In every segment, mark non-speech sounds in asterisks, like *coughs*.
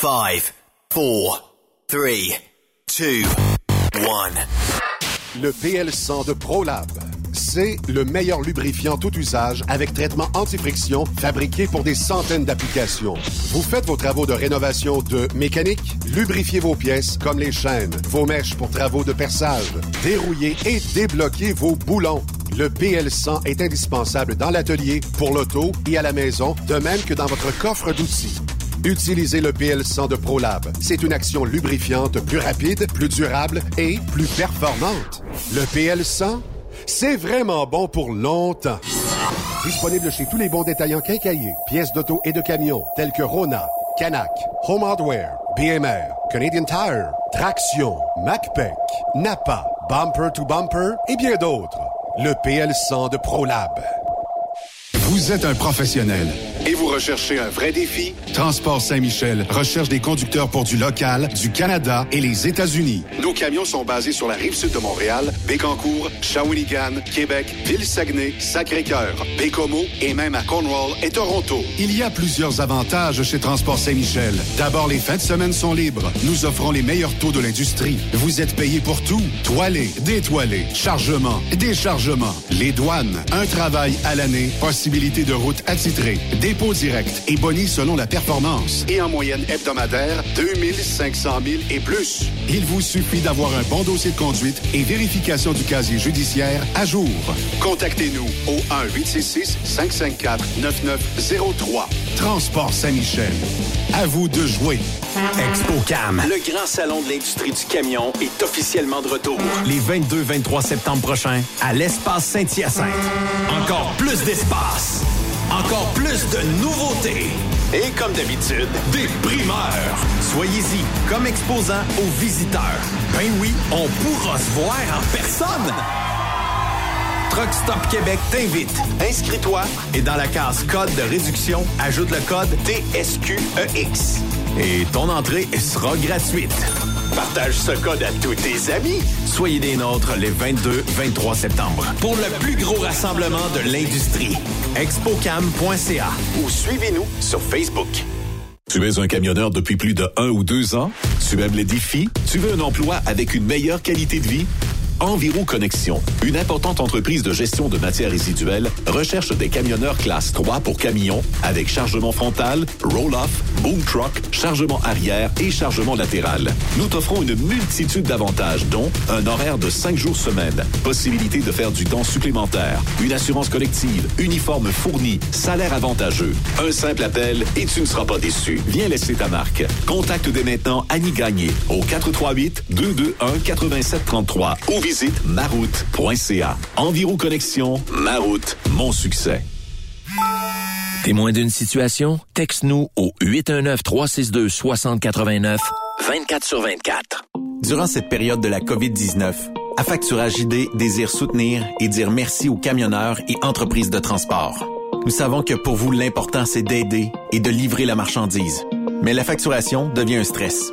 5, 4, 3, 2, 1. Le PL100 de ProLab. C'est le meilleur lubrifiant tout usage avec traitement anti-friction fabriqué pour des centaines d'applications. Vous faites vos travaux de rénovation de mécanique, lubrifiez vos pièces comme les chaînes, vos mèches pour travaux de perçage, dérouillez et débloquez vos boulons. Le PL100 est indispensable dans l'atelier, pour l'auto et à la maison, de même que dans votre coffre d'outils. Utilisez le PL100 de ProLab. C'est une action lubrifiante plus rapide, plus durable et plus performante. Le PL100, c'est vraiment bon pour longtemps. Disponible chez tous les bons détaillants quincaillés, pièces d'auto et de camions, tels que Rona, Canac, Home Hardware, BMR, Canadian Tire, Traction, MacPac, Napa, Bumper to Bumper et bien d'autres. Le PL100 de ProLab. Vous êtes un professionnel et vous recherchez un vrai défi? Transport Saint-Michel recherche des conducteurs pour du local, du Canada et les États-Unis. Nos camions sont basés sur la rive sud de Montréal, Bécancour, Shawinigan, Québec, Ville-Saguenay, Sacré-Cœur, Bécomo et même à Cornwall et Toronto. Il y a plusieurs avantages chez Transport Saint-Michel. D'abord, les fins de semaine sont libres. Nous offrons les meilleurs taux de l'industrie. Vous êtes payé pour tout. Toilé, détoilé, chargement, déchargement, les douanes, un travail à l'année, possibilité de route attitrée, dépôt direct et boni selon la performance. Et en moyenne hebdomadaire, 2500 000 et plus. Il vous suffit d'avoir un bon dossier de conduite et vérification du casier judiciaire à jour. Contactez-nous au 1-866-554-9903. Transport Saint-Michel. À vous de jouer. ExpoCam, le grand salon de l'industrie du camion, est officiellement de retour. Les 22-23 septembre prochains, à l'espace Saint-Hyacinthe. Encore plus d'espace. Encore plus de nouveautés. Et comme d'habitude, des primeurs. Soyez-y comme exposant aux visiteurs. Ben oui, on pourra se voir en personne. Truck Stop Québec t'invite. Inscris-toi et dans la case code de réduction, ajoute le code TSQEX. Et ton entrée sera gratuite. Partage ce code à tous tes amis. Soyez des nôtres les 22-23 septembre pour le plus gros rassemblement de l'industrie. Expocam.ca ou suivez-nous sur Facebook. Tu es un camionneur depuis plus de un ou deux ans? Tu aimes les défis? Tu veux un emploi avec une meilleure qualité de vie? Enviro Connexion, une importante entreprise de gestion de matières résiduelles, recherche des camionneurs classe 3 pour camions avec chargement frontal, roll-off, boom truck, chargement arrière et chargement latéral. Nous t'offrons une multitude d'avantages, dont un horaire de 5 jours semaine, possibilité de faire du temps supplémentaire, une assurance collective, uniforme fourni, salaire avantageux. Un simple appel et tu ne seras pas déçu. Viens laisser ta marque. Contacte dès maintenant Annie Gagné au 438 221 8733 ou visite maroute.ca. Environ Connexion, Maroute, mon succès. Témoin d'une situation? Texte-nous au 819-362-6089, 24 sur 24. Durant cette période de la COVID-19, Affacturage ID désire soutenir et dire merci aux camionneurs et entreprises de transport. Nous savons que pour vous, l'important, c'est d'aider et de livrer la marchandise. Mais la facturation devient un stress.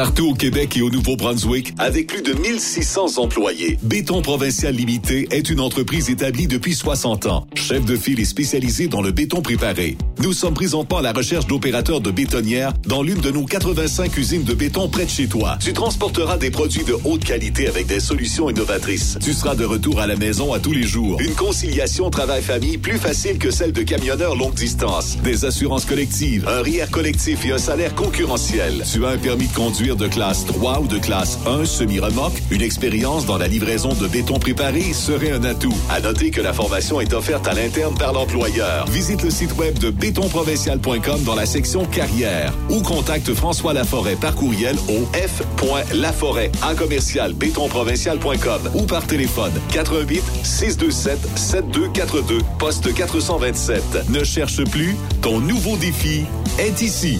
Partout au Québec et au Nouveau-Brunswick, avec plus de 1600 employés, Béton Provincial Limité est une entreprise établie depuis 60 ans. Chef de file et spécialisé dans le béton préparé. Nous sommes présentement à la recherche d'opérateurs de bétonnières dans l'une de nos 85 usines de béton près de chez toi. Tu transporteras des produits de haute qualité avec des solutions innovatrices. Tu seras de retour à la maison à tous les jours. Une conciliation travail-famille plus facile que celle de camionneurs longue distance. Des assurances collectives, un RIER collectif et un salaire concurrentiel. Tu as un permis de conduire de classe 3 ou de classe 1 semi-remorque, une expérience dans la livraison de béton préparé serait un atout. À noter que la formation est offerte à l'interne par l'employeur. Visite le site web de bétonprovincial.com dans la section carrière ou contacte François Laforêt par courriel au f.laforêt en commercial bétonprovincial.com ou par téléphone 88 627 7242 poste 427. Ne cherche plus, ton nouveau défi est ici.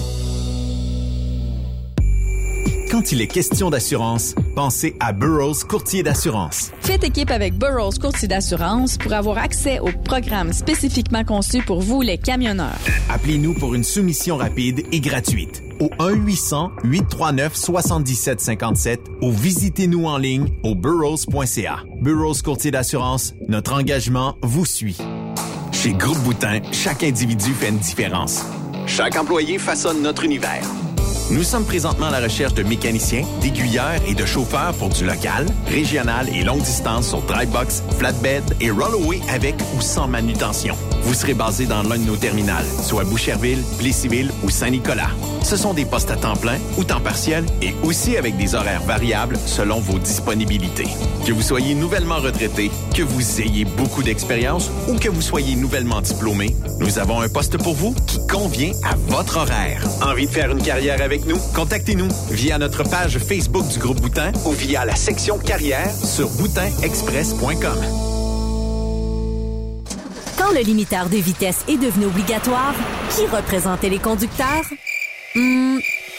Quand il est question d'assurance, pensez à Burroughs Courtier d'assurance. Faites équipe avec Burroughs Courtier d'assurance pour avoir accès aux programmes spécifiquement conçus pour vous, les camionneurs. Appelez-nous pour une soumission rapide et gratuite au 1-800-839-7757 ou visitez-nous en ligne au burrows.ca. Burroughs Courtier d'assurance, notre engagement vous suit. Chez Groupe Boutin, chaque individu fait une différence. Chaque employé façonne notre univers. Nous sommes présentement à la recherche de mécaniciens, d'aiguilleurs et de chauffeurs pour du local, régional et longue distance sur dry box, flatbed et rollaway avec ou sans manutention. Vous serez basé dans l'un de nos terminales, soit Boucherville, Plessisville ou Saint-Nicolas. Ce sont des postes à temps plein ou temps partiel et aussi avec des horaires variables selon vos disponibilités. Que vous soyez nouvellement retraité, que vous ayez beaucoup d'expérience ou que vous soyez nouvellement diplômé, nous avons un poste pour vous qui convient à votre horaire. Envie de faire une carrière avec nous? Contactez-nous via notre page Facebook du groupe Boutin ou via la section carrière sur boutinexpress.com. Quand le limiteur de vitesse est devenu obligatoire, qui représentait les conducteurs? Hmm,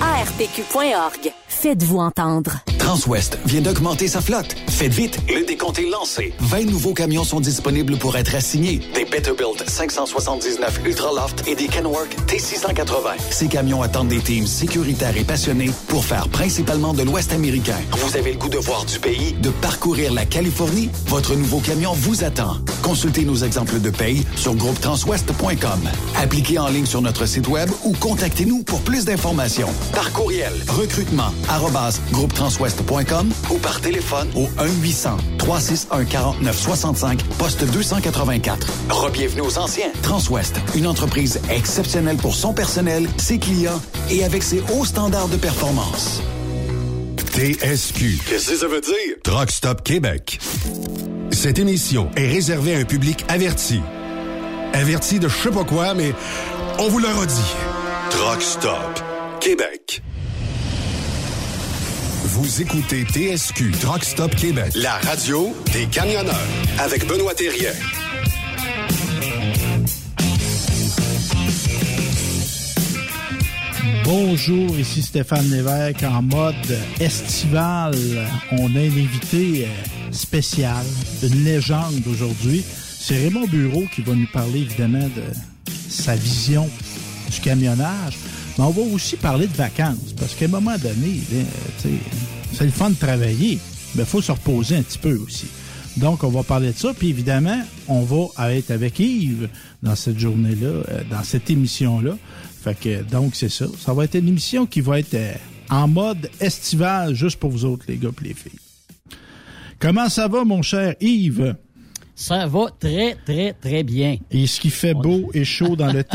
ARPQ.org. Faites-vous entendre. Transwest vient d'augmenter sa flotte. Faites vite, le décompte est lancé. 20 nouveaux camions sont disponibles pour être assignés. Des Peterbilt 579 Ultraloft et des Kenworth T680. Ces camions attendent des teams sécuritaires et passionnés pour faire principalement de l'Ouest américain. Vous avez le goût de voir du pays, de parcourir la Californie? Votre nouveau camion vous attend. Consultez nos exemples de paye sur groupetranswest.com. Appliquez en ligne sur notre site web ou contactez-nous pour plus d'informations. Par courriel, recrutement, ou par téléphone au 1-800-361-4965, poste 284. Rebienvenue aux anciens. Transwest, une entreprise exceptionnelle pour son personnel, ses clients et avec ses hauts standards de performance. TSQ. Qu'est-ce que ça veut dire? Truck Stop Québec. Cette émission est réservée à un public averti. Averti de je sais pas quoi, mais on vous le redit. Truck Stop Québec. Vous écoutez TSQ Truck Stop Québec. La radio des camionneurs avec Benoît Thérien. Bonjour, ici Stéphane Lévesque en mode estival. On a un invité euh, spécial, une légende aujourd'hui. C'est Raymond Bureau qui va nous parler évidemment de sa vision du camionnage. Mais on va aussi parler de vacances parce qu'à un moment donné, sais, c'est le fun de travailler, mais il faut se reposer un petit peu aussi. Donc, on va parler de ça. Puis évidemment, on va être avec Yves dans cette journée-là, euh, dans cette émission-là. Fait que, donc, c'est ça. Ça va être une émission qui va être euh, en mode estival, juste pour vous autres, les gars et les filles. Comment ça va, mon cher Yves? Ça va très, très, très bien. Et ce qui fait beau et chaud dans le *laughs*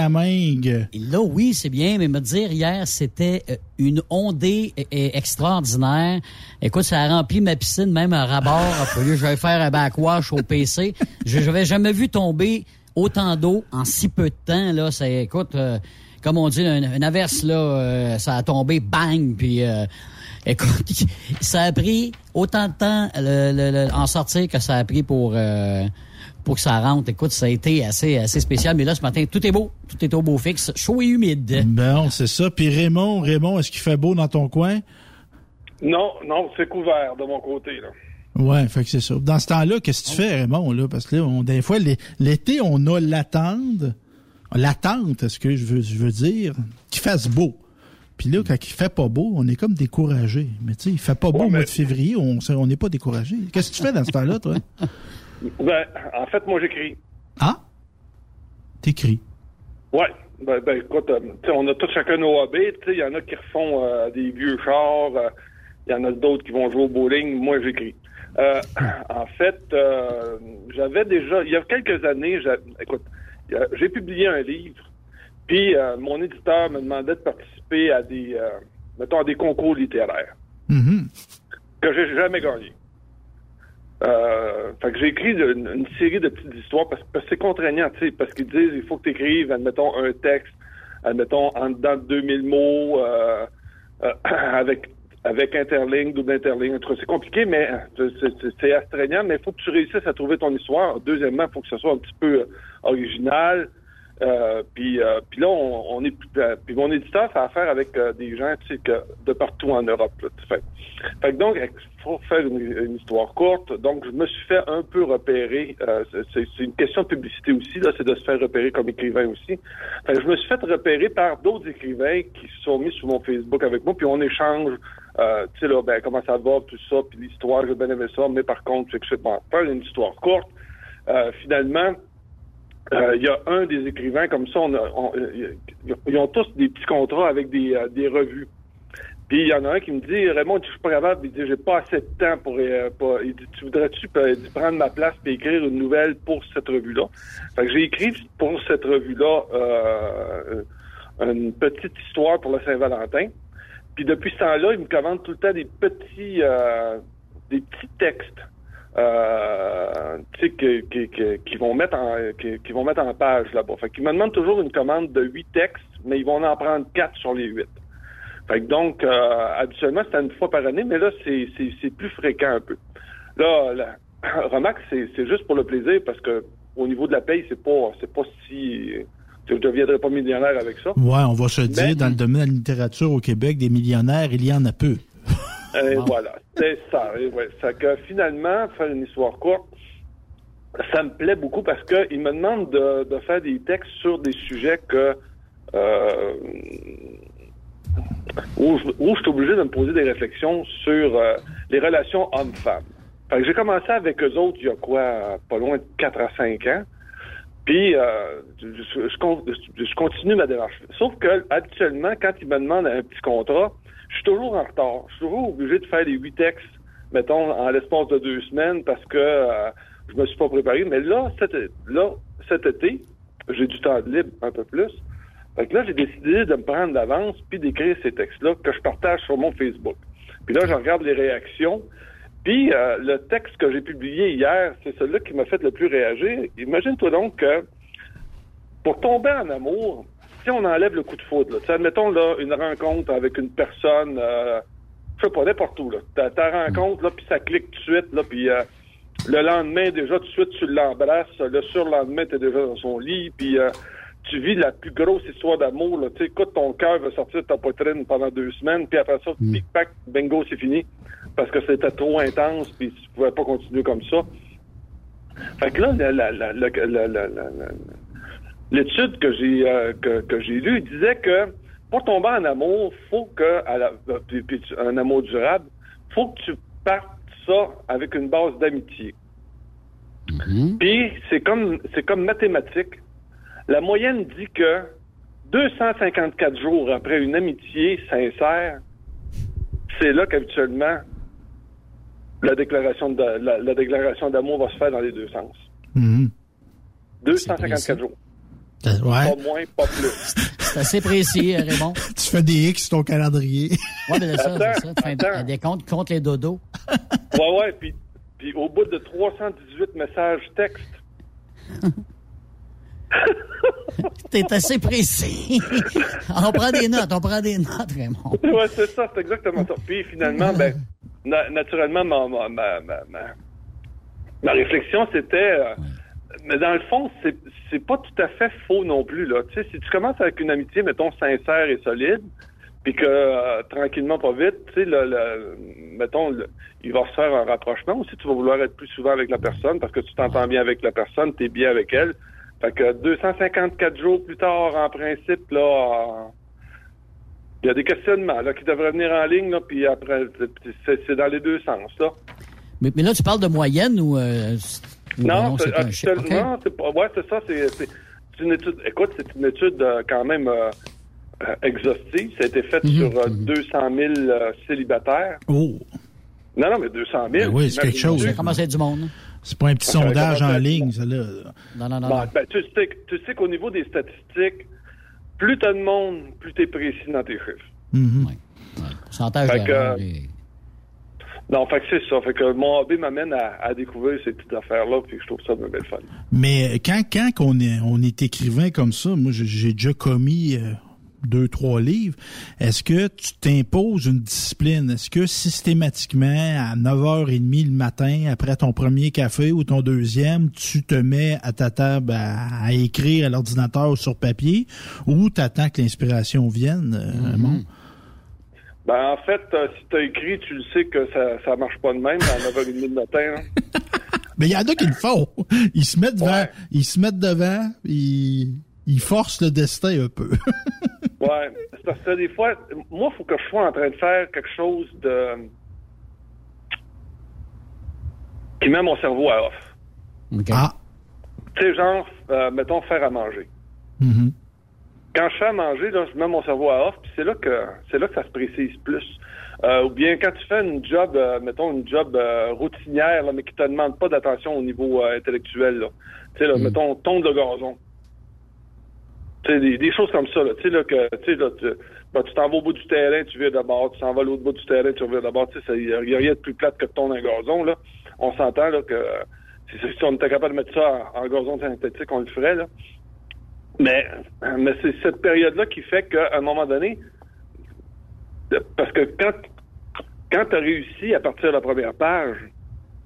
Témiscamingue. Et là, oui, c'est bien, mais me dire hier, c'était euh, une ondée e- e- extraordinaire. Écoute, ça a rempli ma piscine, même un rabord. *laughs* Après, je vais faire un backwash au PC. Je n'avais jamais vu tomber autant d'eau en si peu de temps. Là, ça, écoute, euh, comme on dit, une, une averse, là, euh, ça a tombé, bang, puis... euh, Écoute, ça a pris autant de temps le, le- le- en sortir que ça a pris pour euh, pour que ça rentre. Écoute, ça a été assez assez spécial. Mais là, ce matin, tout est beau, tout est au beau fixe, chaud et humide. Bon, c'est ça. Puis Raymond, Raymond, est-ce qu'il fait beau dans ton coin? Non, non, c'est couvert de mon côté. Là. Ouais, fait que c'est ça. Dans ce temps-là, qu'est-ce que tu fais, Raymond, là? Parce que là, on, des fois, l'é- l'été, on a l'attente, l'attente, est-ce que je veux, je veux dire, qu'il fasse beau. Puis là, quand il fait pas beau, on est comme découragé. Mais tu sais, il fait pas beau au mois de février, on s- on n'est pas découragé. Qu'est-ce que tu fais dans ce temps-là, toi? Ben, en fait, moi, j'écris. Ah? T'écris? Ouais. Ben, ben écoute, euh, on a tous chacun nos hobbies. Il y en a qui refont euh, des vieux chars. euh, Il y en a d'autres qui vont jouer au bowling. Moi, j'écris. En fait, j'avais déjà, il y a quelques années, écoute, j'ai publié un livre, puis mon éditeur me demandait de participer à des, euh, mettons, à des concours littéraires. Mhm. que j'ai jamais gagné. Euh, fait que j'ai écrit une, une série de petites histoires parce, parce que c'est contraignant, tu sais, parce qu'ils disent il faut que tu écrives, admettons, un texte, admettons, en dedans de 2000 mots, euh, euh, *clears throat* avec avec interligne, double interligne. C'est compliqué, mais c'est- astreignant, mais il faut que tu réussisses à trouver ton histoire. Deuxièmement, il faut que ce soit un petit peu original. Euh, puis, euh, là, on, on est euh, puis mon éditeur fait affaire avec euh, des gens tu sais, que, de partout en Europe. Là, tu fait que donc, faut faire une, histoire courte. Donc, je me suis fait un peu repérer. euh, c'est une question de publicité aussi, là, c'est de se faire repérer comme écrivain aussi. Fait que je me suis fait repérer par d'autres écrivains qui se sont mis sur mon Facebook avec moi, puis on échange. Euh, tu sais, là, ben, comment ça va, tout ça, puis l'histoire, j'ai bien aimé ça, mais par contre, c'est que je sais pas une histoire courte. Euh, finalement, euh, il y a un des écrivains comme ça, on a- euh, ils ont tous des petits contrats avec des, euh, des revues. Puis il y en a un qui me dit Raymond, je suis pas capable, il dit j'ai pas assez de temps pour, euh, pas- il dit tu voudrais-tu euh, prendre ma place et écrire une nouvelle pour cette revue-là? Fait que j'ai écrit pour cette revue-là euh, une petite histoire pour le Saint-Valentin. Puis depuis ce temps-là, il me commande tout le temps des petits euh, des petits textes euh, tu sais, que- que- que- qui vont mettre en qui, qui vont mettre en page là-bas. Fait qu'ils me demandent toujours une commande de huit textes, mais ils vont en prendre quatre sur les huit. Fait que donc, euh, habituellement, c'était une fois par année, mais là, c'est, c'est, c'est plus fréquent un peu. Là, la, *coughs* remarque, c'est, c'est juste pour le plaisir parce que au niveau de la paye, c'est pas c'est pas si je ne deviendrai pas millionnaire avec ça. Ouais, on va se Mais- dire, dans le domaine de la littérature au Québec, des millionnaires, il y en a peu. *laughs* Et voilà, c'est ça. Et ouais. Ça que finalement, faire une histoire courte, ça me plaît beaucoup parce que il me demande de, de faire des textes sur des sujets que euh, où, je, où je suis obligé de me poser des réflexions sur euh, les relations hommes-femmes. Fait que j'ai commencé avec eux autres il y a quoi, pas loin de 4 à 5 ans. Puis, euh, je, je continue ma démarche. Sauf que, habituellement, quand ils me demandent un petit contrat, je suis toujours en retard. Je suis toujours obligé de faire les huit textes, mettons, en l'espace de deux semaines parce que euh, je me suis pas préparé. Mais là, cet, là, cet été, j'ai du temps de libre un peu plus. Fait que là, j'ai décidé de me prendre d'avance puis d'écrire ces textes-là que je partage sur mon Facebook. Puis là, je regarde les réactions. Puis euh, le texte que j'ai publié hier, c'est celui-là qui m'a fait le plus réagir. Imagine-toi donc que pour tomber en amour, si on enlève le coup de foudre, là, admettons là, une rencontre avec une personne, euh, je sais pas, n'importe où, là. Ta, ta rencontre, là, puis ça clique tout de suite, là, puis euh, le lendemain, déjà, tout de suite, tu l'embrasses. Le surlendemain, t'es déjà dans son lit, puis euh, tu vis la plus grosse histoire d'amour, là. Tu sais, écoute, ton cœur va sortir de ta poitrine pendant deux semaines, puis après ça, pic-pac, bingo, c'est fini. Parce que c'était trop intense, puis tu pouvais pas continuer comme ça. Fait que là, la- la- l'étude que j'ai euh, que, que j'ai lue disait que pour tomber en amour, faut que à la, euh, puis- puis tu- un amour durable, faut que tu partes ça avec une base d'amitié. Puis c'est comme c'est comme mathématique. La moyenne dit que 254 jours après une amitié sincère, c'est là qu'habituellement la déclaration de la, la déclaration d'amour va se faire dans les deux sens. Mhm. 254 jours. Ouais. Pas moins, pas plus. *laughs* C'est assez précis, euh, Raymond. *laughs* Tu fais des X sur ton calendrier. Ouais, mais c'est ça, Attends, c'est ça. Tu fais un- des comptes contre les dodos. *laughs* Ouais, ouais, puis, puis au bout de 318 messages textes, T'es assez précis. on prend des notes, on prend des notes, Raymond. ouais, c'est ça, c'est exactement ça. Puis finalement, ben, na- naturellement, ma, ma, ma, ma, ma- ma réflexion, c'était... euh, mais dans le fond, c'est pas tout à fait faux non plus. Là. Tu sais, si tu commences avec une amitié, mettons, sincère et solide, puis que euh, tranquillement, pas vite, tu sais, le, le- mettons, il va se faire un rapprochement aussi. Tu vas vouloir être plus souvent avec la personne parce que tu t'entends bien avec la personne, tu es bien avec elle. Fait que 254 jours plus tard, en principe, là, il y a des questionnements là, qui devraient venir en ligne, là, puis après, c'est dans les deux sens. Là. Mais, mais là, tu parles de moyenne ou... euh, Non, c'est actuellement, c'est pas. Ouais, c'est ça. C'est une étude. Écoute, c'est une étude euh, quand même euh, euh, exhaustive. Ça a été fait Mhm, sur euh, 200 000 euh, célibataires. Oh, Non, non, mais 200 000. Ben oui, c'est quelque chose. Ça commence à être du monde. hein? c'est pas un petit sondage en ligne, ça, là. Non, non, non. Bon, non. ben, tu sais, tu sais qu'au niveau des statistiques, plus t'as de monde, plus t'es précis dans tes chiffres. Mhm. Pourcentage Fait que, d'erreur, les- Non, fait que c'est ça. Fait que mon hobby m'amène à, découvrir ces petites affaires-là, puis je trouve ça de belle fun. Mais quand, quand on, est, on est écrivain comme ça, moi, j'ai déjà commis euh, deux, trois livres. Est-ce que tu t'imposes une discipline? Est-ce que systématiquement, à 9h30 le matin, après ton premier café ou ton deuxième, tu te mets à ta table à, écrire à l'ordinateur ou sur papier ou tu attends que l'inspiration vienne, euh, mm-hmm. Ben, en fait, euh, si tu as écrit, tu le sais que ça, ça marche pas de même à 9h30 le matin. Hein. *laughs* Mais il y en a qui le font. Ils se mettent devant, ils se mettent devant, ils, ils forcent le destin un peu. *laughs* ouais. Parce que des fois, moi, il faut que je sois en train de faire quelque chose de. qui met mon cerveau à off. Ah. Tu sais, genre, euh, mettons, faire à manger. Mm-hmm quand je fais à manger, là, je mets mon cerveau à off, puis c'est là que c'est là que ça se précise plus. Euh, ou bien quand tu fais une job, euh, mettons une job euh, routinière, mais qui te demande pas d'attention au niveau intellectuel, là. Tu sais, là, mm. mettons, tondre le gazon. Tu sais, des, choses comme ça, là. Tu sais, là, que, tu sais, là, tu, ben, tu t'en vas au bout du terrain, tu viens d'abord, tu t'en vas à l'autre bout du terrain, tu reviens d'abord. Tu sais, il n'y a, rien de plus plate que de tondre un gazon, là. On s'entend, là, que si, on était capable de mettre ça en, en gazon synthétique, on le ferait, là. Mais, mais c'est cette période-là qui fait qu'à un moment donné, parce que quand, quand tu as réussi à partir de la première page,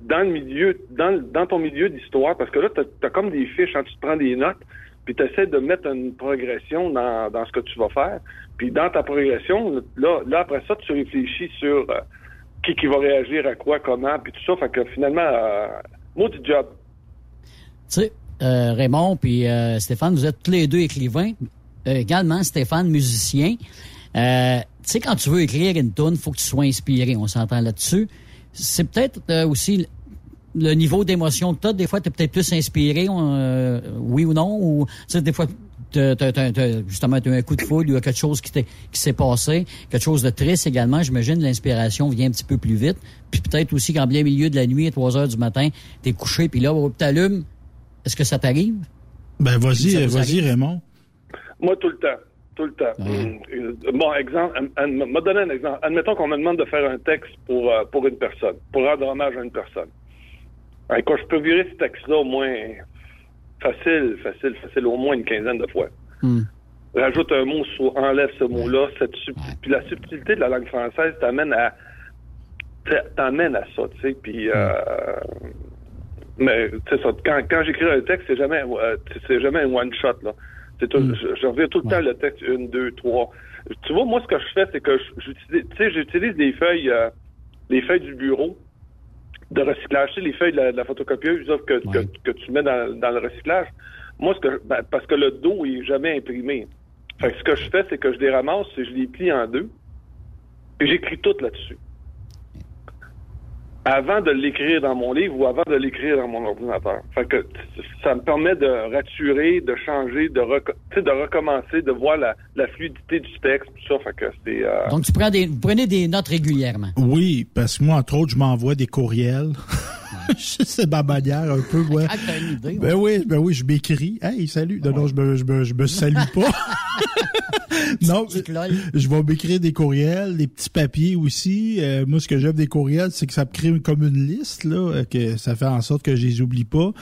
dans le milieu, dans, dans ton milieu d'histoire, parce que là, tu as, comme des fiches, hein, tu te prends des notes, puis tu de mettre une progression dans, dans ce que tu vas faire. Puis dans ta progression, là, là après ça, tu réfléchis sur euh, qui qui va réagir à quoi, comment, puis tout ça. Fait que finalement, euh, du job. Tu sais, euh, Raymond puis euh, Stéphane, vous êtes tous les deux écrivains. Euh, également, Stéphane, musicien. tu sais, quand tu veux écrire une tune, faut que tu sois inspiré. On s'entend là-dessus. C'est peut-être aussi le niveau d'émotion que tu as. Des fois, tu es peut-être plus inspiré, oui ou non. Ou, tu sais, des fois, justement, tu as un coup de foudre, a quelque chose qui, qui s'est passé, quelque chose de triste également. J'imagine l'inspiration vient un petit peu plus vite. Puis peut-être aussi qu'en plein milieu de la nuit, à 3 heures du matin, tu es couché, puis là, tu allumes, est-ce que ça t'arrive? Ben, vas-y, vas-y, Raymond. Moi, tout le temps. Tout le temps. Mm. Bon, exemple, me donner un exemple. Admettons qu'on me demande de faire un texte pour, euh, pour une personne, pour rendre hommage à une personne. Quand je peux virer ce texte-là au moins facile, facile, facile, au moins une quinzaine de fois. Mm. Rajoute un mot, enlève ce mot-là. Puis la subtilité de la langue française t'amène à t'amène à ça, tu sais. Puis euh, mais c'est ça. Quand, quand j'écris un texte, c'est jamais euh, c'est jamais un one shot là. C'est tout, mm. je, reviens tout le temps le texte une, deux, trois. Tu vois, moi ce que je fais, c'est que j'utilise, j'utilise des feuilles, euh, les feuilles du bureau de recyclage, tu sais, les feuilles de la, de photocopieuse que, que, que, tu mets dans, dans le recyclage. Moi, ce que ben, parce que le dos est jamais imprimé. Fait que ce que je fais, c'est que je les ramasse, et je les plie en deux, et j'écris tout là-dessus avant de l'écrire dans mon livre ou avant de l'écrire dans mon ordinateur. Fait que ça me permet de rassurer, de changer, de, de recommencer, de voir la, fluidité du texte, tout ça. Fait que c'est. Euh, Donc tu prends des, vous prenez des notes régulièrement? Oui, parce que moi entre autres, je m'envoie des courriels. c'est ma manière un peu, ouais. Ah, t'as une idée, Ben oui, ben oui, je m'écris. Hey, salut. Non, non, je me, je me, je me salue pas. *laughs* non, je vais m'écrire des courriels, des petits papiers aussi. Euh, moi, ce que j'aime des courriels, c'est que ça me crée comme une liste, là, euh, que ça fait en sorte que je les oublie pas.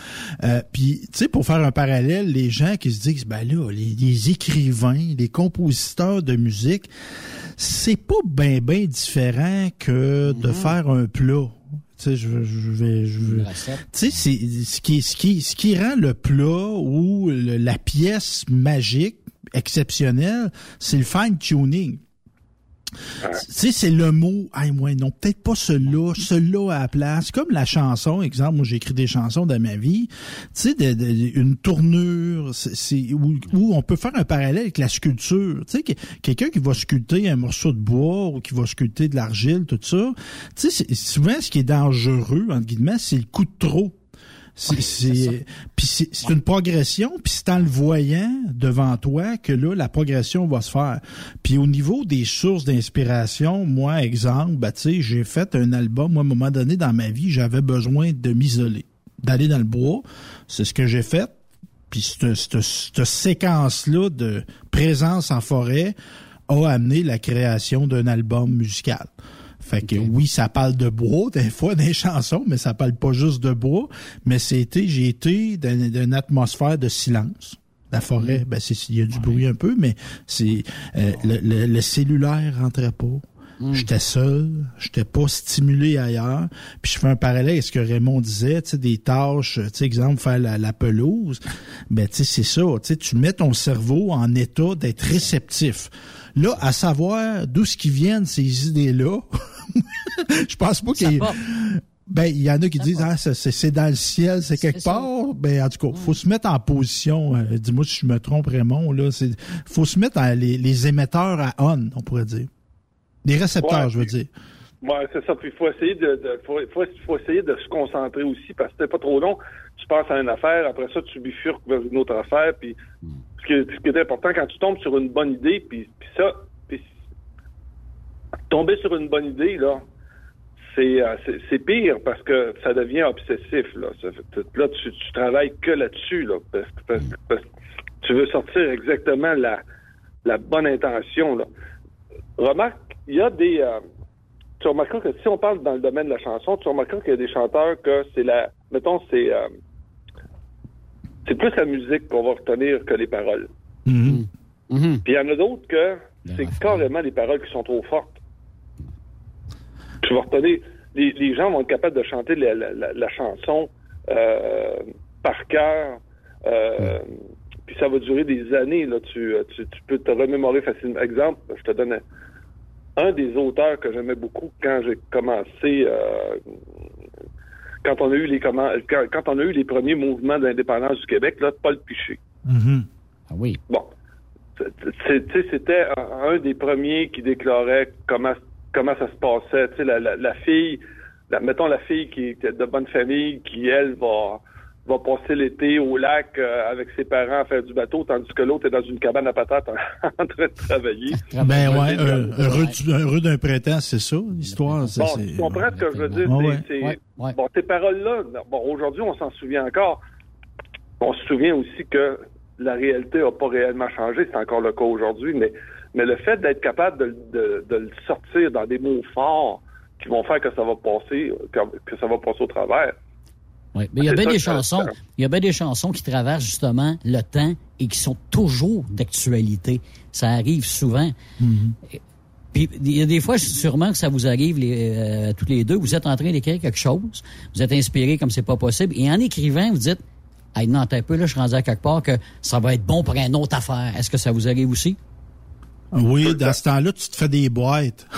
Euh, Puis, tu sais, pour faire un parallèle, les gens qui se disent, ben là, les, écrivains, les compositeurs de musique, c'est pas bien, bien différent que de mm-hmm. faire un plat. Tu sais, je, je vais, je Tu sais, c'est ce qui, ce qui, ce qui rend le plat ou la pièce magique exceptionnelle, c'est le fine tuning. Sais, c'est le mot, ah, moi, non, peut-être pas celui-là, celui-là à la place. Comme la chanson, exemple, moi, j'ai écrit des chansons dans ma vie. Tu sais, une tournure, c'est, où, on peut faire un parallèle avec la sculpture. Tu sais, quelqu'un qui va sculpter un morceau de bois ou qui va sculpter de l'argile, tout ça. Tu sais, souvent, ce qui est dangereux, entre guillemets, c'est le coup de trop. C'est c'est une progression, puis c'est en le voyant devant toi que là la progression va se faire. Puis au niveau des sources d'inspiration, moi exemple, bah tu sais, j'ai fait un album moi à un moment donné dans ma vie, j'avais besoin de m'isoler, d'aller dans le bois, c'est ce que j'ai fait. Puis cette, cette, cette séquence là de présence en forêt a amené la création d'un album musical. Fait que oui, ça parle de bois *laughs* des fois les chansons, mais ça parle pas juste de bois. Mais c'était, j'ai été dans, dans une atmosphère de silence. La forêt, ben c'est il y a du bruit un peu, mais c'est euh, le, le- le cellulaire rentrait pas. J'étais seul, j'étais pas stimulé ailleurs. Puis je fais un parallèle avec ce que Raymond disait, tu sais, des tâches, tu sais, exemple, faire la, la pelouse. Ben, tu sais, c'est ça, tu sais, tu mets ton cerveau en état d'être réceptif. Là, à savoir d'où ce qui viennent ces idées-là, *laughs* je pense pas qu'il ben, il y en a qui disent, ah, ça, c'est c'est dans le ciel, c'est quelque part. Ben, en tout cas, faut se mettre en position. euh, Dis-moi si je me trompe, Raymond. Là, c'est, faut se mettre en- les, les émetteurs à on, on pourrait dire. Les récepteurs, Ouais, je veux dire. Ouais, c'est ça. Puis il faut essayer de, de- faut, faut, essayer de se concentrer aussi parce que c'est pas trop long. Tu penses à une affaire, après ça tu bifurques vers une autre affaire. Puis ce, qui est, ce qui est important quand tu tombes sur une bonne idée, puis, puis ça, tomber sur une bonne idée là, c'est euh, c'est- c'est pire parce que ça devient obsessif là. Là tu, tu travailles que là-dessus là parce, parce parce que tu veux sortir exactement la la bonne intention là. Remarque, il y a des. euh, tu remarqueras que si on parle dans le domaine de la chanson, tu remarqueras qu'il y a des chanteurs que c'est la. Mettons, c'est. euh, c'est plus la musique qu'on va retenir que les paroles. Mm-hmm. Puis il y en a d'autres que c'est carrément les paroles qui sont trop fortes. Tu vas retenir. Les, les gens vont être capables de chanter la, la- la- la chanson euh, par cœur. euh, Puis ça va durer des années. Là. Tu, tu, tu peux te remémorer facilement. Exemple, je te donne un, un des auteurs que j'aimais beaucoup quand j'ai commencé. euh, quand on a eu les comment, quand, quand on a eu les premiers mouvements d'indépendance du Québec, là, Paul Piché. Ah oui. Bon. C'est- tu sais, C'était un, un des premiers qui déclarait comment, comment ça se passait. Tu sais, La, la, la fille, la, mettons la fille qui était de bonne famille, qui, elle, va, va passer l'été au lac euh, avec ses parents à faire du bateau, tandis que l'autre est dans une cabane à patates en, *laughs* en train de travailler. Ben ouais, euh, heureux, du- heureux d'un printemps, c'est ça, l'histoire. Bon, tu comprends ce que je veux dire? Ouais, ouais. Bon, ces paroles-là, bon, aujourd'hui, on s'en souvient encore. On se souvient aussi que la réalité n'a pas réellement changé, c'est encore le cas aujourd'hui, mais, mais le fait d'être capable de, de- de le sortir dans des mots forts qui vont faire que ça va passer, que, que ça va passer au travers. Mais il y a bien des chansons, il y a bien des chansons qui traversent justement le temps et qui sont toujours d'actualité. Ça arrive souvent. Puis il y a des fois, sûrement que ça vous arrive les, euh, tous les deux. Vous êtes en train d'écrire quelque chose, vous êtes inspiré comme c'est pas possible, et en écrivant, vous dites, hey, non, un peu, là, je suis rendu à quelque part que ça va être bon pour une autre affaire. Est-ce que ça vous arrive aussi? Oui, dans ce temps-là, tu te fais des boîtes. *laughs*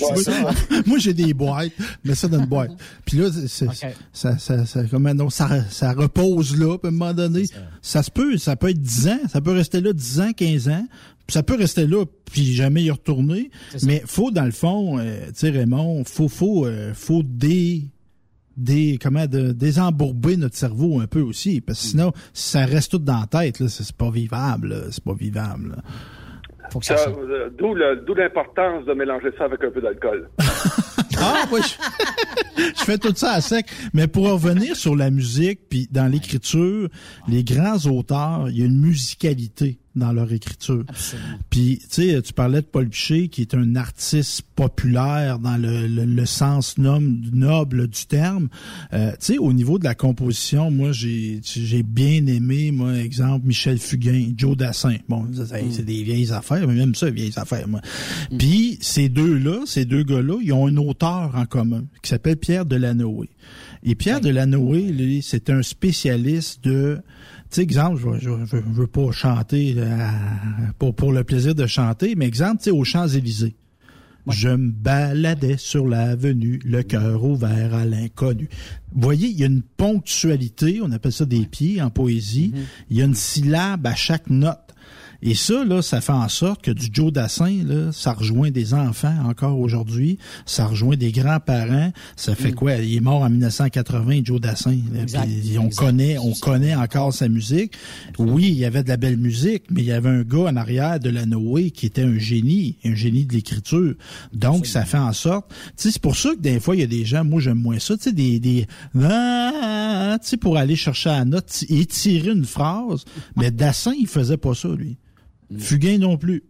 Moi, *laughs* moi, j'ai des boîtes, mais ça dans une boîte. Puis là, c'est, ça, ça, ça, comment, non, ça, ça repose là, puis à un moment donné. Ça. se peut, ça peut être 10 ans, ça peut rester là 10 ans, 15 ans. Puis ça peut rester là, puis jamais y retourner. Mais faut, dans le fond, euh, tu sais, Raymond, faut, faut, euh, faut des, des, comment, de, désembourber notre cerveau un peu aussi. Parce que sinon, si ça reste tout dans la tête, là, c'est pas vivable, là. c'est pas vivable. là. Euh, d'où l'importance de mélanger ça avec un peu d'alcool. *laughs* Ah, oui, je, je fais tout ça à sec. Mais pour revenir sur la musique, puis dans l'écriture, les grands auteurs, il y a une musicalité dans leur écriture. Puis, tu sais, tu parlais de Paul Piché, qui est un artiste populaire dans le, le, le sens noble du terme. Euh, tu sais, au niveau de la composition, moi, j'ai j'ai bien aimé, moi, exemple, Michel Fugain, Joe Dassin. Bon, ça, c'est des vieilles affaires, mais même ça, vieilles affaires, moi. Puis, ces deux-là, ces deux gars-là, ils ont un auteur en commun qui s'appelle Pierre Delanoë. Et Pierre Delanoë, lui, c'est un spécialiste de... Tu sais, exemple, je, je, je veux pas chanter euh, pour, pour le plaisir de chanter, mais exemple, tu sais, aux Champs-Élysées. Je me baladais sur l'avenue, le cœur ouvert à l'inconnu. Vous voyez, il y a une ponctualité, on appelle ça des pieds en poésie. Il y a une syllabe à chaque note. Et ça, là, ça fait en sorte que du Joe Dassin, là, ça rejoint des enfants encore aujourd'hui, ça rejoint des grands-parents. Ça fait quoi? Il est mort en 1980, Joe Dassin. Exact, puis on exact. connaît, on connaît encore sa musique. Oui, il y avait de la belle musique, mais il y avait un gars en arrière de la Noé qui était un génie, un génie de l'écriture. Donc, ça fait en sorte, c'est pour ça que des fois, il y a des gens, moi, j'aime moins ça, tu sais, des, des, ah, pour aller chercher la note, étirer une phrase. *laughs* Mais Dassin, il faisait pas ça, lui. Fugain non plus.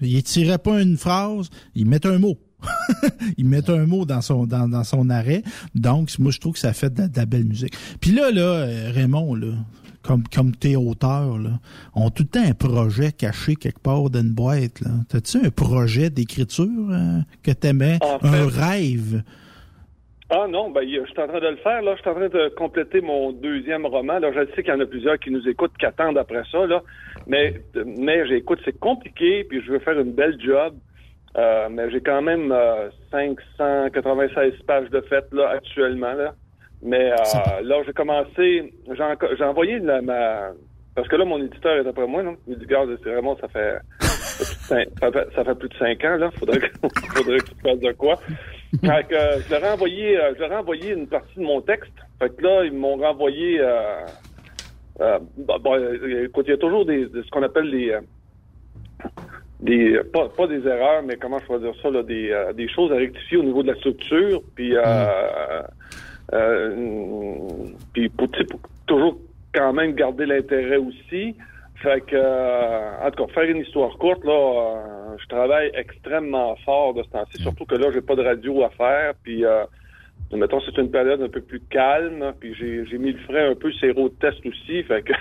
Il étirait pas une phrase, il mettait un mot. *laughs* il met un mot dans son dans, dans, son arrêt. Donc, moi, je trouve que ça fait de, la belle musique. Puis là, là, euh, Raymond, là, comme, comme tes auteurs, là, ont tout le temps un projet caché quelque part dans une boîte. Là. T'as-tu un projet d'écriture euh, que t'aimais? un rêve? Ah non, ben je suis en train de le faire. Là, je suis en train de compléter mon deuxième roman. Là, je sais qu'il y en a plusieurs qui nous écoutent, qui attendent après ça. Là, mais mais j'écoute, c'est compliqué, puis je veux faire une belle job. Euh, mais j'ai quand même 596 euh, pages de fête là actuellement là. Mais euh, là, j'ai commencé, j'ai envoyé la, ma parce que là, mon éditeur est après moi, non? Il dit, regarde, c'est vraiment, ça fait, ça fait, ça fait plus de cinq ans, là. Faudrait, *laughs* faudrait que tu fasses de quoi. *laughs* Fait que, euh, je leur ai envoyé, euh, je leur ai envoyé une partie de mon texte. Fait que là, ils m'ont renvoyé, euh, euh bon, écoute, il y a toujours des, ce qu'on appelle des, des, pas, pas des erreurs, mais comment je pourrais dire ça, là, des, des choses à rectifier au niveau de la structure. Puis, euh, mm. puis pour, pour toujours quand même garder l'intérêt aussi. Fait que, euh, en tout cas, faire une histoire courte, là, euh, je travaille extrêmement fort de ce temps-ci, surtout que là, j'ai pas de radio à faire, puis, euh, mettons, c'est une période un peu plus calme, puis j'ai mis le frein un peu ces road tests aussi, *laughs* fait que...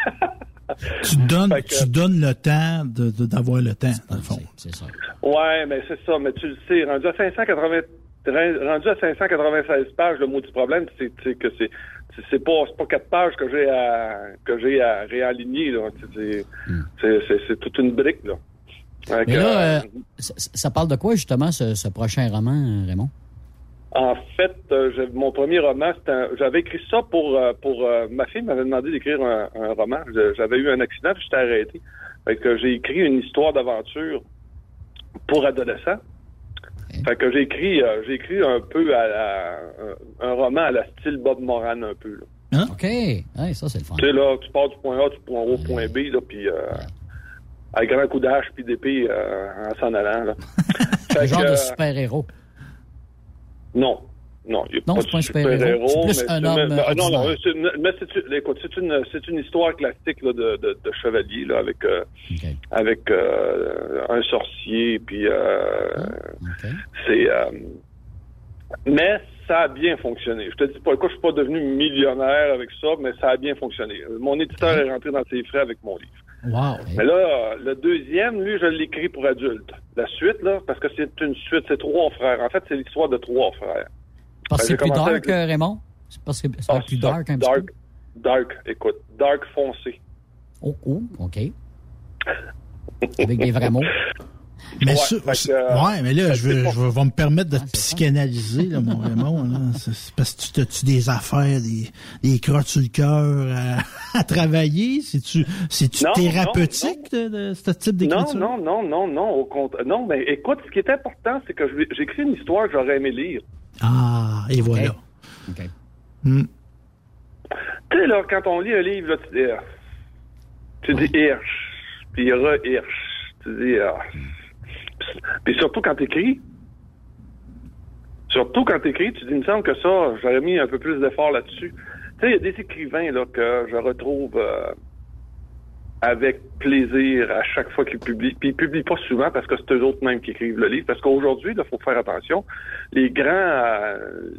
tu donnes, tu donnes le temps d'avoir le temps, dans le fond. C'est ça. Ouais, mais c'est ça, mais tu le sais, rendu à 580, rendu à 596 pages, le mot du problème, c'est que c'est c'est pas pas quatre pages que j'ai à que j'ai à réaligner là. Hmm. C'est toute une brique là. Mais là, euh, ça, parle de quoi justement ce, prochain roman, Raymond? En fait, euh, mon premier roman, j'avais écrit ça pour euh, pour ma fille m'avait demandé d'écrire un, roman. J'avais eu un accident, puis j'étais arrêté. Fait que j'ai écrit une histoire d'aventure pour adolescents. Fait que j'ai écrit, euh, j'ai écrit un peu à, un, roman à la style Bob Moran un peu. Là. Hein? OK. ça, c'est le fun. Tu sais, là, tu pars du point A du point au point B, là, puis euh, avec grand coup d'âge puis d'épée euh, en s'en allant. Là. *laughs* fait genre de super-héros. Non. Non, il a pas de super-héros. C'est plus un homme. Mais, non, non, mais c'est, écoute, c'est une, c'est une histoire classique là, de, de, de chevalier là, avec, euh, avec euh, un sorcier, puis euh, c'est. Mais ça a bien fonctionné. Je te dis pas, écoute, je suis pas devenu millionnaire avec ça, mais ça a bien fonctionné. Mon éditeur est rentré dans ses frais avec mon livre. Wow. Mais là, le deuxième, lui, je l'écris pour adultes. La suite, là, parce que c'est une suite, c'est trois frères. En fait, c'est l'histoire de trois frères. Parce que c'est plus dark, avec... Euh, Raymond? C'est parce que c'est ah, plus dark un dark, petit peu? Dark, écoute, dark foncé. Oh, oh OK. *laughs* avec des vrais mots. Mais ouais, ouais, mais là, je, veux, je vais me permettre de te psychanalyser, là, mon Raymond. Là. *laughs* parce que tu as-tu des affaires, des, des crottes sur le cœur à, *laughs* travailler? C'est-tu c'est-tu thérapeutique De, ce type d'écriture? Non, non, non, non, non, au contraire. Non, mais écoute, ce qui est important, c'est que j'écris une histoire que j'aurais aimé lire. Ah, et voilà. Hmm. Tu sais, là, quand on lit un livre, là, tu dis, ah. tu dis Hirsch, puis re-Hirsch. Tu dis, ah. Puis surtout quand tu écris. Surtout quand tu écris, tu dis, il me semble que ça, j'aurais mis un peu plus d'effort là-dessus. Tu sais, il y a des écrivains là, que je retrouve euh, avec plaisir à chaque fois qu'ils publient. Puis ils publient pas souvent parce que c'est eux autres même qui écrivent le livre. Parce qu'aujourd'hui, il faut faire attention. Les grands euh,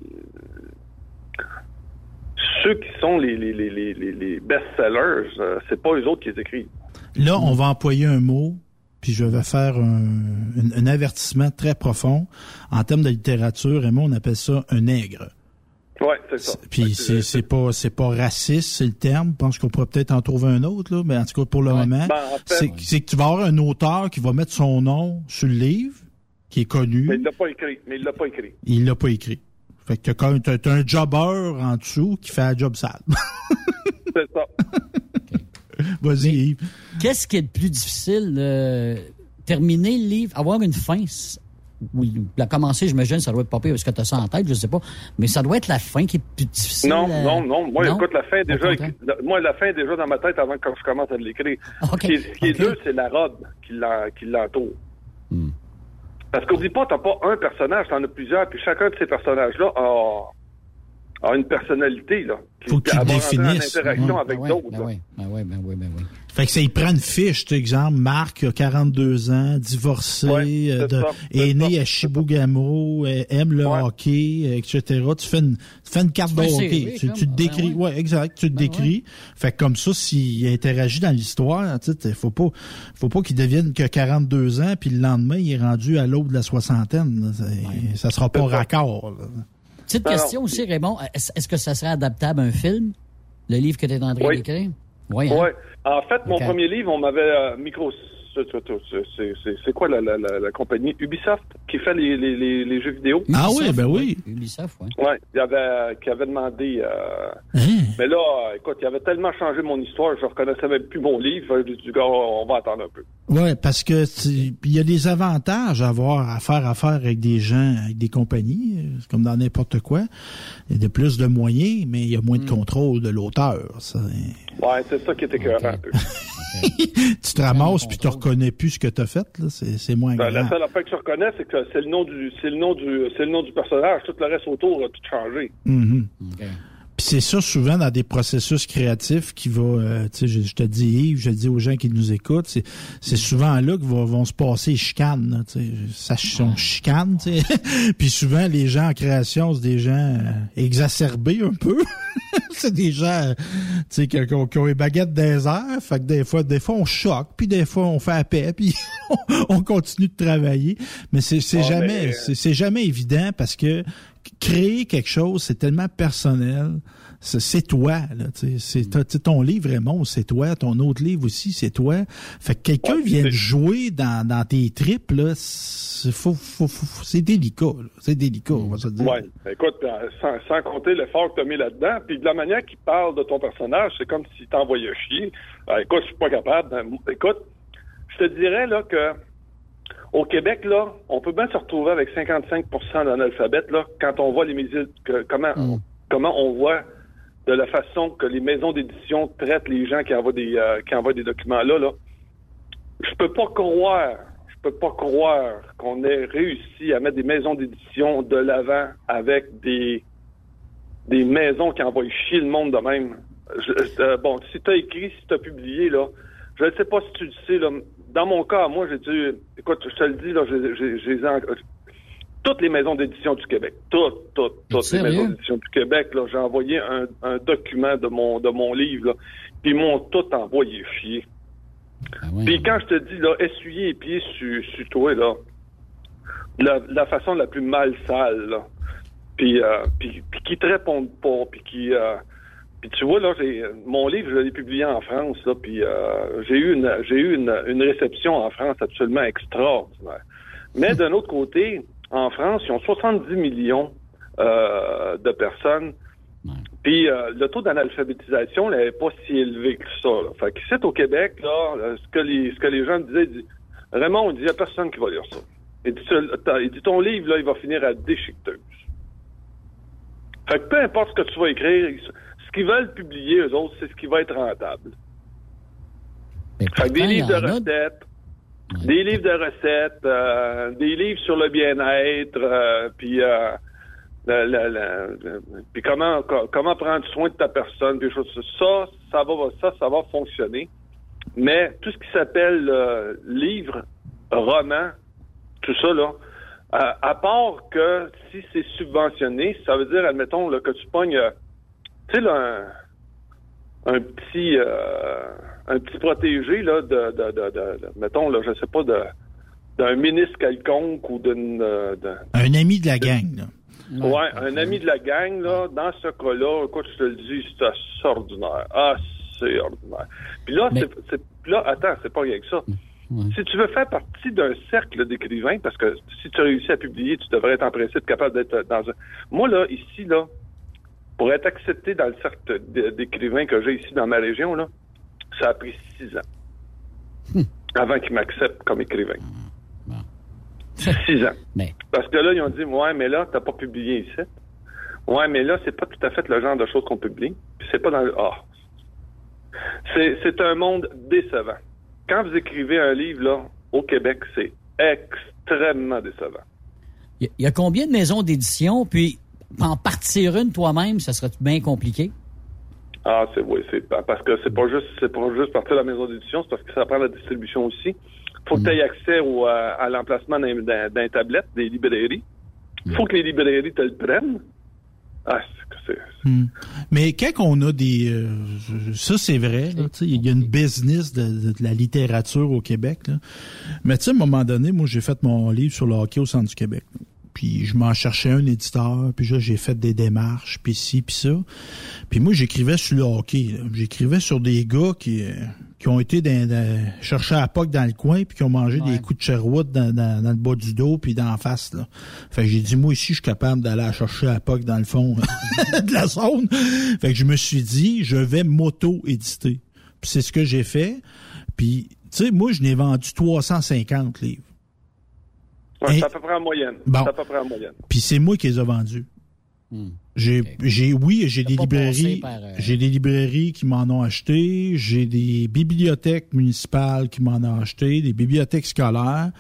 ceux qui sont les, best-sellers, euh, c'est pas eux autres qui les écrivent. Là, on va employer un mot, puis je vais faire un, un, avertissement très profond. En termes de littérature, et moi, on appelle ça un nègre. Ouais, c'est ça. Puis c'est c'est pas c'est pas raciste, c'est le terme. Je pense qu'on pourrait peut-être en trouver un autre là, mais en tout cas pour le moment, ben, c'est que tu vas avoir un auteur qui va mettre son nom sur le livre, qui est connu. Mais il l'a pas écrit. Mais il l'a pas écrit. Il l'a pas écrit. Fait que t'as as un jobber en dessous qui fait un job sale. *laughs* c'est ça. Vas-y, Yves. Qu'est-ce qui est le plus difficile? Euh, terminer le livre, avoir une fin, oui, la commencer, j'imagine, ça doit être pas pire parce que tu as ça en tête, je sais pas. Mais ça doit être la fin qui est plus difficile. Non, non, non. Moi, écoute, la fin déjà, moi, la fin est déjà dans ma tête avant que je commence à l'écrire. Ce qui est, dur, c'est la robe qui l'entoure. Hmm. Parce qu'oublie pas, t'as pas un personnage, t'en as plusieurs, puis chacun de ces personnages-là a, a une personnalité, là. Faut que tu définisses. interaction avec d'autres. Ben oui, ben oui, ben oui, ben oui. Fait que ça, il prend une fiche, tu exemple, Marc a 42 ans, divorcé, euh, de, est, né à Chibougamau, euh, aime le hockey, etc. Tu fais une, tu fais une carte de hockey. Tu, te décris, ouais. exact, tu te ben décris. Fait que comme ça, s'il interagit dans l'histoire, tu sais, faut pas, faut pas qu'il devienne que 42 ans, puis le lendemain, il est rendu à l'aube de la soixantaine. Ça sera pas raccord. Petite question aussi, Raymond. Est-ce que ça serait adaptable à un film? Le livre que tu es en train d'écrire? Oui. Hein? En fait, mon premier livre, on m'avait euh, micro. C'est quoi la, la, la, compagnie? Ubisoft qui fait les, les, les, jeux vidéo? Ah oui, ben oui. Ubisoft, oui. Oui, il avait, qui avait demandé. Euh, hein? Mais là, écoute, il avait tellement changé mon histoire, je reconnaissais même plus mon livre. Je dit, on va attendre un peu. Oui, parce que il y a des avantages à avoir à faire affaire avec des gens, avec des compagnies, euh, comme dans n'importe quoi. Il y a de plus de moyens, mais il y a moins de hmm. contrôle de l'auteur. Oui, c'est ça qui était écœurant un peu. *laughs* tu te ramasses puis tu reconnais plus ce que tu as fait, là. C'est, moins ben, La seule affaire que je reconnais, c'est que c'est le nom du c'est le nom du c'est le nom du personnage. Tout le reste autour a tout changé. Mm-hmm. Puis c'est ça souvent dans des processus créatifs qui va, euh, tu sais, je, te dis Yves, je dis aux gens qui nous écoutent, c'est, c'est souvent là que vont, se passer chicanes, tu sais, ça sont chicane, tu sais. *laughs* Puis souvent les gens en création, c'est des gens euh, exacerbés un peu. *laughs* c'est des gens, tu sais, qui, qui, ont les baguettes des airs, fait que des fois, des fois on choque, puis des fois on fait à paix, puis *laughs* on continue de travailler. Mais c'est, c'est jamais, c'est, c'est jamais évident parce que créer quelque chose, c'est tellement personnel. C'est toi, là. C'est ton livre, Raymond, c'est toi. Ton autre livre aussi, c'est toi. Fait que quelqu'un vient jouer dans, dans tes tripes, là, c'est faut, faut, faut, délicat. C'est délicat, on va se dire. Ouais. Écoute, euh, sans, sans compter l'effort que tu as mis là-dedans, puis de la manière qu'il parle de ton personnage, c'est comme s'il t'envoyait chier. Euh, écoute, je suis pas capable. Écoute, je te dirais là que au Québec, là, on peut bien se retrouver avec 55% d'analphabètes, là, quand on voit les médias, comment, mm. comment on voit de la façon que les maisons d'édition traitent les gens qui envoient des, euh, qui envoient des documents là, là. Je peux pas croire, je peux pas croire qu'on ait réussi à mettre des maisons d'édition de l'avant avec des, des maisons qui envoient chier le monde de même. Euh, bon, si tu as écrit, si tu as publié, là, je ne sais pas si tu le sais, là, dans mon cas, moi, j'ai dû. Écoute, je te le dis, là, j'ai toutes les maisons d'édition du Québec, toutes, toutes, toutes les maisons d'édition du Québec, là, j'ai envoyé un, document de mon de mon livre, là, puis ils m'ont tout envoyé chier. Ah puis quand je te dis, là, essuyer les pieds sur, sur toi, là, la, façon la plus mal sale, là, puis, euh, puis, qui te répondent pas, puis qui... Euh, puis tu vois, là, j'ai mon livre, je l'ai publié en France, là, puis euh, j'ai eu une j'ai eu une, une, réception en France absolument extraordinaire. Mais d'un autre côté, en France, ils ont 70 millions euh, de personnes. Puis euh, le taux d'analphabétisation n'est pas si élevé que ça. Là. Fait qu'ici au Québec, là, ce que les ce que les gens disaient, ils Raymond, on dit il n'y a personne qui va lire ça. Il dit, il dit ton livre, là, il va finir à déchiqueteuse. Fait que peu importe ce que tu vas écrire, ce qu'ils veulent publier, eux autres, c'est ce qui va être rentable. Fait des livres de recettes, des livres de recettes, euh, des livres sur le bien-être, euh, puis euh, puis comment comment prendre soin de ta personne, puis choses ça, ça va ça, ça va fonctionner. Mais tout ce qui s'appelle livre, roman, tout ça là, à part que si c'est subventionné, ça veut dire, admettons là, que tu pognes tu sais, là, un, petit euh, un petit protégé, là, de, de, de, de, mettons, là, je sais pas, de d'un ministre quelconque ou d'une... Euh, un ami de la gang, là. Ouais, un ami de la gang, là, dans ce cas-là, écoute, je te le dis, c'est ordinaire. Ah, c'est ordinaire. Puis là, c'est, là, attends, c'est pas rien que ça. Si tu veux faire partie d'un cercle d'écrivains, parce que si tu réussis à publier, tu devrais être en principe capable d'être dans un... Moi, là, ici, là, pour être accepté dans le cercle d'écrivains que j'ai ici dans ma région, là, ça a pris six ans hmm. avant qu'ils m'acceptent comme écrivain. Six ans. *laughs* Parce que là, ils ont dit, ouais, mais là, t'as pas publié ici. Ouais, mais là, c'est pas tout à fait le genre de choses qu'on publie. Puis c'est pas dans le. Ah. C'est un monde décevant. Quand vous écrivez un livre, là, au Québec, c'est extrêmement décevant. Il y, a combien de maisons d'édition? Puis en partir une toi-même, ça serait bien compliqué? Ah, c'est oui, c'est parce que c'est pas juste c'est pas juste partir de la maison d'édition, c'est parce que ça prend la distribution aussi. Faut que tu aies accès au, euh, à l'emplacement d'un, tablette, des librairies. Faut que les librairies te le prennent. Ah, c'est, c'est- Hmm. Mais quand on a des... euh, ça, c'est vrai. là, tu sais, Il y a une business de, de- de la littérature au Québec. là. Mais tu sais, à un moment donné, moi, j'ai fait mon livre sur le hockey au centre du Québec. Puis je m'en cherchais un éditeur, puis là, j'ai fait des démarches, puis ci, puis ça. Puis moi, j'écrivais sur le hockey. J'écrivais sur des gars qui, qui ont été dans, dans- chercher à POC dans le coin, puis qui ont mangé des coups de Sherwood dans, dans- dans le bas du dos, puis d'en face. Là. Fait que j'ai dit, moi ici, je suis capable d'aller chercher à POC dans le fond *laughs* de la zone. Fait que je me suis dit, je vais m'auto-éditer. Puis c'est ce que j'ai fait. Puis, tu sais, moi, je n'ai vendu 350 livres. Ouais, Et- c'est à peu près en moyenne. Bon. C'est à peu près en moyenne. Puis c'est moi qui les ai vendus. J'ai, j'ai, oui, j'ai des librairies, euh, j'ai des librairies qui m'en ont acheté, j'ai des bibliothèques municipales qui m'en ont acheté, des bibliothèques scolaires,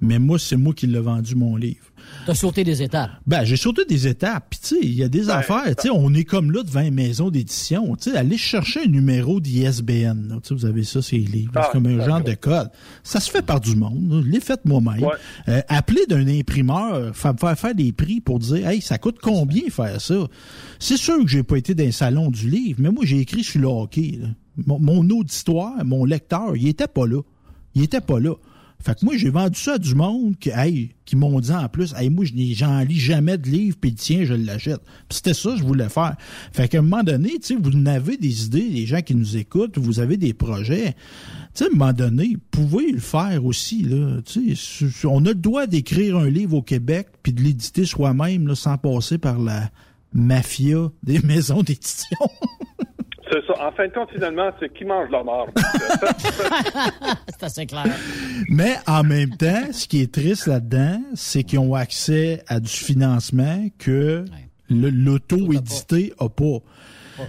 mais moi, c'est moi qui l'ai vendu mon livre. T'as sauté des étapes. Ben, j'ai sauté des étapes. Puis, tu sais, il y a des affaires. Tu sais, on est comme là devant une maison d'édition. Tu sais, allez chercher un numéro d'ISBN. Tu sais, vous avez ça, c'est les livres. Ah, c'est comme un genre de code. Ça se fait par du monde. là. Je l'ai fait moi-même. Ouais. Euh, appelez d'un imprimeur, fa- faire faire des prix pour dire, hey, ça coûte combien faire ça? C'est sûr que j'ai pas été dans un salon du livre, mais moi, j'ai écrit sur le hockey. là. Mon, mon auditoire, mon lecteur, il était pas là. Il était pas là. Fait que moi, j'ai vendu ça à du monde qui, hey, qui m'ont dit en plus, hey, moi, j'en lis jamais de livre, puis tiens, je l'achète. C'était ça je voulais faire. Fait qu'à un moment donné, tu sais, vous n'avez des idées, les gens qui nous écoutent, vous avez des projets. Tu sais, à un moment donné, vous pouvez le faire aussi, là. Tu on a le droit d'écrire un livre au Québec, puis de l'éditer soi-même, sans passer par la mafia des *laughs* maisons d'édition. C'est ça. En fin de compte, finalement, c'est qui mange la marde. *laughs* C'est assez clair. Mais en même temps, ce qui est triste là-dedans, c'est qu'ils ont accès à du financement que l'auto-édité n'a pas.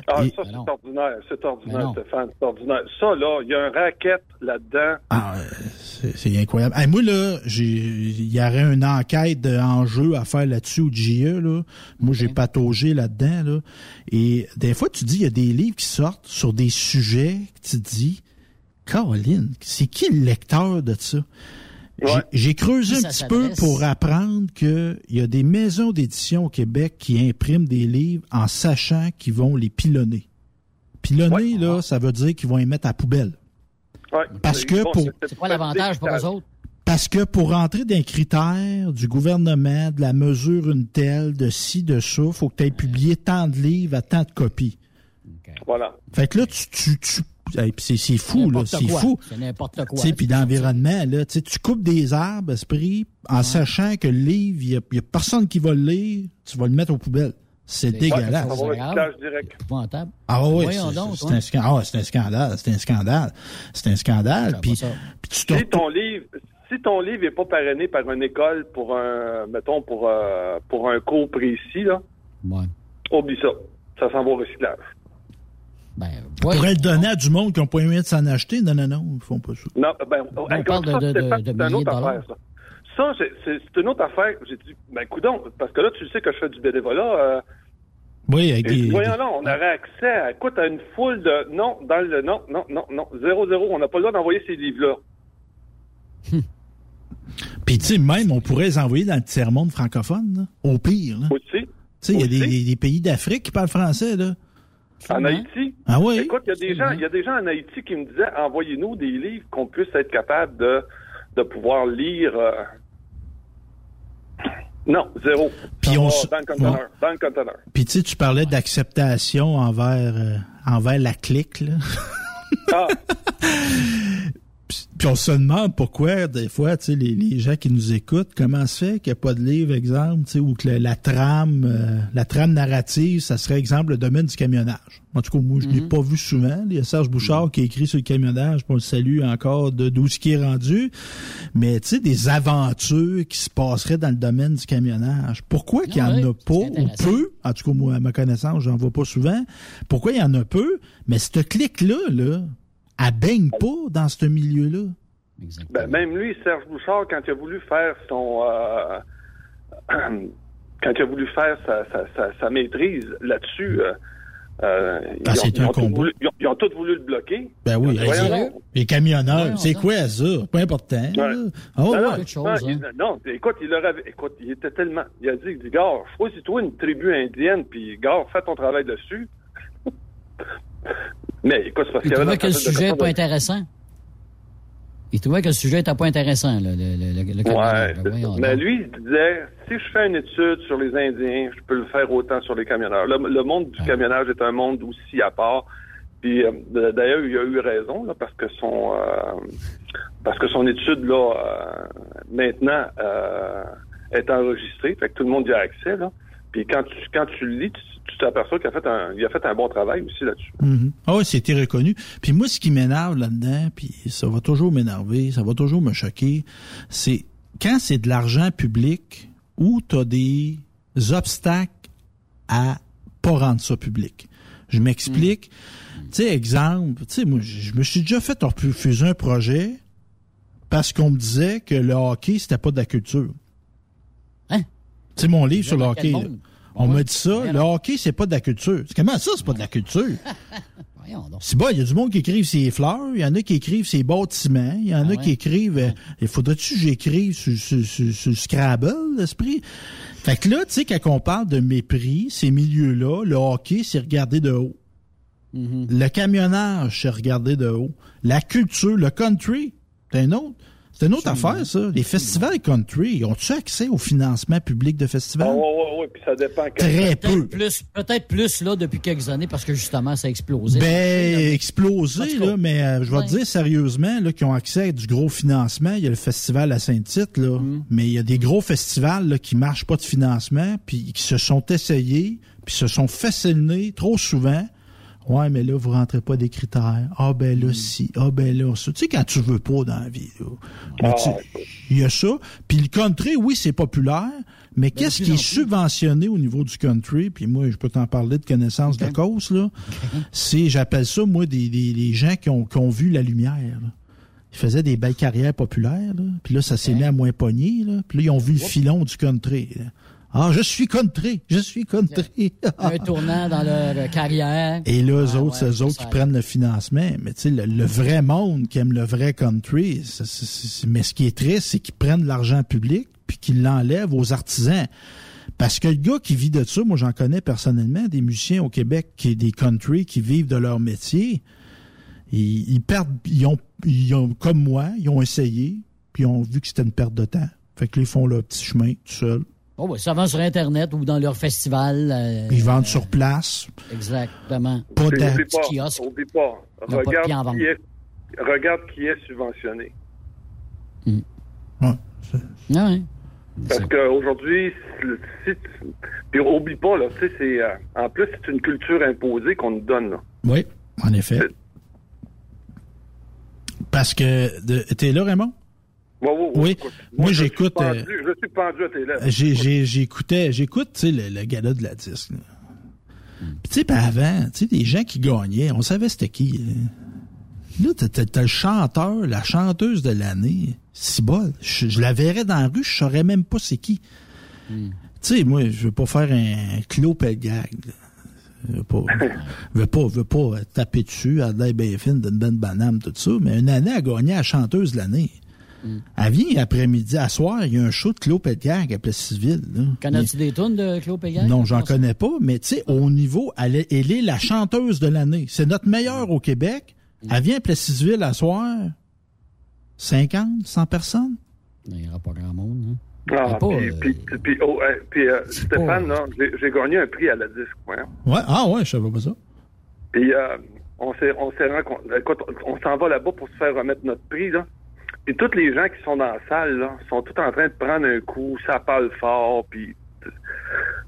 Ah, Et- ça, c'est ordinaire. C'est ordinaire. Stéphane. C'est ordinaire. Ça, là, il y a un racket là-dedans. Ah, euh, c'est incroyable. Hey, moi, là, j'ai, il y aurait une enquête d'enjeu à faire là-dessus au GIE, là. Moi, j'ai pataugé là-dedans, là. Et des fois, tu dis, il y a des livres qui sortent sur des sujets que tu dis, Caroline, c'est qui le lecteur de ça? J'ai- J'ai creusé un petit peu pour apprendre qu'il y a des maisons d'édition au Québec qui impriment des livres en sachant qu'ils vont les pilonner. Pilonner, là, ça veut dire qu'ils vont les mettre à poubelle. Ouais. Parce que Bon, pour- c'est- quoi l'avantage pour eux autres? Parce que pour rentrer d'un critère du gouvernement, de la mesure une telle, de ci, de ça, faut que tu aies publié tant de livres à tant de copies. Voilà. Fait que là, tu... tu, tu c'est, c'est fou, là, c'est fou. C'est n'importe quoi. Tu sais, puis l'environnement, là, tu coupes des arbres, esprit, en sachant que le livre, il y a, personne qui va le lire, tu vas le mettre aux poubelles. C'est dégueulasse. Ah oui, c'est, un scandale. Ah, c'est un scandale. C'est un scandale. C'est un scandale. Puis, puis tu te Si ton livre, si ton livre est pas parrainé par une école pour un, mettons, pour, euh, pour un cours précis, là, oublie ça. Ça s'en va au recyclage. Ben, pourrais le donner à du monde qui n'ont pas eu moyen de s'en acheter. Non, non, non, ils font pas ça. Non, ben, On hey, parle comme de- ça, de- de c'est une milliers autre de dollars. ça. Ça, c'est- une autre affaire. J'ai dit, ben, coudon, parce que là, tu sais que je fais du bénévolat. euh, Oui, avec des- voyons là, on aurait accès à, écoute, à une foule de, non, dans le, non, non, non, non, zéro, zéro, on n'a pas le droit d'envoyer ces livres-là. *laughs* Puis, tu sais, même, on pourrait les envoyer dans le tiers-monde francophone, là, au pire. Là. Aussi. Tu sais, il y a des pays d'Afrique qui parlent français, là. En Haïti? Ah oui? Écoute, il y a des gens, il y a des gens en Haïti qui me disaient, envoyez-nous des livres qu'on puisse être capable de, de pouvoir lire. euh. Non, zéro. Puis on dans le conteneur, ouais. dans le conteneur. Puis, tu sais, tu parlais d'acceptation envers, euh, envers la clique, là. Ah. *laughs* Puis- on se demande pourquoi, des fois, tu sais, les, les gens qui nous écoutent, comment se fait qu'il n'y a pas de livre, exemple, tu sais, ou que la, la trame, euh, la trame narrative, ça serait, exemple, le domaine du camionnage. En tout cas, moi, je ne l'ai pas vu souvent. Il y a Serge Bouchard qui a écrit sur le camionnage, pour le salue encore de d'où ce qui est rendu. Mais, tu sais, des aventures qui se passeraient dans le domaine du camionnage. Pourquoi qu'il n'y en a pas, ou peu, en tout cas, moi, à ma connaissance, j'en vois pas souvent. Pourquoi il y en a peu? Mais cette clique-là, là, elle baigne pas dans ce milieu-là. Ben, même lui, Serge Bouchard, quand il a voulu faire son. euh, *clears throat* quand il a voulu faire sa, sa, sa, sa maîtrise là-dessus, euh, Euh, Ah, ils, c'est ont, ils un ont tous combo. voulu, ils ont- ils ont tous voulu le bloquer. Ben oui, hey, donc. les camionneurs, c'est quoi ça? Pas important. Ouais. Ah ouais. non, non, quelque chose, non, hein. il- non, écoute, il leur avait, écoute, il était tellement, il a dit, il dit, gars, choisis-toi une tribu indienne, puis gars, fais ton travail dessus. Mais écoute, parce Il qu'il y avait que le sujet n'est pas intéressant. Il trouvait que le sujet n'était pas intéressant, là, le, le, le. Ouais, Ben, mais lui, il disait, si je fais une étude sur les Indiens, je peux le faire autant sur les camionneurs. Le, le monde du camionnage est un monde aussi à part. Puis euh, d'ailleurs, il a eu raison là, parce que son euh, parce que son étude là euh, maintenant euh, est enregistrée, fait que tout le monde y a accès là. Puis quand tu quand tu le lis, tu t'aperçois qu'il a fait un il a fait un bon travail aussi là-dessus. Mhm. Ah oui, c'était reconnu. Puis moi, ce qui m'énerve là-dedans, puis ça va toujours m'énerver, ça va toujours me choquer, c'est quand c'est de l'argent public où tu as des obstacles à pas rendre ça public. Je m'explique. Tu sais, exemple, tu sais, moi, je je me suis déjà fait refuser un projet parce qu'on me disait que le hockey, c'était pas de la culture. C'est mon livre sur le hockey. là. On Ouais. m'a dit ça, le hockey, c'est pas de la culture. C'est Comment ça, c'est pas de la culture? *laughs* C'est bon, il y a du monde qui écrivent ses fleurs, il y en a qui écrivent ses bâtiments, il y en a Ah qui ouais? écrivent euh, il faudrait-tu que j'écrive sur, sur, sur, sur Scrabble, l'esprit? Fait que là, tu sais, quand on parle de mépris, ces milieux-là, le hockey, c'est regarder de haut. Mm-hmm. Le camionnage, c'est regarder de haut. La culture, le country, c'est un autre. C'est une autre affaire, ça. Les festivals country, ont-tu accès au financement public de festivals? Ouais, ouais, ouais, puis ça dépend. Très peu. Peut-être plus, peut-être plus là depuis quelques années parce que justement ça a explosé. Ben, explosé, là, mais euh, je vais ouais. te dire sérieusement, là, qui ont accès à du gros financement, il y a le festival à Saint-Tite, là, Mm. mais il y a des gros festivals là, qui marchent pas de financement, puis qui se sont essayés, puis se sont nez trop souvent. Ouais, mais là, vous rentrez pas des critères. Ah ben là, si. Ah ben là, ça. Tu sais, quand tu veux pas dans la vie, là. Mais tu- Ah, il y a ça. Puis le country, oui, c'est populaire, mais Ben, qu'est-ce qui est subventionné au niveau du country? Puis moi, je peux t'en parler de connaissance de cause, là. C'est, j'appelle ça, moi, des, des, des gens qui ont, qui ont vu la lumière, là. Ils faisaient des belles carrières populaires, là. Puis là, ça s'est mis à moins pogner, là. Puis là, ils ont vu le filon du country, là. Ah, je suis country, je suis country. un tournant dans leur euh, carrière. Et là, eux Ah, autres, ouais, eux autres qui prennent le financement. Mais tu sais, le, le vrai monde qui aime le vrai country, mais ce qui est triste, c'est qu'ils prennent l'argent public puis qu'ils l'enlèvent aux artisans. Parce que le gars qui vit de ça, moi j'en connais personnellement, des musiciens au Québec, qui des country, qui vivent de leur métier, ils, ils perdent, ils ont, ils ont, comme moi, ils ont essayé, puis ils ont vu que c'était une perte de temps. Fait que là, ils font leur petit chemin tout seuls. Oh, ouais, ça vend sur Internet ou dans leur festival. euh, Ils vendent sur place. Exactement. Pas oublie petit kiosque. oublie pas. Regarde qui, est, regarde qui est subventionné. Ouais. Ah ouais. Parce qu'aujourd'hui, si, tu- puis oublie pas, là, tu sais, c'est, euh, en plus, c'est une culture imposée qu'on nous donne, là. Oui, en effet. Parce que de- t'es là, Raymond? Ouais, ouais, ouais, Oui. écoute, Moi, j'écoute, suis euh, pendu- Je suis pendu à tes lèvres. J'ai, j'ai, j'écoutais, j'écoute, tu sais, le, le gala de la disque. là. Puis tu sais, puis avant, tu sais, des gens qui gagnaient, on savait c'était qui. Là, Là, t'as, le chanteur, la chanteuse de l'année. C'est bol. Je, je la verrais dans la rue, je saurais même pas c'est qui. Tu sais, moi, je veux pas faire un clos. Je veux pas, je veux pas, veux pas taper dessus à la bien fine d'une banane, tout ça, mais une année, elle a gagné la chanteuse de l'année. Elle vient après-midi, à soir, il y a un show de Claude Pelgag à Plessisville. là. Connais-tu des tunes de Claude Péguin? Non, j'en connais pas, mais tu sais, au niveau, elle est, elle est la chanteuse de l'année. C'est notre meilleure au Québec. Elle vient à Plessisville à soir. 50, 100 personnes? Il n'y aura pas grand monde. Hein? Ah, pas, puis, euh, puis, puis, oh, euh, puis, euh, Stéphane, j'ai, gagné un prix à la disque, ouais. Ouais, ah ouais, je savais pas ça. Puis euh, on s'est on s'est rencontrés. Écoute, on s'en va là-bas pour se faire remettre notre prix, là. Puis tous les gens qui sont dans la salle, là, sont tous en train de prendre un coup, ça parle fort, puis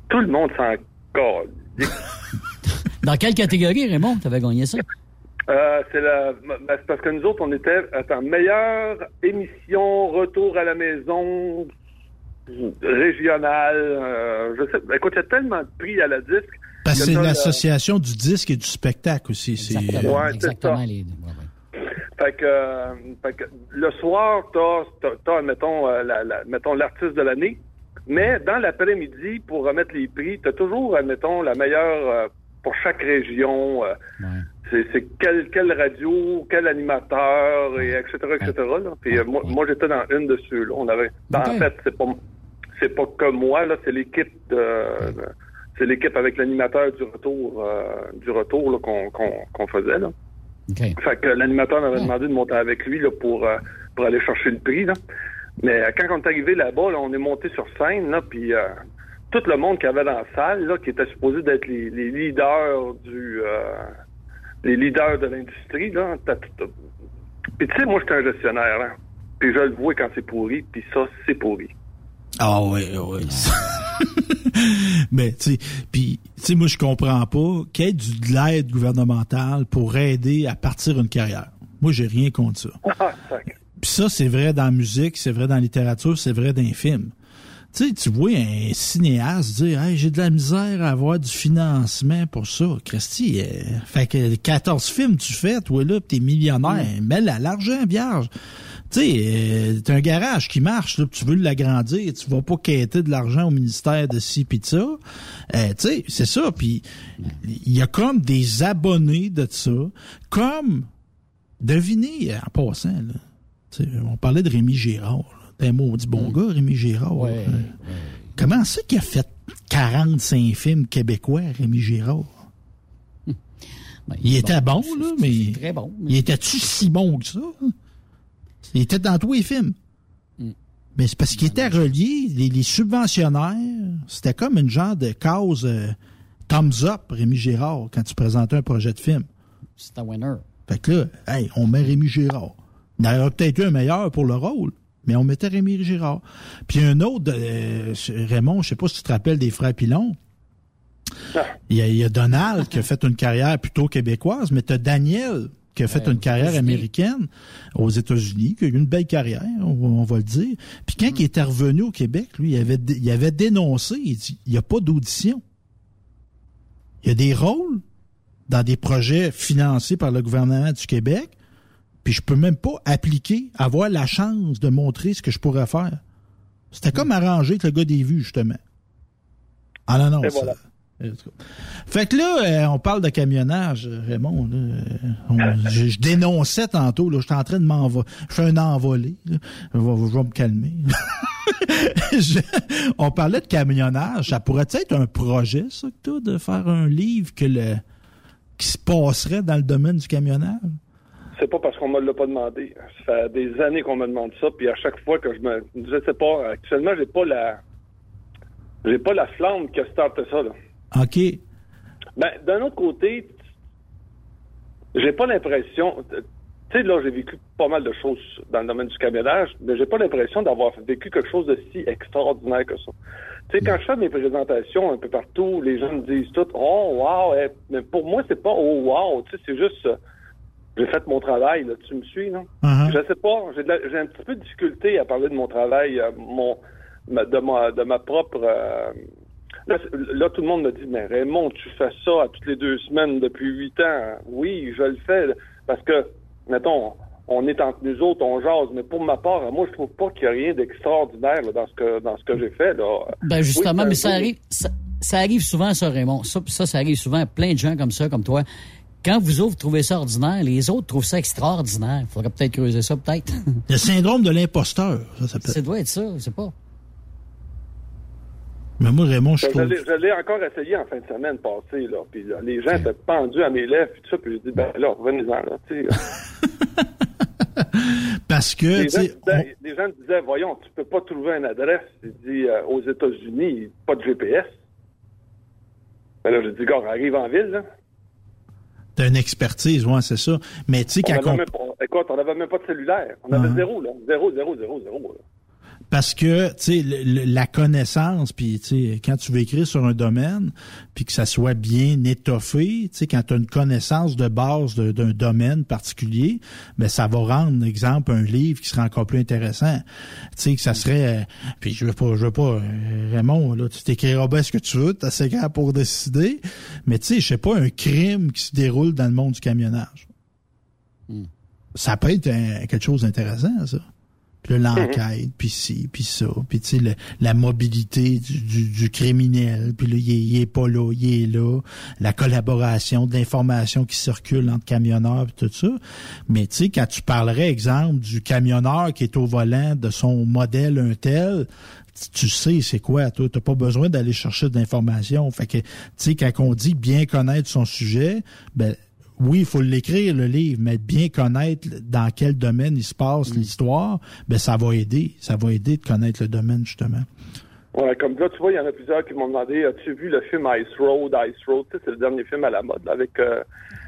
tout le monde s'en colle. *laughs* Dans quelle catégorie, Raymond, t'avais gagné ça? Euh, c'est la, ben, c'est parce que nous autres, on était, attends, meilleure émission, retour à la maison, régionale, euh, je sais, écoute, il y a tellement de prix à la disque. Parce que c'est l'association du disque et du spectacle aussi. C'est, Exactement, Ouais, c'est exactement ça. les deux. Ouais, ouais. Fait que, euh, fait que le soir, t'as, mettons, euh, la, la- mettons, l'artiste de l'année. Mais dans l'après-midi, pour remettre les prix, t'as toujours, mettons, la meilleure, euh, pour chaque région. Euh, c'est quel, quel radio, quel animateur, et etc., etc. Là. Puis, moi, moi j'étais dans une de ceux-là. On avait, En fait, c'est pas c'est pas que moi, là, c'est l'équipe de, c'est l'équipe avec l'animateur du retour du retour qu'on qu'on faisait là. Fait que l'animateur m'avait demandé de monter avec lui là, pour, pour aller chercher le prix. Là. Mais quand on est arrivé là-bas, là, on est monté sur scène, là, puis tout le monde qui avait dans la salle, là, qui était supposé d'être les, leaders du euh, les leaders de l'industrie, là. Puis tu sais, moi j'étais un gestionnaire, hein. Puis je le vois quand c'est pourri, puis ça, c'est pourri. Ah oui, oui. *laughs* *laughs* Mais tu sais, puis tu sais, moi je comprends pas qu'il y ait de l'aide gouvernementale pour aider à partir une carrière. Moi, j'ai rien contre ça. Ah, puis ça, c'est vrai dans la musique, c'est vrai dans la littérature, c'est vrai dans les films. Tu sais, tu vois un cinéaste dire hey, j'ai de la misère à avoir du financement pour ça. Christy, euh, fait que 14 films tu fais, toi là, t'es millionnaire, mm. mets l'argent, vierge. Tu sais, euh, t'as un garage qui marche, là, tu veux l'agrandir, tu vas pas quêter de l'argent au ministère de ci pis de ça. Euh, tu sais, c'est ça. Puis il y a comme des abonnés de ça, comme devinez en passant là. on parlait de Rémi Girard. Un maudit bon mm. gars, Rémi Girard. Euh, comment c'est qu'il a fait 45 films québécois, Rémi Girard? *laughs* Ben, il, était bon, là, mais. Très bon. Il était-tu si bon que ça? Il était dans tous les films. Mm. Mais c'est parce qu'il était relié, les, subventionnaires, c'était comme une genre de cause euh, thumbs up, Rémi Girard, quand tu présentais un projet de film. C'était un winner. Fait que là, hey, on met Rémi Girard. Il y aurait peut-être eu un meilleur pour le rôle mais on mettait Rémi Girard. Puis un autre, euh, Raymond, je sais pas si tu te rappelles des frères Pilon. Ah. Il, y a, Donald qui a fait une carrière plutôt québécoise, mais tu as Daniel qui a fait une carrière américaine aux États-Unis, qui a eu une belle carrière, on, va le dire. Puis quand mm. il était revenu au Québec, lui, il avait, il avait dénoncé, il dit, il n'y a pas d'audition. Il y a des rôles dans des projets financés par le gouvernement du Québec, puis je peux même pas appliquer, avoir la chance de montrer ce que je pourrais faire. C'était comme arrangé avec le gars des vues, justement. Ah non, non. Fait que là, euh, on parle de camionnage, Raymond. je, dénonçais tantôt, là, j'étais en train de m'envoler. Je fais un envolé. Je, vais, me calmer. *laughs* on parlait de camionnage. Ça pourrait être un projet, ça, que toi, de faire un livre que le, qui se passerait dans le domaine du camionnage? c'est pas parce qu'on me l'a pas demandé. Ça fait des années qu'on me demande ça, puis à chaque fois que je me, je sais pas, actuellement j'ai pas la, j'ai pas la flamme qui a starté ça là. Ok. Ben d'un autre côté, j'ai pas l'impression, tu sais là j'ai vécu pas mal de choses dans le domaine du camionnage, mais j'ai pas l'impression d'avoir vécu quelque chose de si extraordinaire que ça. Tu sais, quand je fais mes présentations un peu partout, les gens me disent tout, oh wow, eh, mais pour moi c'est pas oh wow, tu sais, c'est juste j'ai fait mon travail, là. Tu me suis, non? Uh-huh. Je sais pas. J'ai un petit peu de difficulté à parler de mon travail, euh, mon, de, ma, de ma propre. Euh, là, tout le monde me dit, mais Raymond, tu fais ça à toutes les deux semaines depuis huit ans. Oui, je le fais parce que, mettons, on est entre nous autres, on jase, mais pour ma part, moi, je trouve pas qu'il y a rien d'extraordinaire dans ce que dans ce que j'ai fait. Là. Ben justement, mais ça arrive, ça, arrive souvent, ça, Raymond. Ça, ça, ça arrive souvent. Plein de gens comme ça, comme toi, quand vous autres trouvez ça ordinaire, les autres trouvent ça extraordinaire. Il faudrait peut-être creuser ça, peut-être. Le syndrome de l'imposteur, ça s'appelle. Ça doit être ça, je sais pas. Mais moi, Raymond, je ben, trouve... Je l'ai encore essayé en fin de semaine passée, là. Puis les gens étaient pendus à mes lèvres, puis tout ça, puis je dis, ben là, revenez-en, là, tu sais. *laughs* Parce que... Les gens, disaient, les gens, disaient, voyons, tu peux pas trouver une adresse, il dit, euh, aux États-Unis, pas de GPS. Ben là, je dis, gars, arrive en ville, là. T'as une expertise, ouais, c'est ça. Mais tu sais, quand on... Écoute, on n'avait même pas de cellulaire. On avait zéro, là. Zéro, zéro, zéro, zéro. Là. Parce que, tu sais, la connaissance, puis tu sais, quand tu veux écrire sur un domaine, puis que ça soit bien étoffé, tu sais, quand tu as une connaissance de base d'un domaine particulier, ben ça va rendre, exemple, un livre qui sera encore plus intéressant. Tu sais, que ça serait, euh, puis je veux pas, je veux pas, euh, Raymond, là, tu t'écriras bien ce que tu veux, t'as assez grand pour décider, mais tu sais, je sais pas, un crime qui se déroule dans le monde du camionnage. Hmm. Ça peut être quelque chose d'intéressant, ça. Puis l'enquête, puis ci, puis ça, puis tu sais, la mobilité du, du, criminel, puis là, il est, pas là, il est là, la collaboration de l'information qui circule entre camionneurs, puis tout ça. Mais tu sais, quand tu parlerais, exemple, du camionneur qui est au volant de son modèle un tel, tu sais c'est quoi, toi. T'as pas besoin d'aller chercher de l'information. Fait que, tu sais, quand on dit bien connaître son sujet, ben oui, il faut l'écrire, le livre, mais bien connaître dans quel domaine il se passe mm. l'histoire, ben ça va aider. Ça va aider de connaître le domaine, justement. Ouais, comme là, tu vois, il y en a plusieurs qui m'ont demandé As-tu vu le film Ice Road Ice Road, c'est le dernier film à la mode avec. Euh,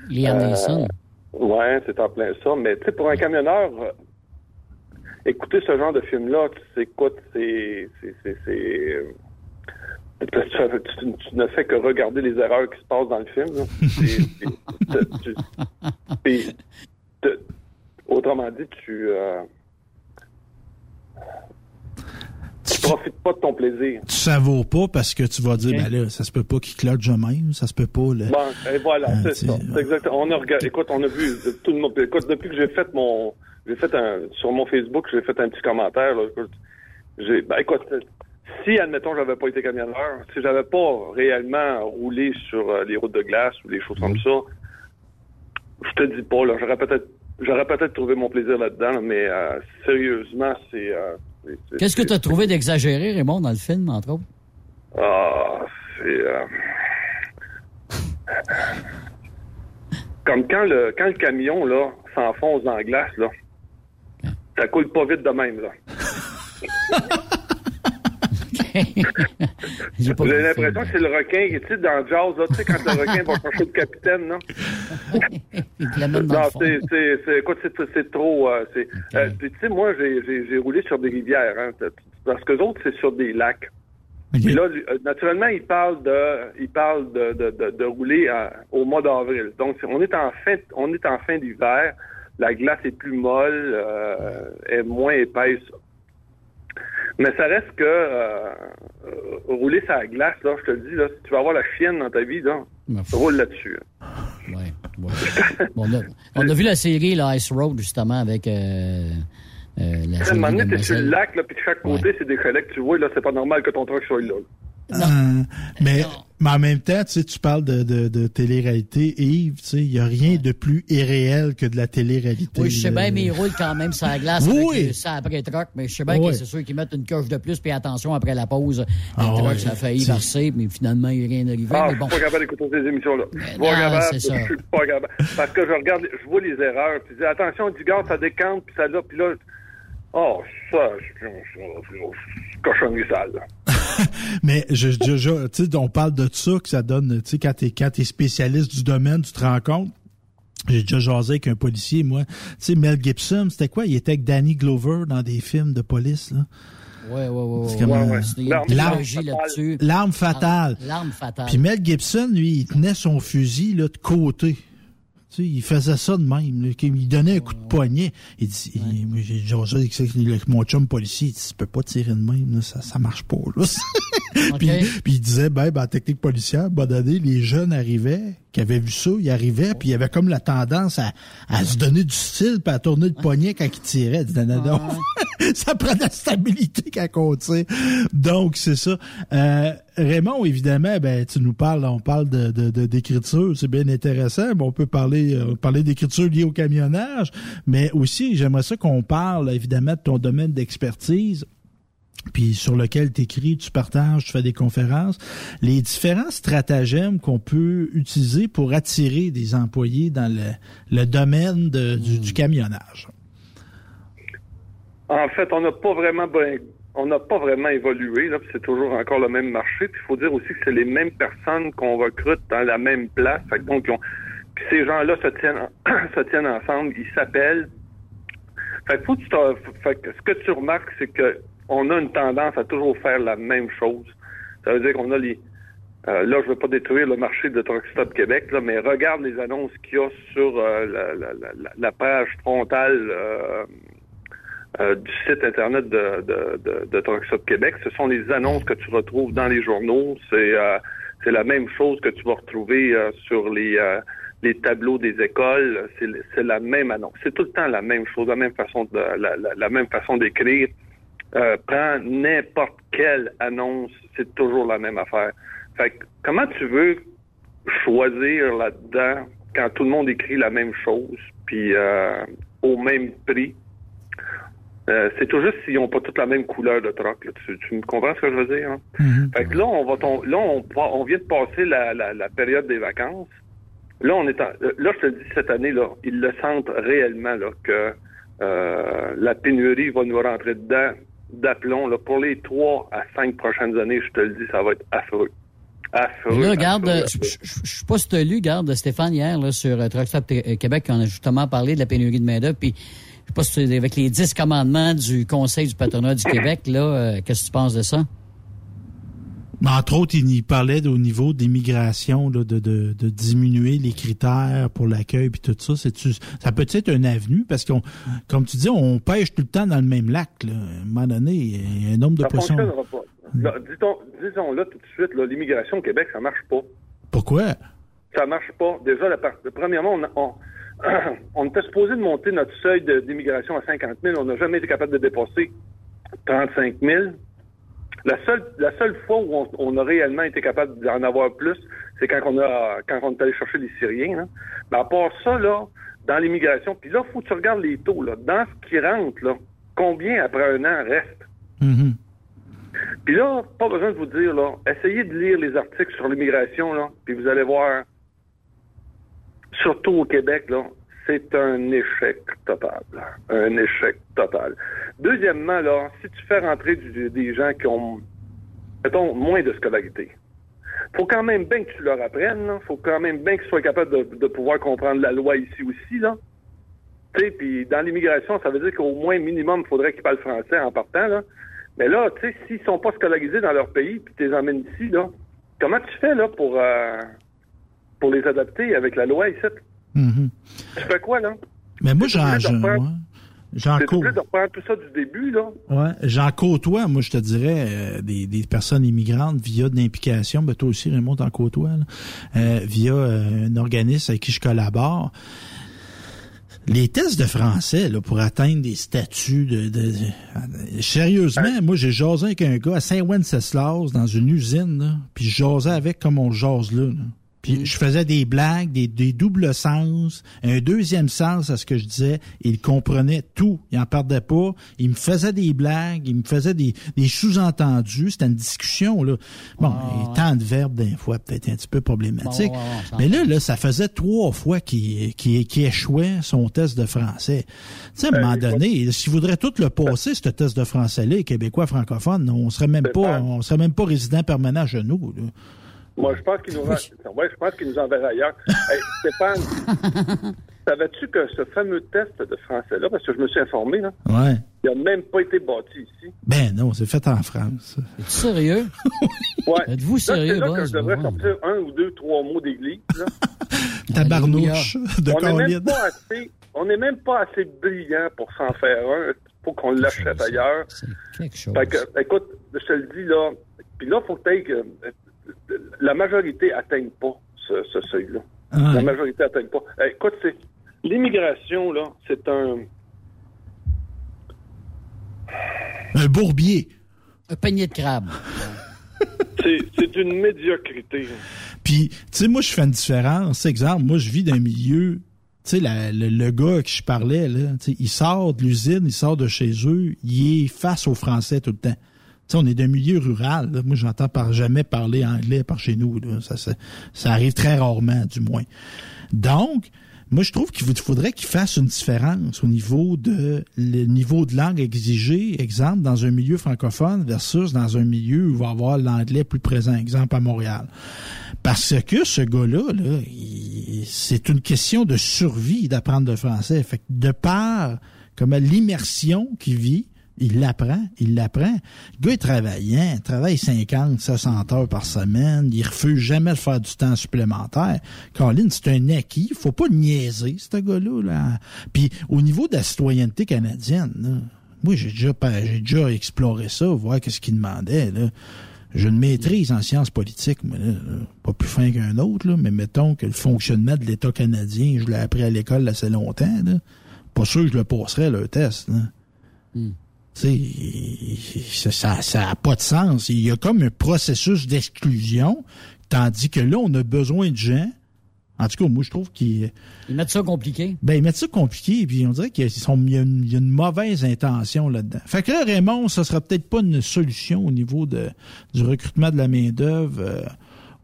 Liam Neeson. Euh, ouais, c'est en plein ça. Mais tu sais, pour un camionneur, euh, écouter ce genre de film-là, tu sais quoi, c'est. Tu, ne fais que regarder les erreurs qui se passent dans le film. autrement dit, tu, euh, tu profites pas de ton plaisir. Tu savoures pas parce que tu vas dire, ben là, ça se peut pas qu'il cloche même, ça se peut pas. Bon, et voilà, ah, c'est ça. exactement. On a regardé, écoute, on a vu tout le monde. Écoute, depuis que j'ai fait mon, j'ai fait un, sur mon Facebook, j'ai fait un petit commentaire. Là, j'ai, ben, écoute, si, admettons, j'avais pas été camionneur, si j'avais pas réellement roulé sur euh, les routes de glace ou des choses comme mhm. ça, je te dis pas, là, j'aurais peut-être j'aurais peut-être trouvé mon plaisir là-dedans, mais euh, sérieusement, euh, c'est. Qu'est-ce que tu as trouvé d'exagéré, Raymond, dans le film, entre autres? Ah, c'est. Comme quand le quand le camion là s'enfonce dans la glace, là, ça coule pas vite de même, là. *laughs* *laughs* J'ai l'impression que c'est le requin, tu sais, dans Jazz, là, tu sais, quand le requin va chercher le capitaine, *laughs* non? non, c'est, c'est, écoute, c'est, trop, euh, c'est, euh, tu sais, moi, j'ai, roulé sur des rivières, hein, parce que autres, c'est sur des lacs. Puis là, euh, naturellement, il parle de, il parle de, de, de, rouler au mois d'avril. Donc, on est en fin, on est en fin d'hiver. La glace est plus molle, est moins épaisse mais ça reste que euh, euh, rouler sur la glace, là, je te le dis, là, si tu vas avoir la chienne dans ta vie, là, roule là-dessus. Ouais, on, a, on, a, vu la série là, Ice Road, justement, avec... Euh, euh, la à un moment donné, t'es sur le lac, là, puis de chaque côté, c'est des collègues que tu vois, là, c'est pas normal que ton truc soit là. Euh, mais, mais en même temps, tu sais, tu parles de, de, de télé-réalité, Yves, tu sais, il n'y a rien de plus irréel que de la télé-réalité. Oui, je sais bien, mais ils roulent quand même sur la glace oui. avec ça après truck, mais je sais bien que c'est sûr qu'ils mettent une coche de plus, puis attention, après la pause, ah, le truck, ça a failli verser, mais finalement, il n'y a rien arrivé. Ah, mais bon. je suis pas capable d'écouter ces émissions-là. Je suis pas capable, je suis pas capable. Parce que je regarde, je vois les erreurs, puis je dis, attention, du gars, ça décante, puis ça là, puis là, oh, ça, je suis cochonnerie sale, là. Mais je, je, je tu sais, on parle de ça que ça donne, tu sais, quand t'es quand es spécialiste du domaine, tu te rends compte. J'ai déjà jasé avec un policier, moi. Tu sais, Mel Gibson, c'était quoi? Il était avec Danny Glover dans des films de police, là. Ouais, ouais, ouais. ouais, L'arme fatale. L'arme fatale. Puis Mel Gibson, lui, il tenait son fusil là, de côté il faisait ça de même. Il donnait un coup de poignet. Il dit, ouais. mon chum policier, il dit, tu peux pas tirer de même, ça, ça marche pas. *laughs* puis, il disait, ben, ben, technique policière, bonne année, les jeunes arrivaient, qui avaient vu ça, ils arrivaient, puis il avait comme la tendance à, à se donner du style, puis à tourner le poignet quand il tirait. Il disait, non, non, *laughs* ça prend de la stabilité quand on tire. Donc, c'est ça. Euh, Raymond, évidemment, ben, tu nous parles, on parle de, de, d'écriture, c'est bien intéressant. Bon, on peut parler, euh, parler d'écriture liée au camionnage, mais aussi, j'aimerais ça qu'on parle, évidemment, de ton domaine d'expertise puis sur lequel tu écris, tu partages, tu fais des conférences, les différents stratagèmes qu'on peut utiliser pour attirer des employés dans le, domaine du, du, camionnage. En fait, on n'a pas vraiment on n'a pas vraiment évolué, là, c'est toujours encore le même marché. Puis il faut dire aussi que c'est les mêmes personnes qu'on recrute dans la même place. donc, puis ces gens-là se tiennent, *clears throat* se tiennent ensemble, ils s'appellent. Fait faut que tu fait ce que tu remarques, c'est que on a une tendance à toujours faire la même chose. Ça veut dire qu'on a les. Euh, là, je ne veux pas détruire le marché de Truck Québec, là, mais regarde les annonces qu'il y a sur euh, la, page frontale euh, du site internet de, de, de, Québec. Ce sont les annonces que tu retrouves dans les journaux. C'est c'est la même chose que tu vas retrouver sur les les tableaux des écoles, c'est la même annonce. C'est tout le temps la même chose, la même façon de la, la, même façon d'écrire. Euh, prends n'importe quelle annonce, c'est toujours la même affaire. Fait que, comment tu veux choisir là-dedans quand tout le monde écrit la même chose, puis euh, au même prix? Euh, c'est tout juste s'ils n'ont pas toute la même couleur de troc. Tu, me comprends ce que je veux dire? Hein? Mm-hmm. Fait que là, on va là, on, on, vient de passer la, la, période des vacances. Là, on est là, je te dis cette année, là, ils le sentent réellement là, que euh, la pénurie va nous rentrer dedans d'aplomb. Là, pour les trois à cinq prochaines années, je te le dis, ça va être affreux. Affreux. Là, regarde, je ne sais pas si tu as lu, garde Stéphane hier là, sur euh, Truck Stop Québec, on a justement parlé de la pénurie de main-d'œuvre, puis je sais pas si avec les dix commandements du Conseil du patronat du Québec, là, euh, qu'est-ce que tu penses de ça? Entre autres, il y parlait au niveau des migrations, de, de, de, diminuer les critères pour l'accueil puis tout ça. C'est ça peut être une avenue parce qu'on, comme tu dis, on pêche tout le temps dans le même lac. Là. À un moment donné, il y a un nombre de poissons. Disons-le tout de suite, l'immigration au Québec, ça marche pas. Pourquoi? Ça marche pas. Déjà, la, premièrement, on, *clears throat* on, était supposé de monter notre seuil d'immigration à 50 000. On n'a jamais été capable de dépasser 35 000. La seule, la seule fois où on, a réellement été capable d'en avoir plus, c'est quand on a quand on est allé chercher les Syriens. Mais à part ça, là, dans l'immigration, puis là, il faut que tu regardes les taux. Là. Dans ce qui rentre, là, combien après un an reste? Mm-hmm. Puis là, pas besoin de vous dire, là, essayez de lire les articles sur l'immigration, là, puis vous allez voir, surtout au Québec, là, c'est un échec total. Un échec total. Deuxièmement, là, si tu fais rentrer des gens qui ont, mettons, moins de scolarité, faut quand même bien que tu leur apprennes, là. faut quand même bien qu'ils soient capables de, pouvoir comprendre la loi ici aussi, là. Tu sais, puis dans l'immigration, ça veut dire qu'au moins minimum, il faudrait qu'ils parlent français en partant, là. Mais là, tu sais, s'ils sont pas scolarisés dans leur pays, puis tu les emmènes ici, là, comment tu fais, là, pour, euh, pour les adapter avec la loi ici? Mm-hmm. Tu fais quoi, là? Mais moi, j'en... J'en côtoie. de reprendre tout ça du début, là? Ouais. J'en côtoie, moi, je te dirais, euh, des, des, personnes immigrantes via de l'implication. Ben, toi aussi, Raymond, t'en côtoies, là, euh, via euh, un organisme avec qui je collabore. Les tests de français, là, pour atteindre des statuts de... de, sérieusement, moi, j'ai jasé avec un gars à Saint-Wenceslas, dans une usine, là, puis je jasais avec comme on jase là. là. Puis je faisais des blagues, des, des, doubles sens, un deuxième sens à ce que je disais. Il comprenait tout. Il en perdait pas. Il me faisait des blagues, il me faisait des, des sous-entendus. C'était une discussion, là. Bon, ah, tant de verbes d'un fois, peut-être un petit peu problématique. Mais là, là, ça faisait trois fois qu'il échouait son test de français. Tu sais, à un moment ben, donné, s'il voudrait tout le passer, ce test de français-là, Québécois francophones, on serait même pas, on serait même pas résident permanent chez nous, là. Moi, je pense qu'il nous, ouais, je pense qu'il nous enverra ailleurs. *laughs* hey, Stéphane, savais-tu que ce fameux test de français-là, parce que je me suis informé, là, ouais. il n'a même pas été bâti ici. Ben non, c'est fait en France. Es-tu sérieux? *laughs* ouais. Êtes-vous sérieux? C'est là que je devrais sortir un ou deux, trois mots d'église. *laughs* Tabarnouche de on n'est même pas assez, On n'est même pas assez brillant pour s'en faire un, pour qu'on l'achète ailleurs. C'est quelque chose. Fait que, écoute, je te le dis, là, puis là, il faut que tu la majorité n'atteigne pas ce, seuil-là. Ah la majorité n'atteigne pas. Eh, écoute, c'est l'immigration, là, c'est un. Un bourbier. Un panier de crabe. *laughs* c'est une médiocrité. Puis, tu sais, moi, je fais une différence. Exemple, moi, je vis d'un milieu tu sais, le, le, gars qui je parlais, là, il sort de l'usine, il sort de chez eux, il est face aux Français tout le temps on est d'un milieu rural. Moi, j'entends par jamais parler anglais par chez nous. Ça, ça, arrive très rarement, du moins. Donc, moi, je trouve qu'il faudrait qu'il fasse une différence au niveau de le niveau de langue exigé, exemple, dans un milieu francophone versus dans un milieu où il va avoir l'anglais plus présent, exemple à Montréal. Parce que ce gars-là, -là, c'est une question de survie d'apprendre le français. Fait de part comme l'immersion qu'il vit, il l'apprend, il l'apprend. Le gars est travaillant, il travaille 50, 60 heures par semaine, il refuse jamais de faire du temps supplémentaire. Colin, c'est un acquis, faut pas niaiser, ce gars-là. Là. Puis au niveau de la citoyenneté canadienne, moi j'ai déjà j'ai déjà exploré ça, voir qu'est-ce qu'il demandait. Là. J'ai une maîtrise en sciences politiques, moi, là, pas plus fin qu'un autre, là, mais mettons que le fonctionnement de l'État canadien, je l'ai appris à l'école assez longtemps. Là. Pas sûr que je le passerais, le test. Là. Hmm. Tu sais, ça n'a ça pas de sens. Il y a comme un processus d'exclusion, tandis que là, on a besoin de gens. En tout cas, moi, je trouve qu'ils... Ils mettent ça compliqué. Ben, ils mettent ça compliqué, puis on dirait qu'il y, a une, il y a une mauvaise intention là-dedans. Fait que là, Raymond, ça sera peut-être pas une solution au niveau de, du recrutement de la main-d'œuvre. euh,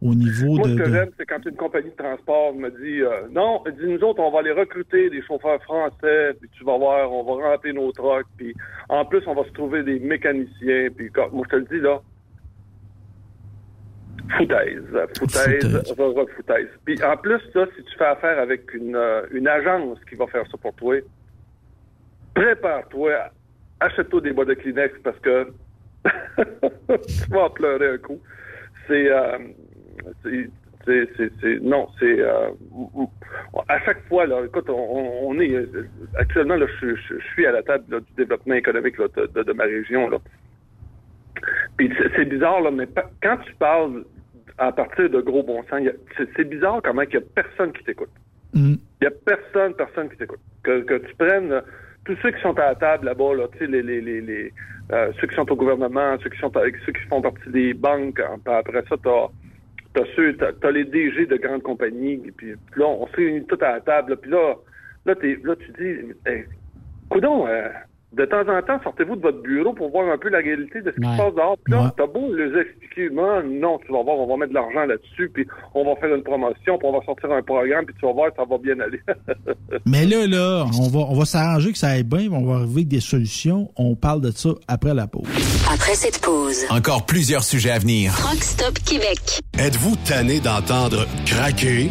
au niveau Moi, de. ce que de- j'aime, c'est quand une compagnie de transport me dit euh, Non, dit, nous autres, on va aller recruter des chauffeurs français, puis tu vas voir, on va remplir nos trucks, puis en plus, on va se trouver des mécaniciens, puis moi, je te le dis, là, foutaise, foutaise, Foutaise. foutaise. Puis en plus, ça, si tu fais affaire avec une, euh, une agence qui va faire ça pour toi, prépare-toi, achète-toi des bois de Kleenex parce que *laughs* tu vas en pleurer un coup. C'est, euh, c'est, c'est, non, c'est, euh, à chaque fois, là, écoute, on, on est, euh, actuellement, là, je, je- je suis à la table là, du développement économique là, de, de- de ma région, là. Puis c'est, bizarre, là, mais quand tu parles à partir de gros bon sens, y c'est, bizarre comment il n'y a personne qui t'écoute. Mm. Il n'y a personne, personne qui t'écoute. Que, que tu prennes tous ceux qui sont à la table là-bas, là, tu sais, les, les, les, les, euh, ceux qui sont au gouvernement, ceux qui sont avec ceux qui font partie des banques. hein, après ça, t'as t'as ceux, t'as, t'as les DG de grandes compagnies. Puis, puis là, on se réunit tout à la table. là, Puis là, là, t'es, là, tu dis, hey, coudon, euh, de temps en temps, sortez-vous de votre bureau pour voir un peu la réalité de ce qui Ouais. se passe dehors. Puis là, Ouais. t'as beau les expliquer, non, non, tu vas voir, on va mettre de l'argent là-dessus, puis on va faire une promotion, puis on va sortir un programme, puis tu vas voir, ça va bien aller. *laughs* Mais là, là, on va, on va s'arranger que ça aille bien, on va arriver avec des solutions. On parle de ça après la pause. Après cette pause, Encore plusieurs sujets à venir. Truck Stop Québec. Êtes-vous tanné d'entendre craquer,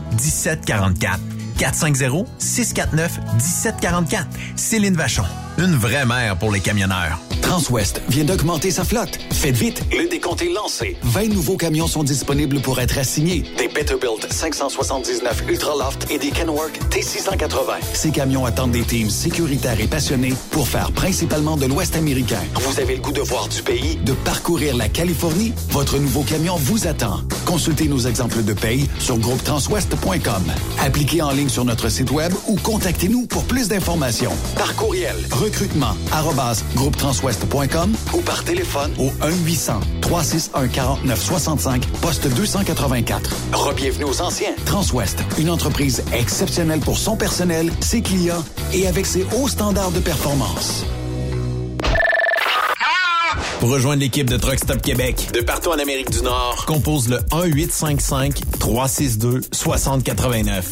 1744. 450-649-1744. Céline Vachon. Une vraie mère pour les camionneurs. Transwest vient d'augmenter sa flotte. Faites vite, le décompte est lancé. 20 nouveaux camions sont disponibles pour être assignés. Des Peterbilt 579 Ultraloft et des Kenworth T680. Ces camions attendent des teams sécuritaires et passionnés pour faire principalement de l'Ouest américain. Vous avez le goût de voir du pays, de parcourir la Californie? Votre nouveau camion vous attend. Consultez nos exemples de paye sur groupetranswest.com. Appliquez en ligne sur notre site web ou contactez-nous pour plus d'informations. Par courriel, recrutement, arrobas, groupetranswest.com ou par téléphone au 1-800-361-4965, poste 284. Rebienvenue aux anciens. Transwest, une entreprise exceptionnelle pour son personnel, ses clients et avec ses hauts standards de performance. Pour rejoindre l'équipe de Truck Stop Québec, de partout en Amérique du Nord, compose le 1-855-362-6089.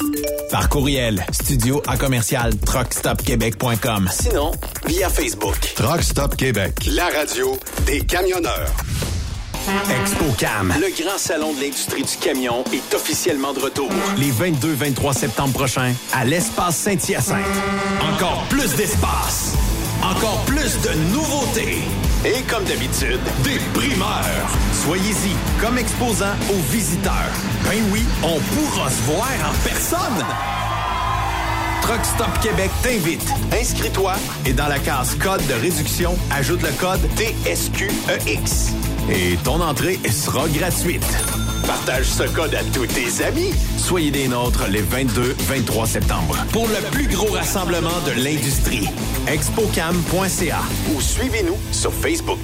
Par courriel, studio à commercial truckstopquebec.com. Sinon, via Facebook. Truck Stop Québec, la radio des camionneurs. ExpoCam, Le grand salon de l'industrie du camion est officiellement de retour. les 22-23 septembre prochains, à l'espace Saint-Hyacinthe. Encore plus d'espace, encore plus de nouveautés, Et comme d'habitude, des primeurs. Soyez-y comme exposant aux visiteurs. Ben oui, on pourra se voir en personne. Truck Stop Québec t'invite. Inscris-toi et dans la case code de réduction, ajoute le code TSQEX. Et ton entrée sera gratuite. Partage ce code à tous tes amis. Soyez des nôtres les 22-23 septembre pour le plus gros rassemblement de l'industrie. Expocam.ca ou suivez-nous sur Facebook.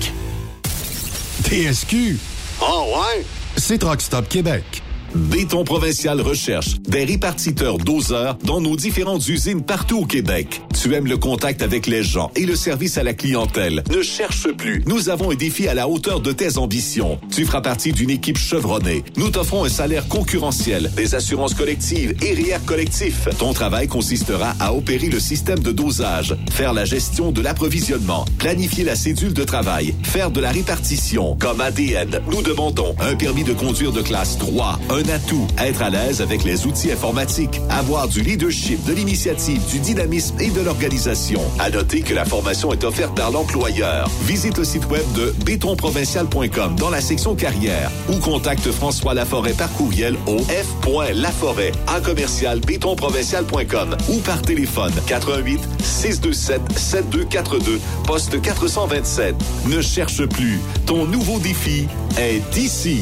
TSQ. Oh ouais? C'est Truck Stop Québec. Béton Provincial recherche des répartiteurs doseurs dans nos différentes usines partout au Québec. Tu aimes le contact avec les gens et le service à la clientèle. Ne cherche plus. Nous avons un défi à la hauteur de tes ambitions. Tu feras partie d'une équipe chevronnée. Nous t'offrons un salaire concurrentiel, des assurances collectives et RIER collectif. Ton travail consistera à opérer le système de dosage, faire la gestion de l'approvisionnement, planifier la cédule de travail, faire de la répartition. Comme ADN, nous demandons un permis de conduire de classe 3, un atout, être à l'aise avec les outils informatiques, avoir du leadership, de l'initiative, du dynamisme et de l'organisation. À noter que la formation est offerte par l'employeur. Visite le site web de bétonprovincial.com dans la section carrière ou contacte François Laforêt par courriel au f.laforêt en commercial bétonprovincial.com ou par téléphone 88 627 7242 poste 427. Ne cherche plus. Ton nouveau défi est ici.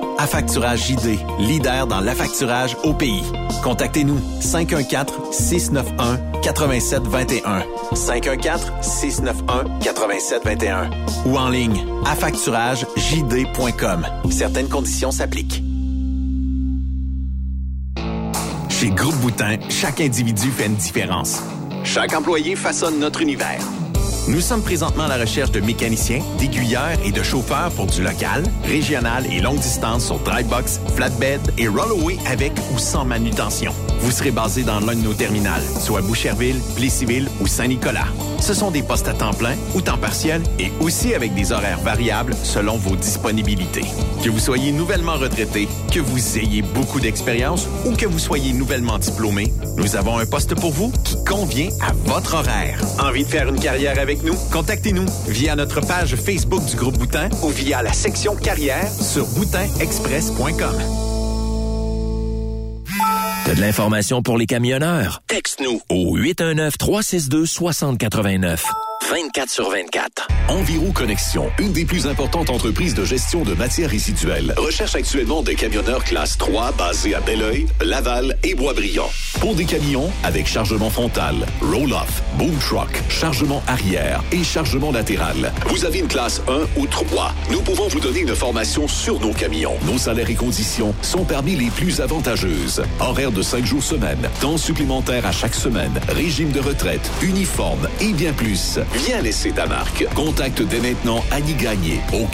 Affacturage JD, leader dans l'affacturage au pays. Contactez-nous 514-691-8721. 514-691-8721. Ou en ligne, affacturagejd.com. Certaines conditions s'appliquent. Chez Groupe Boutin, chaque individu fait une différence. Chaque employé façonne notre univers. Nous sommes présentement à la recherche de mécaniciens, d'aiguilleurs et de chauffeurs pour du local, régional et longue distance sur dry box, flatbed et rollaway avec ou sans manutention. Vous serez basé dans l'un de nos terminales, soit Boucherville, Plessisville ou Saint-Nicolas. Ce sont des postes à temps plein ou temps partiel et aussi avec des horaires variables selon vos disponibilités. Que vous soyez nouvellement retraité, que vous ayez beaucoup d'expérience ou que vous soyez nouvellement diplômé, nous avons un poste pour vous qui convient à votre horaire. Envie de faire une carrière avec nous? Contactez-nous via notre page Facebook du groupe Boutin ou via la section carrière sur boutinexpress.com. T'as de l'information pour les camionneurs? Texte-nous au 819-362-6089. 24 sur 24. Enviro Connexion, une des plus importantes entreprises de gestion de matières résiduelles, recherche actuellement des camionneurs classe 3 basés à Belleuil, Laval et Boisbriand. Pour des camions avec chargement frontal, roll-off, boom truck, chargement arrière et chargement latéral. Vous avez une classe 1 ou 3. Nous pouvons vous donner une formation sur nos camions. Nos salaires et conditions sont parmi les plus avantageuses. Horaire de 5 jours semaine, temps supplémentaire à chaque semaine, régime de retraite, uniforme et bien plus. Viens laisser ta marque. Contacte dès maintenant Annie Gagné au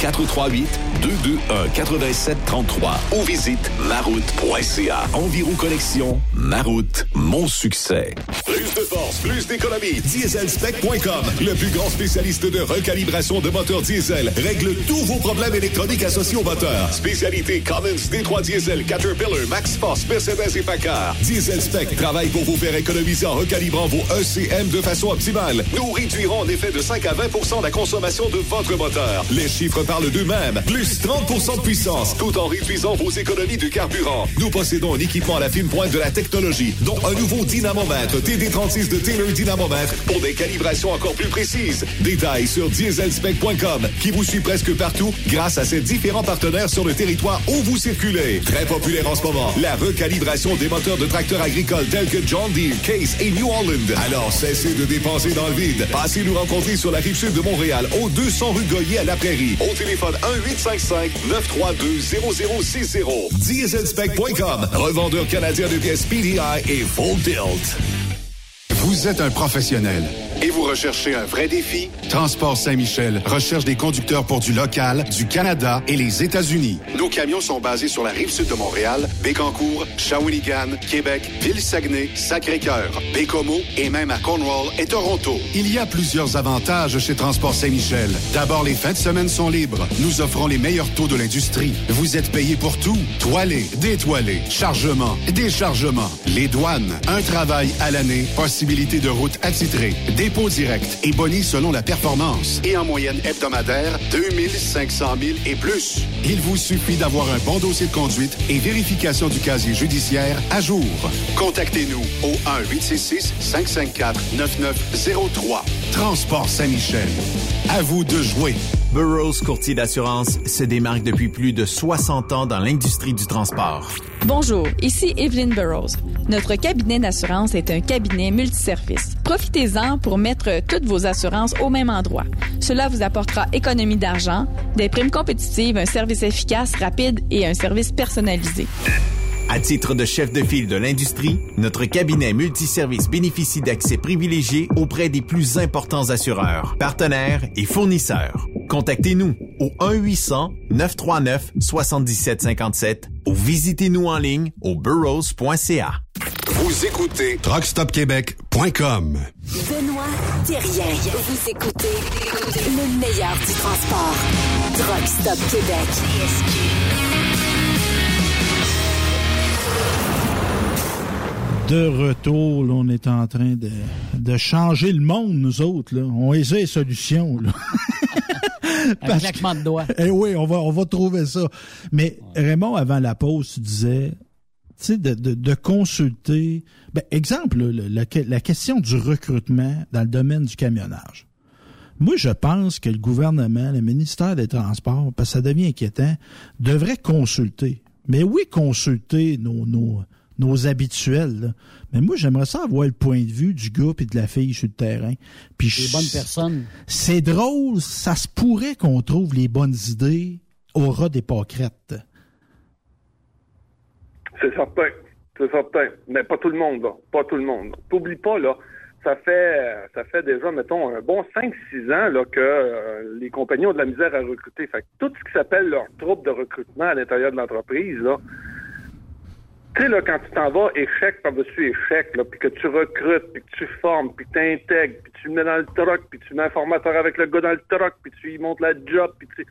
438-221-8733 ou visite maroute.ca. Environ Collection, Maroute, mon succès. Plus de force, plus d'économie. Dieselspec.com, le plus grand spécialiste de recalibration de moteurs diesel, règle tous vos problèmes électroniques associés au moteur. Spécialité Cummins, D3 Diesel, Caterpillar, Max Force, Mercedes et Packard. Dieselspec travaille pour vous faire économiser en recalibrant vos ECM de façon optimale. Nous réduirons en effet de 5 à 20% la consommation de votre moteur. Les chiffres parlent d'eux-mêmes. Plus 30% de puissance, tout en réduisant vos économies de carburant. Nous possédons un équipement à la fine pointe de la technologie, dont un nouveau dynamomètre TD36 de Taylor Dynamomètre pour des calibrations encore plus précises. Détails sur dieselspec.com qui vous suit presque partout grâce à ses différents partenaires sur le territoire où vous circulez. Très populaire en ce moment, la recalibration des moteurs de tracteurs agricoles tels que John Deere, Case et New Holland. Alors cessez de dépenser dans le vide. Passez nous rencontrer sur la rive sud de Montréal, au 200 rue Goyer à la Prairie. Au téléphone 1-855-932-0060. Dieselspec.com, revendeur canadien de pièces PDI et Full Tilt. Vous êtes un professionnel. Et vous recherchez un vrai défi? Transport Saint-Michel recherche des conducteurs pour du local, du Canada et les États-Unis. Nos camions sont basés sur la rive sud de Montréal, Bécancour, Shawinigan, Québec, Ville-Saguenay, Sacré-Cœur, Bécomo et même à Cornwall et Toronto. Il y a plusieurs avantages chez Transport Saint-Michel. D'abord, les fins de semaine sont libres. Nous offrons les meilleurs taux de l'industrie. Vous êtes payé pour tout. Toilé, détoilé, chargement, déchargement, les douanes, un travail à l'année, possibilité de route attitrée, dépôt direct et boni selon la performance. Et en moyenne hebdomadaire, 2500 000 et plus. Il vous suffit d'avoir un bon dossier de conduite et vérification du casier judiciaire à jour. Contactez-nous au 1-866-554-9903. Transport Saint-Michel. À vous de jouer. Burroughs Courtier d'assurance se démarque depuis plus de 60 ans dans l'industrie du transport. Bonjour, ici Evelyn Burroughs. Notre cabinet d'assurance est un cabinet multiservice. Profitez-en pour mettre toutes vos assurances au même endroit. Cela vous apportera économie d'argent, des primes compétitives, un service efficace, rapide et un service personnalisé. À titre de chef de file de l'industrie, notre cabinet multiservice bénéficie d'accès privilégié auprès des plus importants assureurs, partenaires et fournisseurs. Contactez-nous au 1-800-939-7757 ou visitez-nous en ligne au burrows.ca. Vous écoutez TruckStopQuébec.com. Benoît Thérien. Vous écoutez le meilleur du transport. Truck Stop Québec. De retour, là, on est en train de, de changer le monde, nous autres. Là. On essaie des solutions. Là. *laughs* Un claquement de doigts. Eh oui, on va, on va trouver ça. Mais Raymond, avant la pause, tu disais, tu sais, de, de, de consulter. Ben, exemple, là, la, la question du recrutement dans le domaine du camionnage. Moi, je pense que le gouvernement, le ministère des Transports, parce que ça devient inquiétant, devrait consulter. Mais oui, consulter nos, nos, nos habituels. Là. Mais moi, j'aimerais ça avoir le point de vue du gars et de la fille sur le terrain. Puis Les bonnes personnes. C'est drôle, ça se pourrait qu'on trouve les bonnes idées au ras des pâquerettes. C'est certain. C'est certain. Mais pas tout le monde, là. Pas tout le monde. T'oublies pas, là. Ça fait, ça fait déjà, mettons, un bon 5-6 ans là, que euh, les compagnies ont de la misère à recruter. Fait que tout ce qui s'appelle leur troupe de recrutement à l'intérieur de l'entreprise, là, tu sais, là, quand tu t'en vas échec par-dessus échec, là, puis que tu recrutes, puis que tu formes, puis tu intègres, puis tu le mets dans le truck, puis tu mets un formateur avec le gars dans le truck, puis tu lui montes la job, puis tu,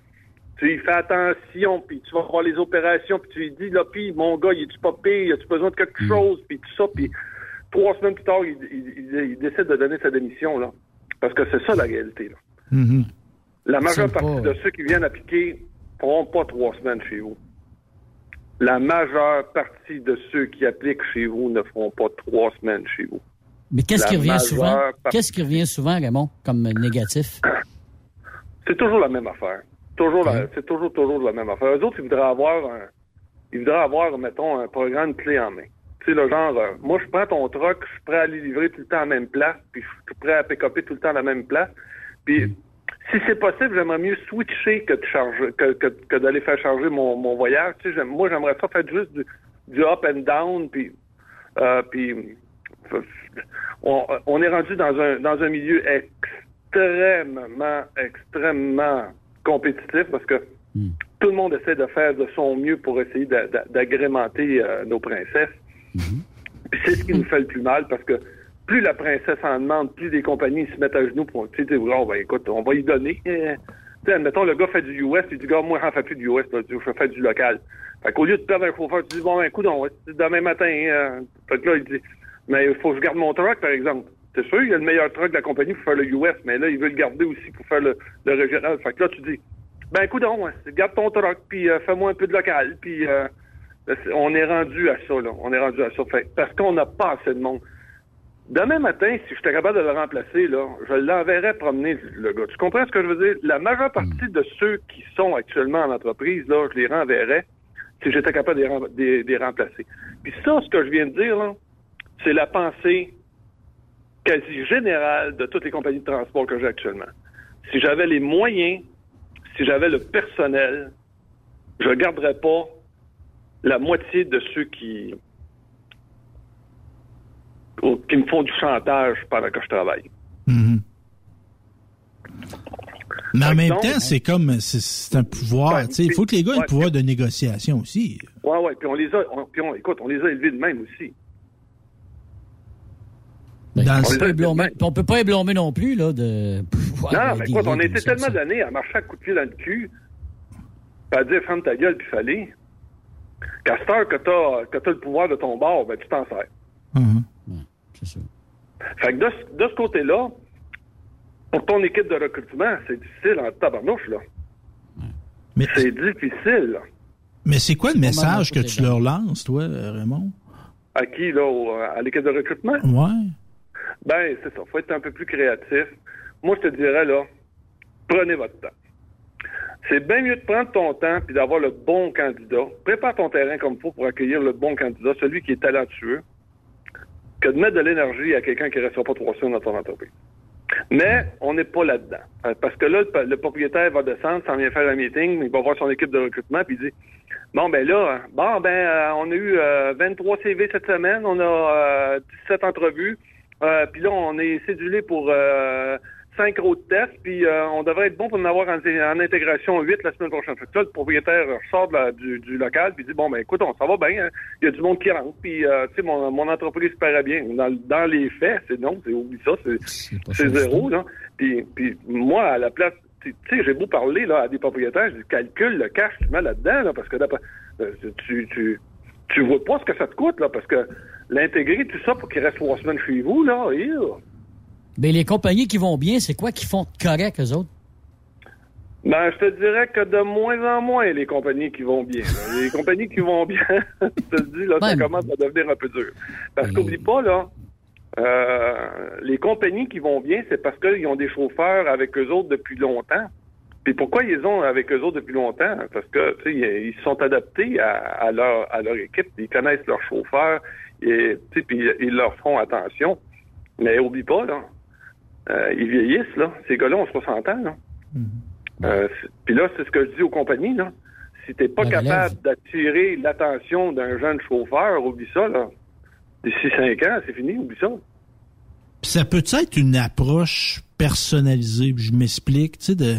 tu y fais attention, puis tu vas voir les opérations, puis tu lui dis, là, puis mon gars, il est-tu pas pire, as-tu besoin de quelque chose, puis tout ça, puis trois semaines plus tard, il, il, il, décide de donner sa démission, là. Parce que c'est ça, la réalité, là. Mm-hmm. La majeure partie de ceux qui viennent appliquer feront pas trois semaines chez vous. La majeure partie de ceux qui appliquent chez vous ne feront pas trois semaines chez vous. Mais qu'est-ce qui revient souvent? partie- Qu'est-ce qui revient souvent, Raymond, comme négatif? C'est toujours la même affaire. Toujours c'est toujours, toujours la même affaire. Eux autres, ils voudraient avoir un, ils voudraient avoir, mettons, un programme clé en main. Tu sais, le genre, euh, moi, je prends ton truck, je suis prêt à aller livrer tout le temps à la même place, puis je suis prêt à pick-upper tout le temps à la même place. Puis, si c'est possible, j'aimerais mieux switcher que de charger, que, que, que d'aller faire charger mon, mon voyage. Tu sais, moi, j'aimerais ça faire juste du, du up and down, puis, euh, puis, on, on est rendu dans un, dans un milieu extrêmement, extrêmement compétitif parce que tout le monde essaie de faire de son mieux pour essayer d'a- d'a- d'agrémenter euh, nos princesses. Puis c'est ce qui nous fait le plus mal parce que plus la princesse en demande, plus les compagnies se mettent à genoux pour, tu sais, oh, ben, écoute, on va y donner. Euh, tu sais, admettons, le gars fait du US, il dit, gars, moi, j'en fais plus du US, là, je fais du local. Fait qu'au lieu de perdre un chauffeur, tu dis, bon, ben, coup, demain matin, euh, fait que là, il dit, mais il faut que je garde mon truck, par exemple. C'est sûr, il y a le meilleur truck de la compagnie pour faire le US, mais là, il veut le garder aussi pour faire le, le régional. Fait que là, tu dis, ben, écoute, garde ton truck, puis euh, fais-moi un peu de local, puis euh, on est rendu à ça, là. On est rendu à ça. Fait, parce qu'on n'a pas assez de monde. Demain matin, si j'étais capable de le remplacer, là, je l'enverrais promener le gars. Tu comprends ce que je veux dire? La majeure partie de ceux qui sont actuellement en entreprise, là, je les renverrais si j'étais capable de les, remplacer. Puis ça, ce que je viens de dire, c'est la pensée quasi générale de toutes les compagnies de transport que j'ai actuellement. Si j'avais les moyens, si j'avais le personnel, je garderais pas la moitié de ceux qui qui me font du chantage pendant que je travaille. Mhm. Mais en même temps, c'est comme, c'est un pouvoir, tu sais, il faut que les gars aient le pouvoir de négociation aussi. Ouais, ouais, puis on les a, puis on, écoute, on les a élevés de même aussi. Ben, on, ne peut pas blâmer non plus, là, de Non, mais écoute, on a été tellement donnés à marcher à coup de pied dans le cul, à dire ferme ta gueule puis fallait. Castor, que t'as que as le pouvoir de ton bord, ben tu t'en sers. Mm-hmm. C'est ça. Fait que de, de ce côté-là, pour ton équipe de recrutement, c'est difficile en tabarnouche, là. Mais c'est difficile. Mais c'est quoi le message que tu leur lances, toi, Raymond? À qui, là, à l'équipe de recrutement? Ouais. Ben, c'est ça. Faut être un peu plus créatif. Moi, je te dirais, là, prenez votre temps. C'est bien mieux de prendre ton temps puis d'avoir le bon candidat. Prépare ton terrain comme il faut pour accueillir le bon candidat, celui qui est talentueux, de mettre de l'énergie à quelqu'un qui ne restera pas trois semaines dans ton entreprise. Mais on n'est pas là-dedans. Euh, parce que là, le, propriétaire va descendre, s'en vient faire un meeting, il va voir son équipe de recrutement, puis il dit Bon, ben là, bon, ben, euh, on a eu 23 euh, CV cette semaine, on a 17 entrevues. Euh, puis là, on est cédulé pour euh, cinq autres tests, puis euh, on devrait être bon pour en avoir en, intégration 8 la semaine prochaine. Fait que là, le propriétaire sort du, local, puis dit, bon, ben écoute, on s'en va bien, hein. il y a du monde qui rentre, puis tu sais, mon, mon entreprise paraît bien. Dans, les faits, c'est non, c'est oublie ça, c'est zéro, là. Puis, puis moi, à la place, tu sais, j'ai beau parler là, à des propriétaires, je dis, calcule le cash que tu mets là-dedans, là, parce que tu, tu, tu vois pas ce que ça te coûte, là, parce que l'intégrer, tout ça, pour qu'il reste trois semaines chez vous, là, Mais les compagnies qui vont bien, c'est quoi qui font correct, eux autres? Ben, je te dirais que de moins en moins, les compagnies qui vont bien. *laughs* Les compagnies qui vont bien, *laughs* je te dis, là, ça commence à devenir un peu dur. Parce qu'oublie pas, là, euh, les compagnies qui vont bien, c'est parce qu'ils ont des chauffeurs avec eux autres depuis longtemps. Puis pourquoi ils ont avec eux autres depuis longtemps? Parce que, ils sont adaptés à, leur, à leur équipe. Ils connaissent leurs chauffeurs, et, puis ils leur font attention. Mais oublie pas, là, euh, ils vieillissent, là. Ces gars-là ont 60 ans, là. Mm-hmm. Euh, puis là, c'est ce que je dis aux compagnies, là. Si t'es pas capable d'attirer l'attention d'un jeune chauffeur, oublie ça, là. D'ici 5 ans, c'est fini, oublie ça. Puis ça peut être une approche personnalisée, je m'explique, tu sais, de,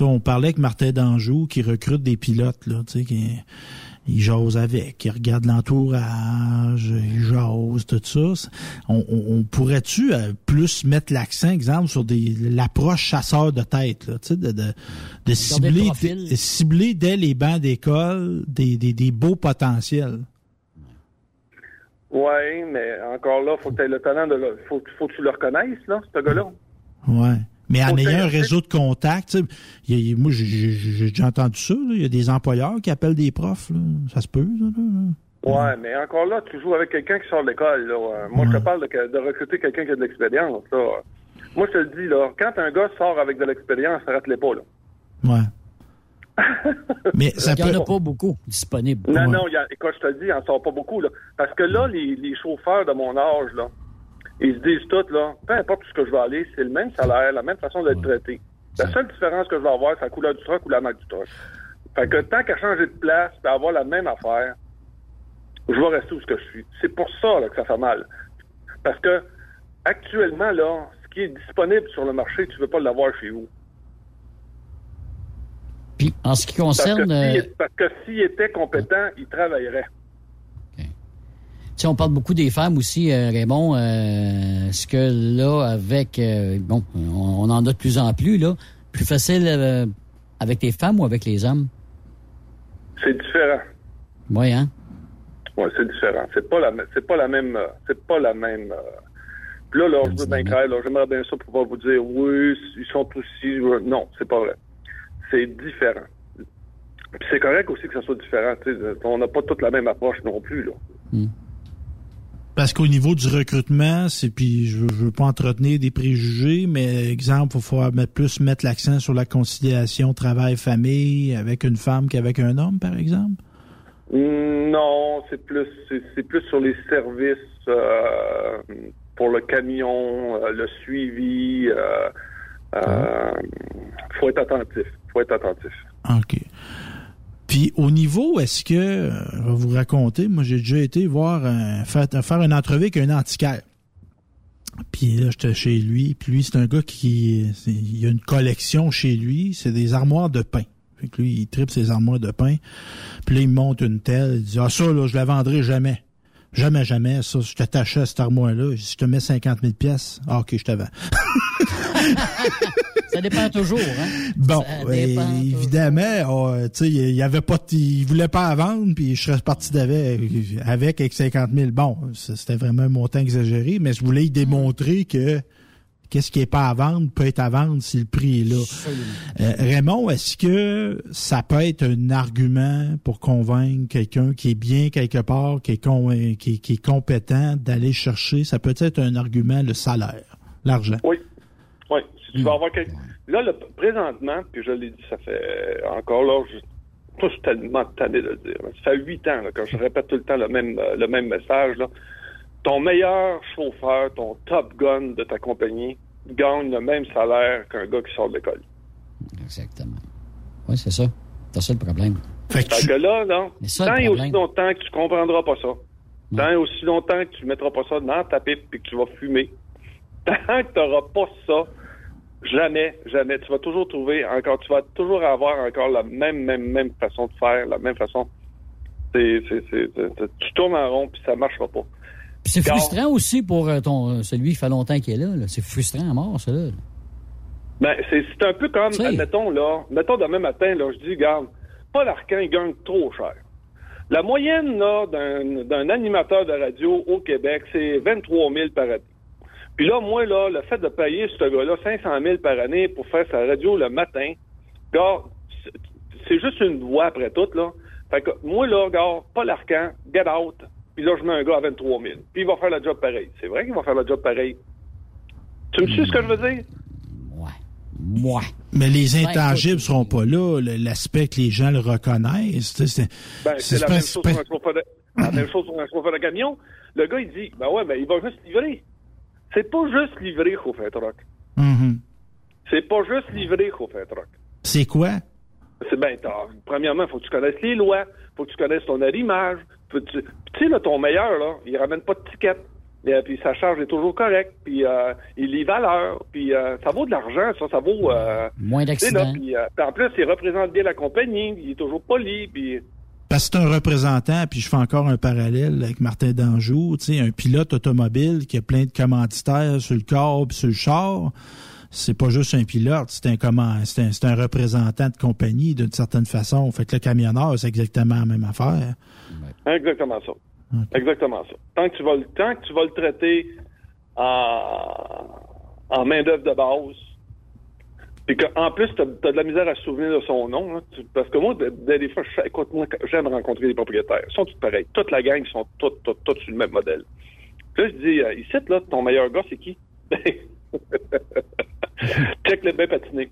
on parlait avec Martin Danjou qui recrute des pilotes, là, tu sais, qui il jase avec, il regarde l'entourage, il jase, tout ça. On, pourrait-tu euh, plus mettre l'accent, exemple, sur des l'approche chasseur de tête, là, de, de, de cibler, cibler dès les bancs d'école des, des, des beaux potentiels? Oui, mais encore là, faut que tu aies le talent de le, faut, faut que tu le reconnaisses, là, ce gars-là. Ouais. Mais en ayant un réseau de contacts, y a, moi j'ai déjà entendu ça, il y a des employeurs qui appellent des profs, là. ça se peut. Ça, Ouais, mais encore là, tu joues avec quelqu'un qui sort de l'école. Moi, je te parle de, de recruter quelqu'un qui a de l'expérience. Moi, je te le dis, là, quand un gars sort avec de l'expérience, ça rate pas. Là. Ouais. *laughs* mais ça il n'y en a pas beaucoup disponibles. Non, non, y a, écoute, je te le dis, il n'en sort pas beaucoup. Là, parce que là, les, les chauffeurs de mon âge, là, ils se disent tous, là, peu importe où ce que je vais aller, c'est le même salaire, la même façon d'être traité. La seule différence que je vais avoir, c'est la couleur du truck ou la marque du truck. Fait que tant qu'à changer de place et avoir la même affaire, je vais rester où ce que je suis. C'est pour ça que ça fait mal. Parce que actuellement, là, ce qui est disponible sur le marché, tu ne veux pas l'avoir chez vous. Puis, en ce qui concerne... Parce que s'il était compétent, il travaillerait on parle beaucoup des femmes aussi, euh, Raymond. Euh, est-ce que là, avec euh, bon, on, en a de plus en plus là, plus facile avec les femmes ou avec les hommes? C'est différent. Oui, hein? Oui, c'est différent. C'est pas la, c'est pas la même, c'est pas la même. là, là, je veux bien j'aimerais bien ça pouvoir vous dire oui, ils sont aussi. Non, c'est pas vrai. C'est différent. c'est correct aussi que ça soit différent. On n'a pas toute la même approche non plus là. Hmm. Parce qu'au niveau du recrutement, c'est puis je, je veux pas entretenir des préjugés, mais exemple, il faut mettre, plus mettre l'accent sur la conciliation travail-famille avec une femme qu'avec un homme, par exemple? Non, c'est plus c'est plus sur les services euh, pour le camion, euh, le suivi. Euh, euh, faut être attentif. Faut être attentif. OK. Puis au niveau, est-ce que, euh, je vais vous raconter, moi j'ai déjà été voir, faire, faire une entrevue avec un antiquaire. Puis là, j'étais chez lui. Puis lui, c'est un gars qui... Il a une collection chez lui. C'est des armoires de pain. Fait que lui, il tripe ses armoires de pain. Puis là, il monte une telle. Il dit, ah, ça, là, je la vendrai jamais. Jamais, jamais. Ça, je t'attachais à cette armoire-là. Je te mets 50 000 pièces. Ah, OK, je te vends. *laughs* ça dépend toujours, hein? Bon, évidemment, oh, tu sais, il y avait pas, il voulait pas à vendre, puis je serais parti d'avec, avec, avec 50 000. Bon, c'était vraiment un montant exagéré, mais je voulais y démontrer que qu'est-ce qui est pas à vendre peut être à vendre si le prix est là. Euh, Raymond, est-ce que ça peut être un argument pour convaincre quelqu'un qui est bien quelque part, qui est, qui, qui est compétent d'aller chercher, ça peut être un argument, le salaire, l'argent? Oui. Tu vas avoir quelque... Là, présentement, puis je l'ai dit, ça fait encore là, je, suis tellement tanné de le dire. Ça fait huit ans là, quand je répète tout le temps le même, le même message. Là ton meilleur chauffeur, ton top gun de ta compagnie, gagne le même salaire qu'un gars qui sort de l'école. Exactement. Oui, c'est ça. C'est ça le problème. Fait que, là, non, tant et aussi longtemps que tu comprendras pas ça, tant et aussi longtemps que tu mettras pas ça dans ta pipe et que tu vas fumer, *laughs* tant que tu n'auras pas ça, jamais, jamais, tu vas toujours trouver encore, tu vas toujours avoir encore la même, même, même façon de faire, la même façon. C'est, c'est, tu tournes en rond puis ça marchera pas. C'est frustrant aussi pour euh, ton euh, celui qui fait longtemps qu'il est là. C'est frustrant à mort, ça. Là. Ben, c'est un peu comme, admettons, là, mettons demain matin, là, je dis, regarde, Paul Arcand, il gagne trop cher. La moyenne là d'un animateur de radio au Québec, c'est 23 000 par année. Puis là, moi, là, le fait de payer ce gars-là 500 000 par année pour faire sa radio le matin, gars, c'est juste une voix après tout, là. Fait que moi, là, gars, Paul Arcan, get out, puis là, je mets un gars à 23 000. Puis il va faire le job pareil. C'est vrai qu'il va faire le job pareil. Tu me suis ce que je veux dire? Ouais. Moi. Mais les intangibles seront pas là. L'aspect que les gens le reconnaissent. C'est ben, la, même chose pour un chauffeur de, la même chose pour un chauffeur de camion. Le gars, il dit, ben ouais, mais il va juste livrer. C'est pas juste livrer, chauffeur truck. Mm C'est pas juste livrer, chauffeur truck. C'est quoi? C'est bien tard. Premièrement, il faut que tu connaisses les lois, il faut que tu connaisses ton arrimage, tu sais, là, ton meilleur, là, il ramène pas de ticket. Et, puis sa charge est toujours correcte, puis euh, il lit valeur, puis euh, ça vaut de l'argent, ça, ça vaut... Euh, Moins d'accidents. Puis, en plus, il représente bien la compagnie, il est toujours poli, puis... Parce que c'est un représentant, puis je fais encore un parallèle avec Martin Danjou, tu sais, un pilote automobile qui a plein de commanditaires sur le corps puis sur le char c'est pas juste un pilote, c'est un comment, c'est un, un, représentant de compagnie d'une certaine façon. Fait que le camionneur, c'est exactement la même affaire. Exactement ça. Exactement ça. Tant que tu vas le, tant que tu vas le traiter en, en main d'œuvre de base, et qu'en plus, tu as, de la misère à se souvenir de son nom. Hein, parce que moi, des fois, écoute, moi, j'aime rencontrer des propriétaires. Ils sont tous pareils. Toute la gang sont tous, tous, sur le même modèle. Puis là, je dis, euh, ici, là, ton meilleur gars, c'est qui? *laughs* Check le bien patiné.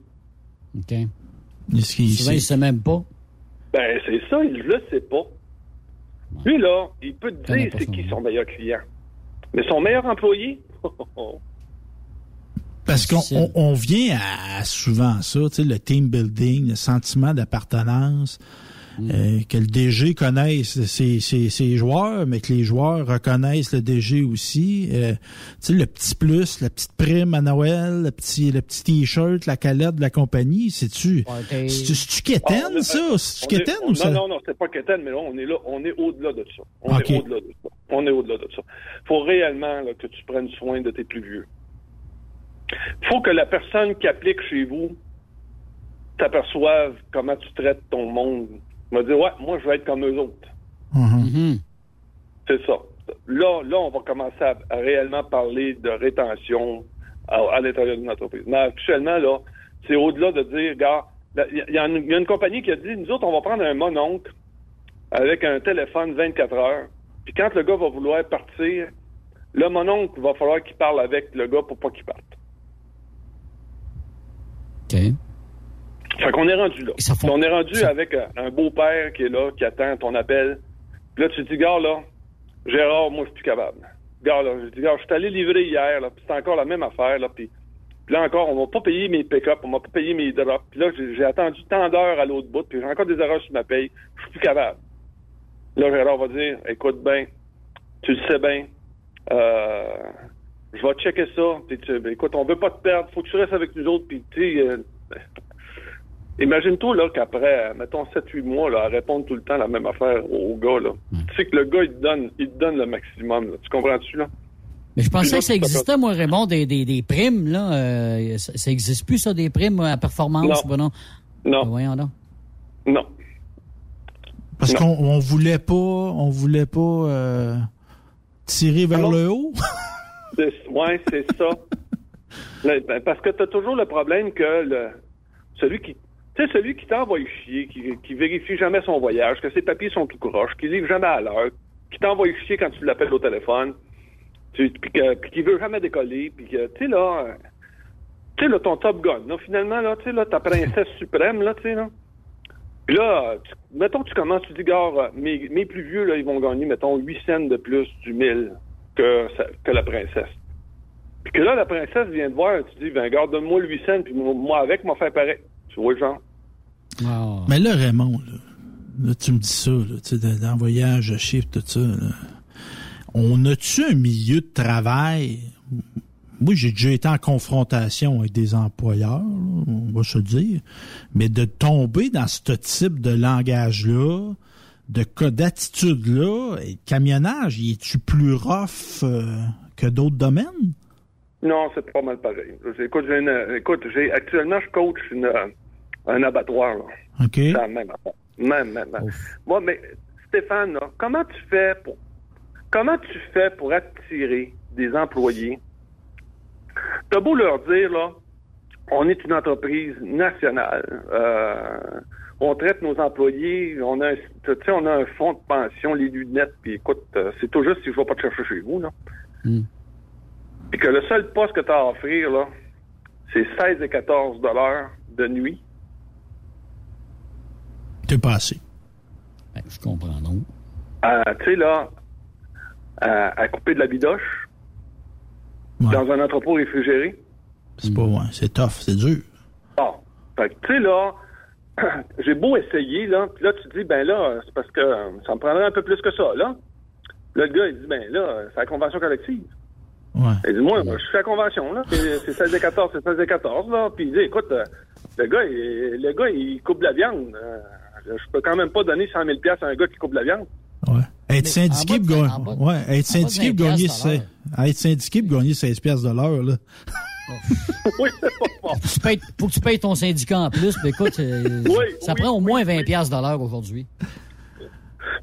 OK. Est-ce qu'il Souvent, il sait même pas. Ben, c'est ça, il le sait pas. Lui, là, il peut te dire c'est qui son meilleur client. Mais son meilleur employé, *laughs* Parce qu'on on, vient à, souvent ça, tu sais, le team building, le sentiment d'appartenance. Mm. Euh, que le DG connaisse ses, ses, joueurs, mais que les joueurs reconnaissent le DG aussi. Euh, tu sais, le petit plus, la petite prime à Noël, le petit le petit t-shirt, la calette de la compagnie, c'est-tu c'est-tu quétaine, ah, ça? C'est-tu quétaine ou ça? Non, non, non, c'est pas quétaine, mais là, on est là, on est au-delà de ça. On est au-delà de ça. On est au-delà de ça. Faut réellement là, que tu prennes soin de tes plus vieux. Faut que la personne qui applique chez vous t'aperçoive comment tu traites ton monde il m'a dit, ouais, moi, je vais être comme eux autres. Mm-hmm. C'est ça. Là, là, on va commencer à, réellement parler de rétention à, l'intérieur d'une entreprise. Mais actuellement, là, c'est au-delà de dire, gars, il y, a une compagnie qui a dit, nous autres, on va prendre un mononcle avec un téléphone 24 heures. Puis quand le gars va vouloir partir, le mononcle va falloir qu'il parle avec le gars pour pas qu'il parte. OK. Fait qu'on est rendu là. On est rendu avec euh, un beau-père qui est là, qui attend ton appel. Puis là, tu te dis, gars, là, Gérard, moi, je suis plus capable. Gars, là, je dis, gars, je suis allé livrer hier, là, puis c'est encore la même affaire, là, puis, là encore, on va pas payer mes pick-up, on va pas payer mes drops. Puis là, j'ai attendu tant d'heures à l'autre bout, puis j'ai encore des erreurs sur ma paye. Je suis plus capable. Là, Gérard va dire, écoute bien, tu le sais bien, euh, je vais checker ça. Ben, écoute, on veut pas te perdre. Faut que tu restes avec nous autres. Puis, tu sais, Imagine-toi là qu'après, mettons 7-8 mois, là, à répondre tout le temps la même affaire au, gars, là. Hmm. Tu sais que le gars, il te donne, il te donne le maximum. Là. Tu comprends-tu, là? Mais je pensais que ça existait, moi, Raymond, des, des, des primes, là. Euh, ça, ça, existe plus, ça, des primes à performance? Non. non? Non. Ben, voyons donc. Non. Parce qu'on on voulait pas, on voulait pas euh, tirer vers le haut? *laughs* ouais, c'est ça. *laughs* Ben, parce que tu as toujours le problème que le, celui qui c'est celui qui t'envoie chier, qui, qui vérifie jamais son voyage, que ses papiers sont tout croches, qui livre jamais à l'heure, qui t'envoie chier quand tu l'appelles au téléphone, puis, qui veut jamais décoller, puis que, tu sais, là, tu sais, là, ton Top Gun, là, finalement, là, tu sais, là, ta princesse *laughs* suprême, là, tu sais, là. Puis là, mettons tu commences, tu dis, gars, mes, mes plus vieux, là, ils vont gagner, mettons, 8 cents de plus du 1000 que, que la princesse. Puis que là, la princesse vient te voir, tu dis, ben, garde-moi le 8 cents, puis moi avec, m'a fait pareil. Tu vois, genre. Mais là, Raymond, là, tu me dis ça, dans le voyage, chiffre, tout ça. On a-tu un milieu de travail? Moi, j'ai déjà été en confrontation avec des employeurs, on va se dire, mais de tomber dans ce type de langage-là, de cas d'attitude-là, et camionnage, y est-tu plus rough euh, que d'autres domaines? Non, c'est pas mal pareil. Écoute, j'ai écoute, j'ai actuellement je coach une, un abattoir. Là. OK. C'est la même Même, même, même. Bon, mais Stéphane, là, comment tu fais pour comment tu fais pour attirer des employés? T'as beau leur dire, là, on est une entreprise nationale. Euh, on traite nos employés, on a, un, on a un fonds de pension, les lunettes, puis écoute, euh, c'est tout juste si je vais pas te chercher chez vous, là. Hmm. Puis que le seul poste que tu as à offrir, là, c'est 16 et 14 dollars de nuit. T'es passé. Ben, je comprends, non? Euh, tu sais, là, à couper de la bidoche dans un entrepôt réfrigéré. C'est pas, ouais, c'est tough, c'est dur. Bon. Fait tu sais, là, *clears throat* j'ai beau essayer, là, puis là, tu dis, ben là, c'est parce que ça me prendrait un peu plus que ça, là. Là, le gars, il dit, ben là, c'est la convention collective. Ouais. Il dit, moi, je fais la convention, là. C'est 16 et 14, c'est 16 et 14, là. Puis il dit, écoute, euh, le gars, il, le gars, il coupe de la viande. Euh, je peux quand même pas donner 100 000 à un gars qui coupe de la viande. Ouais. Être syndiqué pour gagner, ouais, être syndiqué gagner, être syndiqué pour gagner 16 pièces de l'heure, là. *laughs* oui, c'est pas fort. Faut que tu payes ton syndicat en plus, mais écoute, euh, ça prend au moins 20 pièces de l'heure aujourd'hui.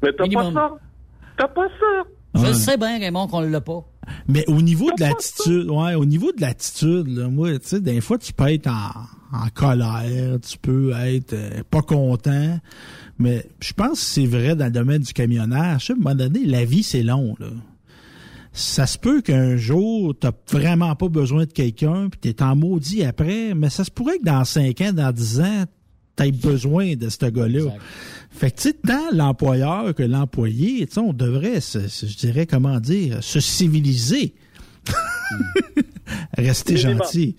Mais t'as pas ça? T'as pas ça? Je sais bien, Raymond, qu'on l'a pas. Mais au niveau de l'attitude, ouais, au niveau de l'attitude, là, moi, tu sais, des fois, tu peux être en, en colère, tu peux être euh, pas content, mais je pense que c'est vrai dans le domaine du camionnage. À un moment donné, la vie, c'est long, là. Ça se peut qu'un jour, t'as vraiment pas besoin de quelqu'un, puis t'es en maudit après, mais ça se pourrait que dans 5 ans, dans 10 ans, t'aies besoin de ce gars-là. Fait que, tu sais, tant l'employeur que l'employé, tu sais, on devrait, je dirais, comment dire, se civiliser. *laughs* Rester gentil.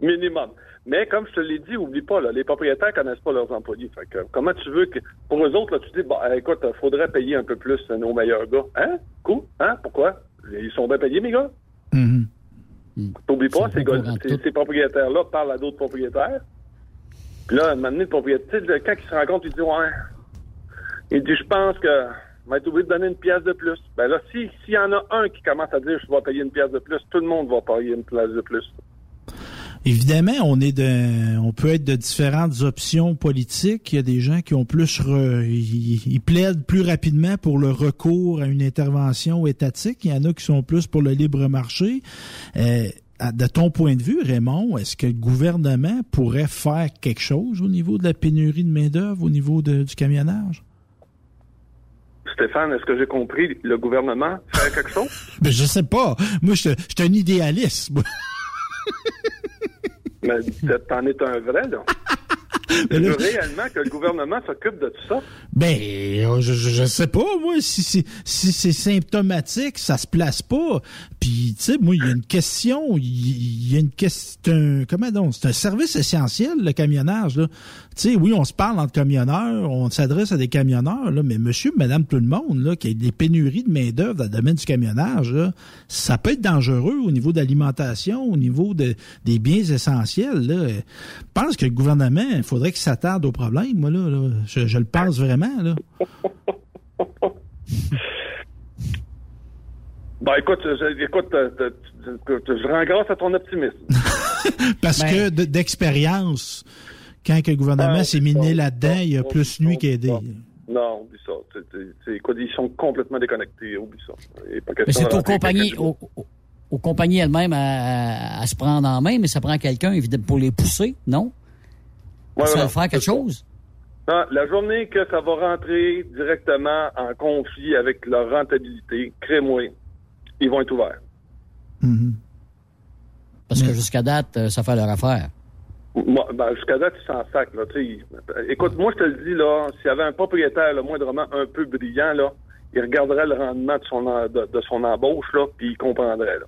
Minimum. Mais comme je te l'ai dit, oublie pas, là, les propriétaires connaissent pas leurs employés. Fait que, comment tu veux que. Pour eux autres, là, tu dis, bon, écoute, faudrait payer un peu plus nos meilleurs gars. Hein? Cool? Hein? Pourquoi? Ils sont bien payés, mes gars? Mm T'oublies pas, ces, gars, ces, propriétaires-là parlent à d'autres propriétaires. Puis là, à un moment donné, le propriétaire, quand ils se rencontrent, il dit, ouais. Il dit, je pense que va être obligé de donner une pièce de plus. Ben là, s'il y en a un qui commence à dire, je vais payer une pièce de plus, tout le monde va payer une pièce de plus. Évidemment, on est de, on peut être de différentes options politiques. Il y a des gens qui ont plus, ils, plaident plus rapidement pour le recours à une intervention étatique. Il y en a qui sont plus pour le libre marché. Euh, de ton point de vue, Raymond, est-ce que le gouvernement pourrait faire quelque chose au niveau de la pénurie de main-d'œuvre, au niveau du camionnage? Stéphane, est-ce que j'ai compris? Le gouvernement fait quelque chose? *laughs* ben, je sais pas. Moi, je suis un idéaliste. *laughs* Mais t'en es un vrai, *laughs* là. Veux réellement que le gouvernement s'occupe de tout ça? Ben, je, je, sais pas, moi. Si c'est si c'est symptomatique, ça se place pas. Puis, tu sais, moi, il y a une question, il y, a une question, comment donc, c'est un service essentiel, le camionnage, là. Tu sais, oui, on se parle entre camionneurs, on s'adresse à des camionneurs, là, mais monsieur, madame, tout le monde, là, qui a des pénuries de main-d'œuvre dans le domaine du camionnage, là, ça peut être dangereux au niveau de l'alimentation, au niveau de, des biens essentiels, là. Je pense que le gouvernement, il faudrait qu'il s'attarde au problème, moi, là. Je, je le pense vraiment, là. *laughs* Ben écoute, je, écoute, je rends grâce à ton optimisme. *laughs* Parce que ben. d'expérience, quand le gouvernement ah, s'est miné là-dedans, il y a plus nuit qu'aidé. Non, oublie ça. ils sont complètement déconnectés, oublie ça. Mais c'est aux compagnies, aux, compagnies elles-mêmes à, se prendre en main, mais ça prend quelqu'un pour les pousser, non? Ouais, ça va faire quelque chose? Non, la journée que ça va rentrer directement en conflit avec leur rentabilité, crée-moi, ils vont être ouverts. Mm-hmm. Parce que jusqu'à date, euh, ça fait leur affaire. Ben, jusqu'à date, ils s'en sac. Là, écoute, moi, je te le dis, là, s'il y avait un propriétaire moindrement un peu brillant, là, il regarderait le rendement de son, de, son embauche, là, puis il comprendrait. Là.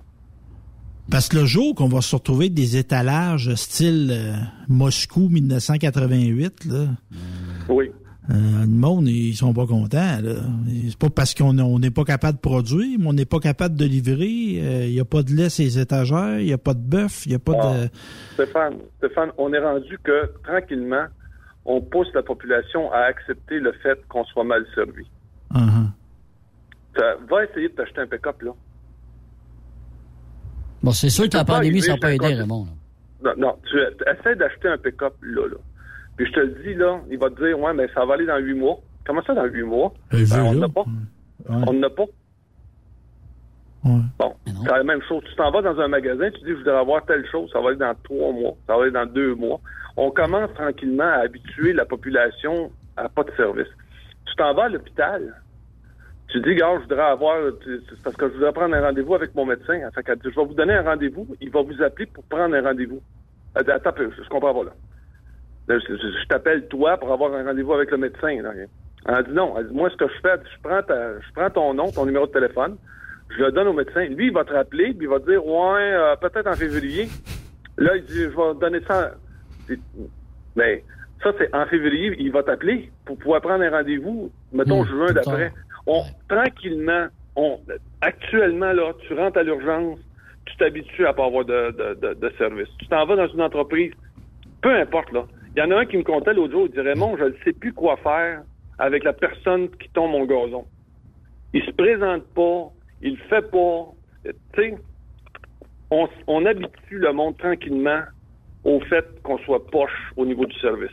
Parce que le jour qu'on va se retrouver des étalages style euh, Moscou 1988, là, oui. Euh, le monde, ils sont pas contents. C'est pas parce qu'on n'est pas capable de produire, mais on n'est pas capable de livrer. Il euh, n'y a pas de lait sur les étagères, il n'y a pas de bœuf, il n'y a pas de... Stéphane, Stéphane, on est rendu que, tranquillement, on pousse la population à accepter le fait qu'on soit mal servi. Uh-huh. va essayer de t'acheter un pick-up, là. Bon, c'est sûr que la pandémie, ça n'a pas aidé, Raymond. Non, non, tu essaies d'acheter un pick-up, là, là. Puis je te le dis, là, il va te dire, ouais, mais ça va aller dans huit mois. Comment ça, dans huit mois? Ben, on n'a pas. On n'a pas. Bon, c'est la même chose. Tu t'en vas dans un magasin, tu dis, je voudrais avoir telle chose, ça va aller dans trois mois, ça va aller dans deux mois. On commence tranquillement à habituer la population à pas de service. Tu t'en vas à l'hôpital, tu dis, gars, je voudrais avoir, parce que je voudrais prendre un rendez-vous avec mon médecin. Fait que, je vais vous donner un rendez-vous, il va vous appeler pour prendre un rendez-vous. Attends, je comprends pas là. Je, t'appelle toi pour avoir un rendez-vous avec le médecin. Elle dit non. Elle dit, moi, ce que je fais, je prends, je prends ton nom, ton numéro de téléphone, je le donne au médecin. Lui, il va te rappeler, puis il va te dire, ouais, euh, peut-être en février. Là, il dit, je vais donner ça. Mais ça, c'est en février, il va t'appeler pour pouvoir prendre un rendez-vous, mettons, mmh, juin d'après. On, tranquillement, on, actuellement, là, tu rentres à l'urgence, tu t'habitues à pas avoir de, de, de service. Tu t'en vas dans une entreprise, peu importe, là. Il y en a un qui me comptait l'autre jour, il dit Raymond, je ne sais plus quoi faire avec la personne qui tombe mon gazon. Il se présente pas, il le fait pas. Tu sais, on, habitue le monde tranquillement au fait qu'on soit poche au niveau du service.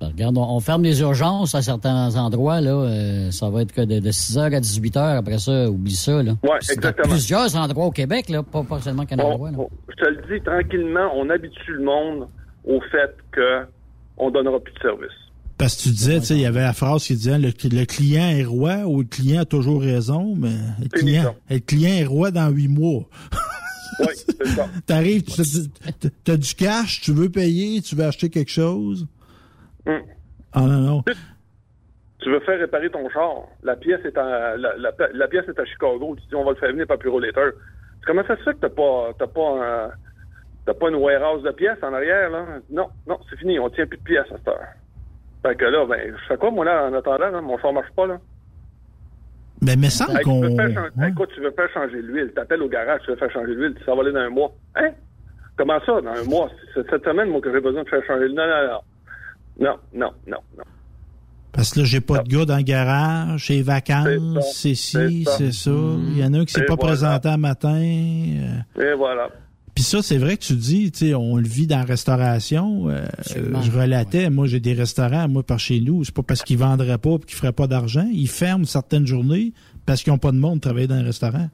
Ben, regarde, on, ferme les urgences à certains endroits, là. Euh, ça va être que de, 6h à 18h. Après ça, oublie ça, là. Oui, exactement. plusieurs endroits au Québec, là, pas, seulement Canada. je te le dis, tranquillement, on habitue le monde au fait qu'on ne donnera plus de service. Parce que tu disais, tu sais, il y avait la phrase qui disait le, client est roi ou le client a toujours raison, mais le client, le client est roi dans huit mois. oui, c'est ça. *laughs* T'arrives, tu as du cash, tu veux payer, tu veux acheter quelque chose? Hum. Ah non, non. Tu veux faire réparer ton char. La pièce est à, la, pièce est à Chicago. Tu dis, on va le faire venir par Puro Later. Comment ça se fait que t'as pas, t'as pas un, T'as pas une warehouse de pièces en arrière, là? Non, non, c'est fini, on tient plus de pièces à cette heure. Fait que là, ben, je fais quoi, moi, là, en attendant, mon char marche pas, là? Ben, mais ça qu'on... Écoute, tu veux faire changer l'huile, t'appelles au garage, tu veux faire changer l'huile, ça va aller dans un mois. Hein? Comment ça, dans un mois? C'est cette semaine, moi, que j'ai besoin de faire changer l'huile. Non, non, non. Non, non, non, non. Parce que là, j'ai pas de gars dans le garage, j'ai vacances, c'est ci, c'est ça. Il y en a un qui s'est pas présenté un matin. Euh. Et voilà. Puis ça, c'est vrai que tu dis, tu sais, on le vit dans la restauration. Euh, je relatais, moi, j'ai des restaurants, moi, par chez nous. C'est pas parce qu'ils vendraient pas et qu'ils feraient pas d'argent. Ils ferment certaines journées parce qu'ils n'ont pas de monde travailler dans un restaurant.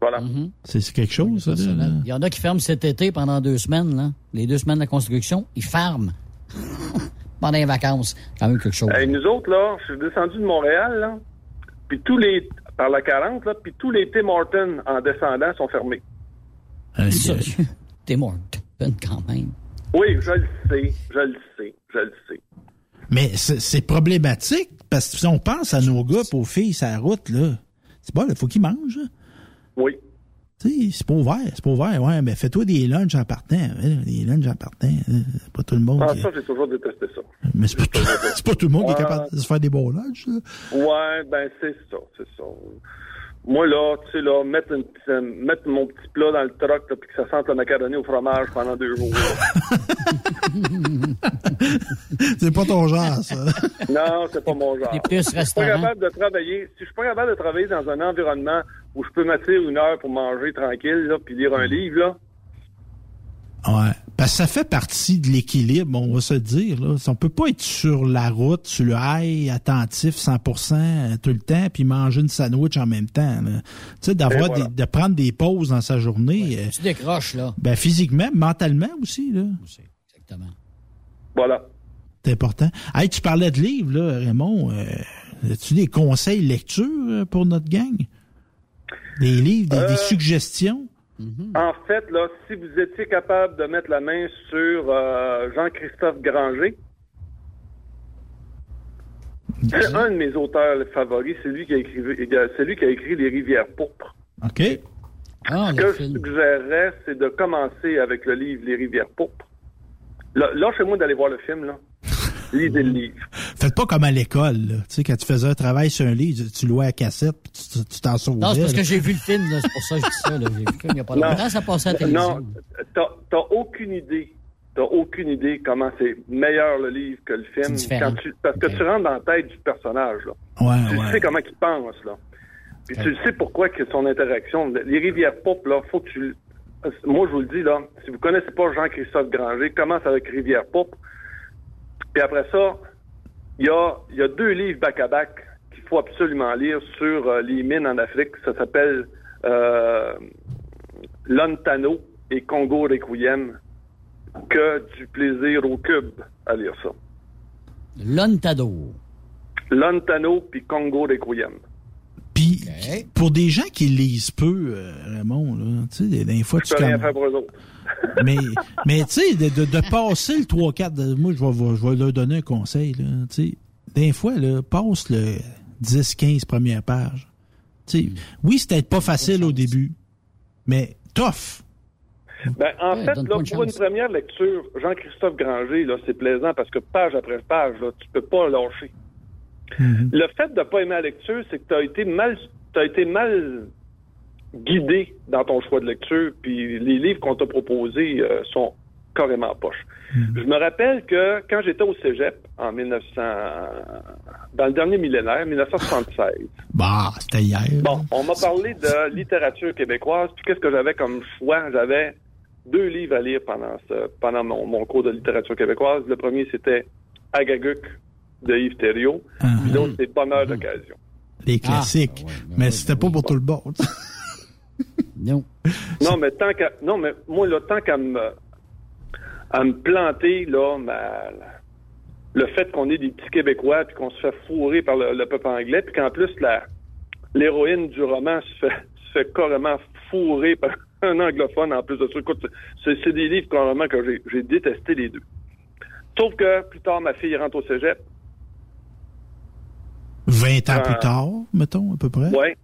Voilà. Mhm. C'est quelque chose, ça. Il y en a qui ferment cet été pendant deux semaines, là. Les deux semaines de construction, ils ferment. *laughs* pendant les vacances. Quand même quelque chose. nous autres, là, je suis descendu de Montréal, là. Puis tous les, par la 40, là, puis tous les Tim Hortons en descendant sont fermés. Euh, T'es mort quand même. Oui, je le sais, je le sais, je le sais. Mais c'est problématique parce que si on pense à nos gars, aux filles, sur la route, là, c'est bon, il faut qu'ils mangent. Oui. Tu sais, c'est pas ouvert, c'est pas ouvert. Ouais, mais fais-toi des lunchs en partant. Des lunchs en partant. C'est pas tout le monde. Ah, qui... ça, j'ai toujours détesté ça. Mais c'est pas, tout... *laughs* pas, tout le monde qui est capable de se faire des bons lunchs. Là. Ouais, ben c'est ça, c'est ça. Moi, là, tu sais, là, mettre, une, euh, mettre mon petit plat dans le troc, puis que ça sente la macaroni au fromage pendant deux jours. *laughs* c'est pas ton genre, ça. Non, c'est pas mon genre. plus Je suis pas capable de travailler. Si je suis pas capable de travailler dans un environnement où je peux m'asseoir une heure pour manger tranquille, là, puis lire un livre, là. Ouais. Parce que ça fait partie de l'équilibre, on va se dire. Là. On peut pas être sur la route, sur le high, attentif 100% euh, tout le temps, puis manger une sandwich en même temps. Tu sais, d'avoir voilà. de prendre des pauses dans sa journée. Ouais, tu décroches, là. Ben, physiquement, mentalement aussi, là. Exactement. Voilà. C'est important. Hey, tu parlais de livres, là, Raymond. Euh, as-tu des conseils lecture pour notre gang? Des livres, des, euh... des suggestions? Mm-hmm. En fait, là, si vous étiez capable de mettre la main sur euh, Jean-Christophe Granger, c'est un de mes auteurs favoris, c'est lui qui a écrit, c'est lui qui a écrit Les Rivières pourpres. OK. Ah, Ce que je suggérerais, c'est de commencer avec le livre Les Rivières pourpres. Là, lâchez-moi d'aller voir le film, là. Lisez le livre. Faites pas comme à l'école, là. Tu sais, quand tu faisais un travail sur un livre, tu louais à cassette, puis tu t'en sauvais. Non, c'est parce que j'ai vu le film, c'est pour ça que je dis ça. J'ai vu n'y a pas longtemps, ça passait à la télévision. Non, t'as aucune idée. T'as aucune idée comment c'est meilleur le livre que le film. Quand tu, parce que okay. tu rentres dans la tête du personnage, là. Ouais, tu ouais. sais comment il pense, là. Puis okay. tu sais pourquoi que son interaction. Les rivières pop, là, faut que tu. Moi, je vous le dis, là, si vous connaissez pas Jean-Christophe Granger, commence avec Rivière Pop? Puis après ça, il y a, y a deux livres back-à-back qu'il faut absolument lire sur euh, les mines en Afrique. Ça s'appelle euh, Lontano et Congo Requiem. Que du plaisir au cube à lire ça. Lontano. Lontano puis Congo Requiem. Puis, okay. Pour des gens qui lisent peu, euh, Raymond, là, tu sais, des fois, je tu peux rien faire pour eux autres. mais, mais tu sais, de, de, de, passer le 3-4, moi, je vais, je vais leur donner un conseil, là, tu sais, des fois, là, passe le 10-15 premières pages. Tu sais, oui, c'est peut-être pas facile au début, mais tough. Ben, en ouais, fait, là, pour une première lecture, Jean-Christophe Granger, là, c'est plaisant parce que page après page, là, tu peux pas lâcher. -hmm. Le fait de ne pas aimer la lecture, c'est que tu as été mal, as été mal guidé dans ton choix de lecture, puis les livres qu'on t'a proposés euh, sont carrément poche. Mm. Je me rappelle que quand j'étais au Cégep en 1900, dans le dernier millénaire, 1976. Bah, c'était hier. Bon, on m'a parlé de littérature québécoise, puis qu'est-ce que j'avais comme choix? J'avais deux livres à lire pendant ce, pendant mon, mon cours de littérature québécoise. Le premier c'était Agaguc de Yves Thériault, uh -huh. puis l'autre c'est Bonheur d'occasion. Les classiques, ah, ouais, mais c'était pas pour tout le monde. *laughs* non. Non, mais tant qu'à, non, mais moi là, tant qu'à me à me planter, là, ma, le fait qu'on est des petits Québécois, puis qu'on se fait fourrer par le, le peuple anglais, puis qu'en plus, la, l'héroïne du roman se fait, se fait carrément fourrer par *laughs* un anglophone en plus de ça. Écoute, c'est, des livres carrément que j'ai, j'ai détesté les deux. Sauf que plus tard, ma fille rentre au cégep. 20 ans euh, plus tard, mettons, à peu près? Oui.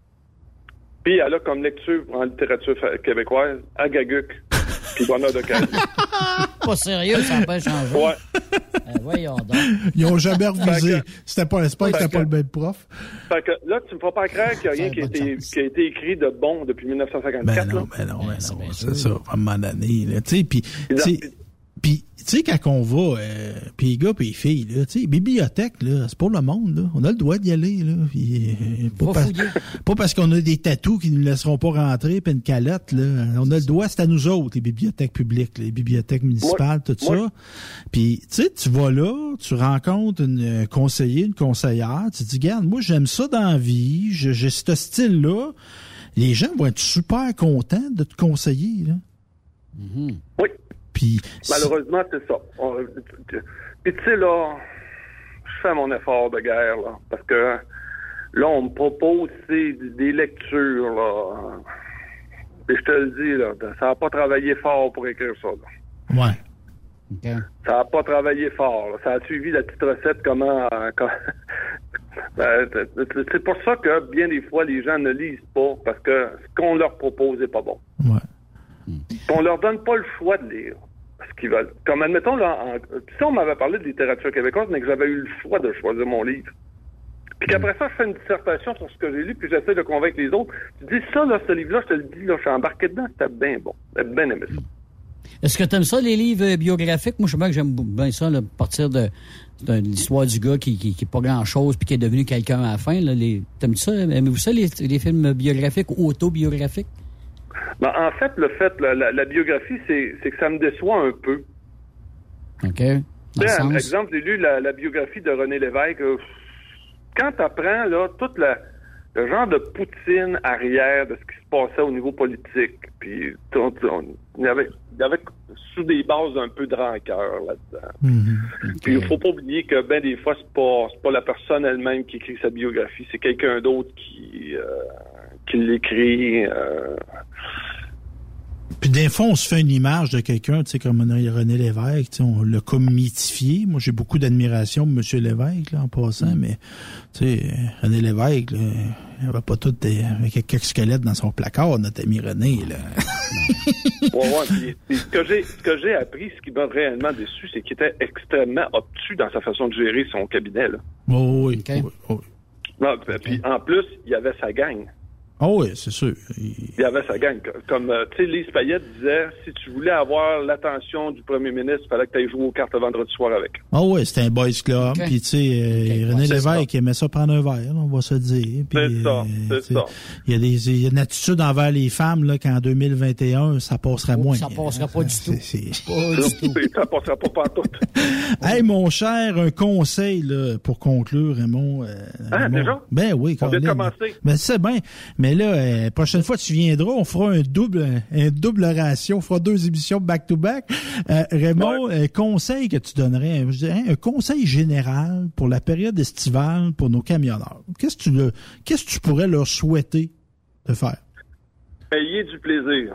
Puis elle a comme lecture en littérature québécoise Agaguc *laughs* puis bonheur d'occasion. *laughs* pas sérieux, ça n'a pas changé. Ouais. *laughs* Euh, voyons donc. Ils n'ont jamais revisé. C'était pas l'espoir que c'était pas le même prof. Fait que là, tu me feras pas croire qu'il n'y a rien qui a, été, qui a, été, écrit de bon depuis 1954. Ben non, là. ben non, ben non. C'est ça, à un moment donné. Tu sais, puis... Puis, tu sais, quand on va, euh, puis les gars, puis les filles, là, tu sais, bibliothèque, là, c'est pour le monde, là. On a le droit d'y aller, là. Puis, euh, pas, pas, pas, parce qu'on a des tatous qui nous laisseront pas rentrer, puis une calotte, là. On a le droit, c'est à nous autres, les bibliothèques publiques, les bibliothèques municipales, moi, tout moi. ça. Puis, tu sais, tu vas là, tu rencontres une conseiller, une conseillère, tu te dis, regarde, moi, j'aime ça dans la vie, j'ai ce style-là. Les gens vont être super contents de te conseiller, là. Mm -hmm. Oui. Puis, Malheureusement, c'est ça. Puis tu sais, là, je fais mon effort de guerre, là, parce que là, on me propose des lectures, là. Et je te le dis, là, ça n'a pas travaillé fort pour écrire ça, là. Ouais. Okay. Ça n'a pas travaillé fort. Là. Ça a suivi la petite recette comment, euh, *laughs* Ben, c'est pour ça que bien des fois, les gens ne lisent pas parce que ce qu'on leur propose n'est pas bon. Ouais. On leur donne pas le choix de lire ce qu'ils veulent. Comme admettons, là, si on m'avait parlé de littérature québécoise, mais que j'avais eu le choix de choisir mon livre, puis qu'après ça, je fais une dissertation sur ce que j'ai lu, puis j'essaie de convaincre les autres, tu dis ça, là, ce livre-là, je te le dis, là, je suis embarqué dedans, c'était bien bon. J'ai bien aimé ça. Est-ce que tu aimes ça, les livres biographiques? Moi, je sais pas que j'aime bien ça, partir de, l'histoire du gars qui, qui, pas grand-chose puis qui est devenu quelqu'un à la fin. Là, les, t'aimes ça? Aimez-vous ça, les, films biographiques ou autobiographiques? Ben, en fait, le fait, la, biographie, c'est, que ça me déçoit un peu. OK. Par exemple, j'ai lu la, biographie de René Lévesque. Euh, quand tu apprends là, tout le genre de poutine arrière de ce qui se passait au niveau politique, puis il y avait, y avait sous des bases un peu de rancœur là-dedans. Mm-hmm. Puis il faut pas oublier que ben des fois c'est pas pas la personne elle-même qui écrit sa biographie, c'est quelqu'un d'autre qui euh, qui l'écrit. Euh, puis des fois, on se fait une image de quelqu'un, tu sais, comme René Lévesque, on l'a comme mythifié. Moi, j'ai beaucoup d'admiration pour M. Lévesque, là, en passant, mais, tu sais, René Lévesque, là, il n'avait pas tout des, avec quelques squelettes dans son placard, notre ami René, là. *laughs* ouais, ouais, ce que j'ai, ce que j'ai appris, ce qui m'a réellement déçu, c'est qu'il était extrêmement obtus dans sa façon de gérer son cabinet, là. Oh, oui, oui, oui. Non, puis en plus, il y avait sa gang. Ah oui, c'est sûr. Il... y avait sa gang. Comme, euh, tu sais, Lise Payette disait, si tu voulais avoir l'attention du premier ministre, il fallait que tu ailles jouer aux cartes le vendredi soir avec. Ah oui, c'était un boys club. Puis, tu sais, euh, René Lévesque aimait ça prendre un verre, on va se dire. C'est ça, c'est ça. Il y, a des, il y a une attitude envers les femmes, là, qu'en 2021, ça passera oh, moins. Ça passera pas du tout. *laughs* Pas du *laughs* tout. Ça passera pas partout. *laughs* hey, mon cher, un conseil, là, pour conclure, Raymond. Euh, ah, déjà? Ben oui, On vient de commencer. Ben, c'est bien. Mais mais là, euh, prochaine fois que tu viendras, on fera un double, un double ratio. On fera deux émissions back-to-back. Euh, Raymond, un conseil que tu donnerais, je dirais, un conseil général pour la période estivale pour nos camionneurs. Qu'est-ce que tu, qu'est-ce que tu pourrais leur souhaiter de faire? Ayez du plaisir.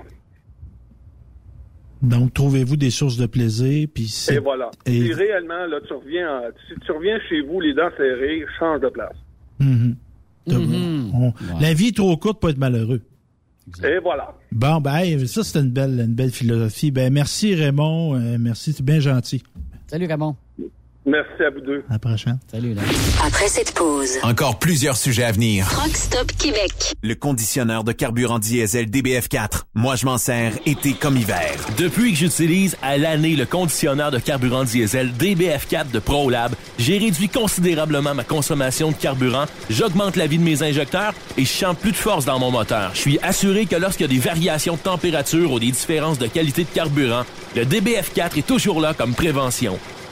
Donc, trouvez-vous des sources de plaisir, puis Et voilà. Et... réellement, là, tu reviens, si tu reviens chez vous, les dents serrées, change de place. Mm-hmm. Mhm. La vie est trop courte pour être malheureux. Et voilà. Bon, ben, ça, c'est une belle, une belle philosophie. Ben, merci, Raymond. Euh, merci, c'est bien gentil. Salut, Raymond. Merci à vous deux. À la prochaine. Salut. Là. Après cette pause. Encore plusieurs sujets à venir. Rockstop Québec. Le conditionneur de carburant diesel DBF4. Moi, je m'en sers été comme hiver. Depuis que j'utilise à l'année le conditionneur de carburant diesel DBF4 de ProLab, j'ai réduit considérablement ma consommation de carburant, j'augmente la vie de mes injecteurs et je sens plus de force dans mon moteur. Je suis assuré que lorsqu'il y a des variations de température ou des différences de qualité de carburant, le DBF4 est toujours là comme prévention.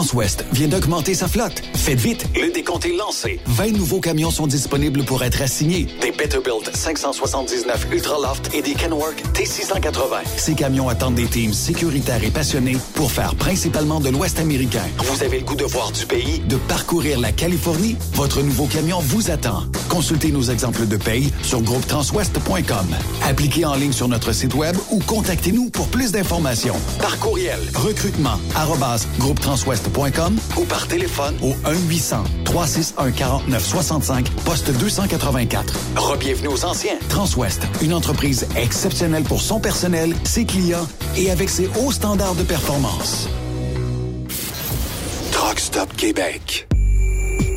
Transwest vient d'augmenter sa flotte. Faites vite, le décompte est lancé. 20 nouveaux camions sont disponibles pour être assignés. Des Peterbilt 579 Ultraloft et des Kenworth T680. Ces camions attendent des teams sécuritaires et passionnés pour faire principalement de l'Ouest américain. Vous avez le goût de voir du pays, de parcourir la Californie? Votre nouveau camion vous attend. Consultez nos exemples de paye sur groupetranswest.com. Appliquez en ligne sur notre site web ou contactez-nous pour plus d'informations. Par courriel, recrutement, ou par téléphone au 1-800-361-4965, poste 284. Rebienvenue aux anciens. Transwest, une entreprise exceptionnelle pour son personnel, ses clients et avec ses hauts standards de performance. Truck Stop Québec.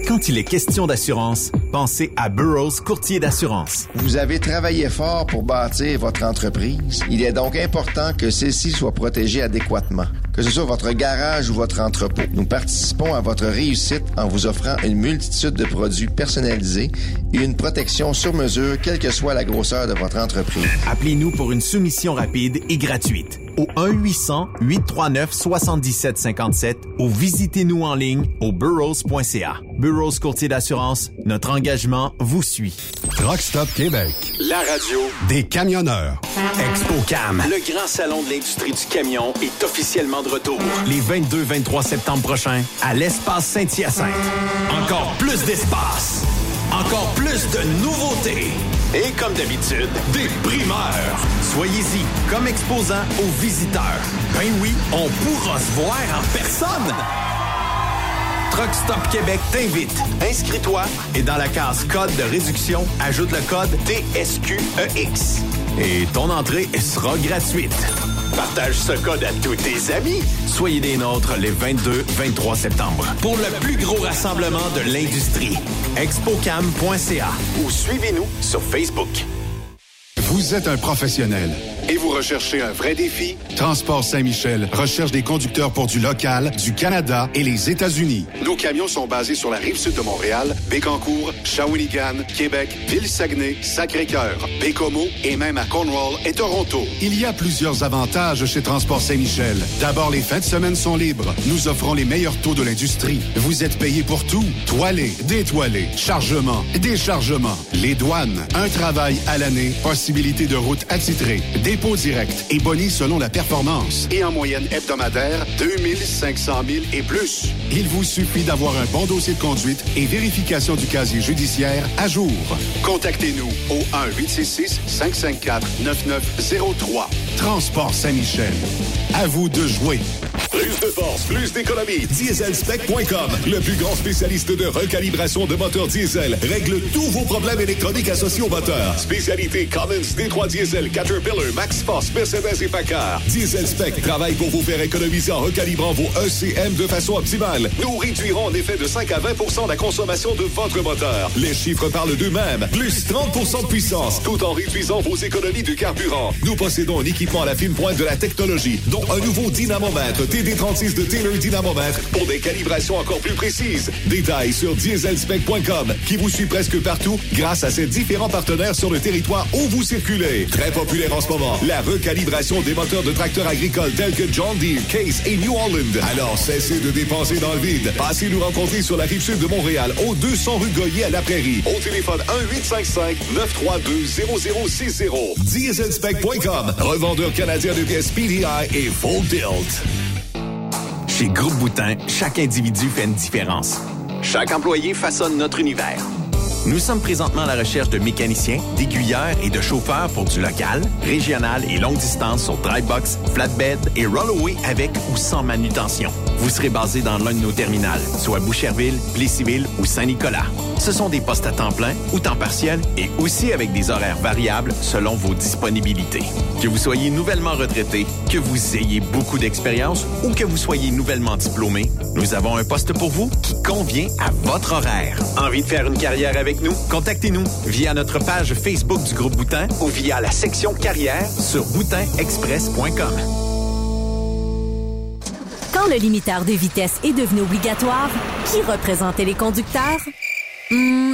Quand il est question d'assurance, pensez à Burroughs Courtier d'assurance. Vous avez travaillé fort pour bâtir votre entreprise. Il est donc important que celle-ci soit protégée adéquatement, que ce soit votre garage ou votre entrepôt. Nous participons à votre réussite en vous offrant une multitude de produits personnalisés et une protection sur mesure, quelle que soit la grosseur de votre entreprise. Appelez-nous pour une soumission rapide et gratuite au 1-800-839-7757 ou visitez-nous en ligne au burrows.ca. Burrows Courtier d'assurance, notre engagement vous suit. Rockstop Québec. La radio des camionneurs. ExpoCam. Le grand salon de l'industrie du camion est officiellement de retour. Les 22-23 septembre prochains à l'espace Saint-Hyacinthe. Encore plus d'espace. Encore plus de nouveautés. Et comme d'habitude, des primeurs. Soyez-y comme exposant aux visiteurs. Ben oui, on pourra se voir en personne. Truck Stop Québec t'invite. Inscris-toi et dans la case code de réduction, ajoute le code TSQEX. Et ton entrée sera gratuite. Partage ce code à tous tes amis. Soyez des nôtres les 22-23 septembre pour le plus gros rassemblement de l'industrie. Expocam.ca ou suivez-nous sur Facebook. Vous êtes un professionnel et vous recherchez un vrai défi? Transport Saint-Michel recherche des conducteurs pour du local, du Canada et les États-Unis. Nos camions sont basés sur la rive sud de Montréal, Bécancour, Shawinigan, Québec, Ville-Saguenay, Sacré-Cœur, Bécomo et même à Cornwall et Toronto. Il y a plusieurs avantages chez Transport Saint-Michel. D'abord, les fins de semaine sont libres. Nous offrons les meilleurs taux de l'industrie. Vous êtes payé pour tout. Toilé, détoilé, chargement, déchargement, les douanes, un travail à l'année, possibilité de route attitrée, dépôt direct et boni selon la performance. Et en moyenne hebdomadaire, 2500 000 et plus. Il vous suffit d'avoir un bon dossier de conduite et vérification du casier judiciaire à jour. Contactez-nous au 1-866-554-9903. Transport Saint-Michel. À vous de jouer. Plus de force, plus d'économie. Dieselspec.com, le plus grand spécialiste de recalibration de moteurs diesel, règle tous vos problèmes électroniques associés au moteur. Spécialité Cummins, D3 Diesel, Caterpillar, MaxForce, Mercedes et Packard. Dieselspec travaille pour vous faire économiser en recalibrant vos ECM de façon optimale. Nous réduirons en effet de 5 à 20% la consommation de votre moteur. Les chiffres parlent d'eux-mêmes. Plus 30% de puissance, tout en réduisant vos économies de carburant. Nous possédons un équipement à la fine pointe de la technologie, dont un nouveau dynamomètre TD36 de Taylor Dynamomètre pour des calibrations encore plus précises. Détails sur dieselspec.com qui vous suit presque partout grâce à ses différents partenaires sur le territoire où vous circulez. Très populaire en ce moment, la recalibration des moteurs de tracteurs agricoles tels que John Deere, Case et New Holland. Alors cessez de dépenser dans le vide. Passez nous rencontrer sur la rive sud de Montréal, au 200 rue Goyer à la Prairie. Au téléphone 1-855-932-0060. Dieselspec.com, revendeur canadien de pièces PDI et Full Tilt. Chez Groupe Boutin, chaque individu fait une différence. Chaque employé façonne notre univers. Nous sommes présentement à la recherche de mécaniciens, d'aiguilleurs et de chauffeurs pour du local, régional et longue distance sur dry box, flatbed et rollaway avec ou sans manutention. Vous serez basé dans l'un de nos terminales, soit Boucherville, Plessisville ou Saint-Nicolas. Ce sont des postes à temps plein ou temps partiel et aussi avec des horaires variables selon vos disponibilités. Que vous soyez nouvellement retraité, que vous ayez beaucoup d'expérience ou que vous soyez nouvellement diplômé, nous avons un poste pour vous qui convient à votre horaire. Envie de faire une carrière avec nous? Contactez-nous via notre page Facebook du groupe Boutin ou via la section carrière sur boutinexpress.com. Quand le limiteur de vitesse est devenu obligatoire, qui représentait les conducteurs? Hmm,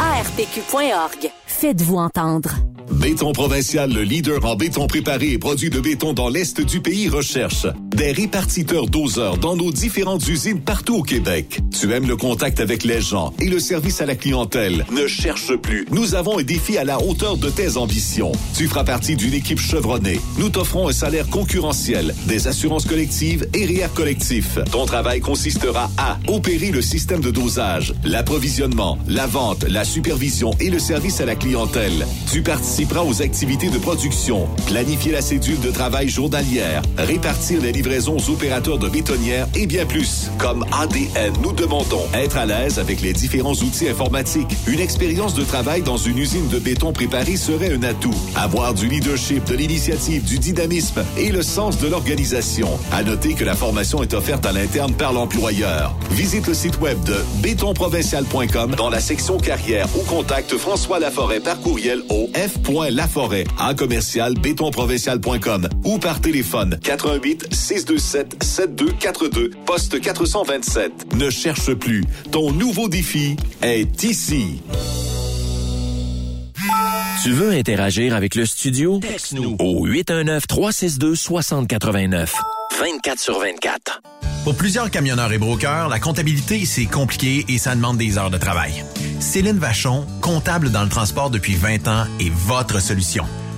ARPQ.org. Faites-vous entendre. Béton Provincial, le leader en béton préparé et produit de béton dans l'Est du pays, recherche des répartiteurs doseurs dans nos différentes usines partout au Québec. Tu aimes le contact avec les gens et le service à la clientèle. Ne cherche plus. Nous avons un défi à la hauteur de tes ambitions. Tu feras partie d'une équipe chevronnée. Nous t'offrons un salaire concurrentiel, des assurances collectives et REER collectif. Ton travail consistera à opérer le système de dosage, l'approvisionnement, la vente, la supervision et le service à la clientèle. Tu participera aux activités de production, planifier la cédule de travail journalière, répartir les livraisons aux opérateurs de bétonnières et bien plus. Comme ADN, nous demandons être à l'aise avec les différents outils informatiques. Une expérience de travail dans une usine de béton préparée serait un atout. Avoir du leadership, de l'initiative, du dynamisme et le sens de l'organisation. À noter que la formation est offerte à l'interne par l'employeur. Visite le site web de bétonprovincial.com dans la section carrière ou contacte François Laforêt par courriel au f.laforêt à commercial bétonprovincial.com ou par téléphone 88 627 7242 poste 427. Ne cherche plus. Ton nouveau défi est ici. Tu veux interagir avec le studio? Texte-nous au 819-362-6089. 24 sur 24. Pour plusieurs camionneurs et brokers, la comptabilité, c'est compliqué et ça demande des heures de travail. Céline Vachon, comptable dans le transport depuis 20 ans, est votre solution.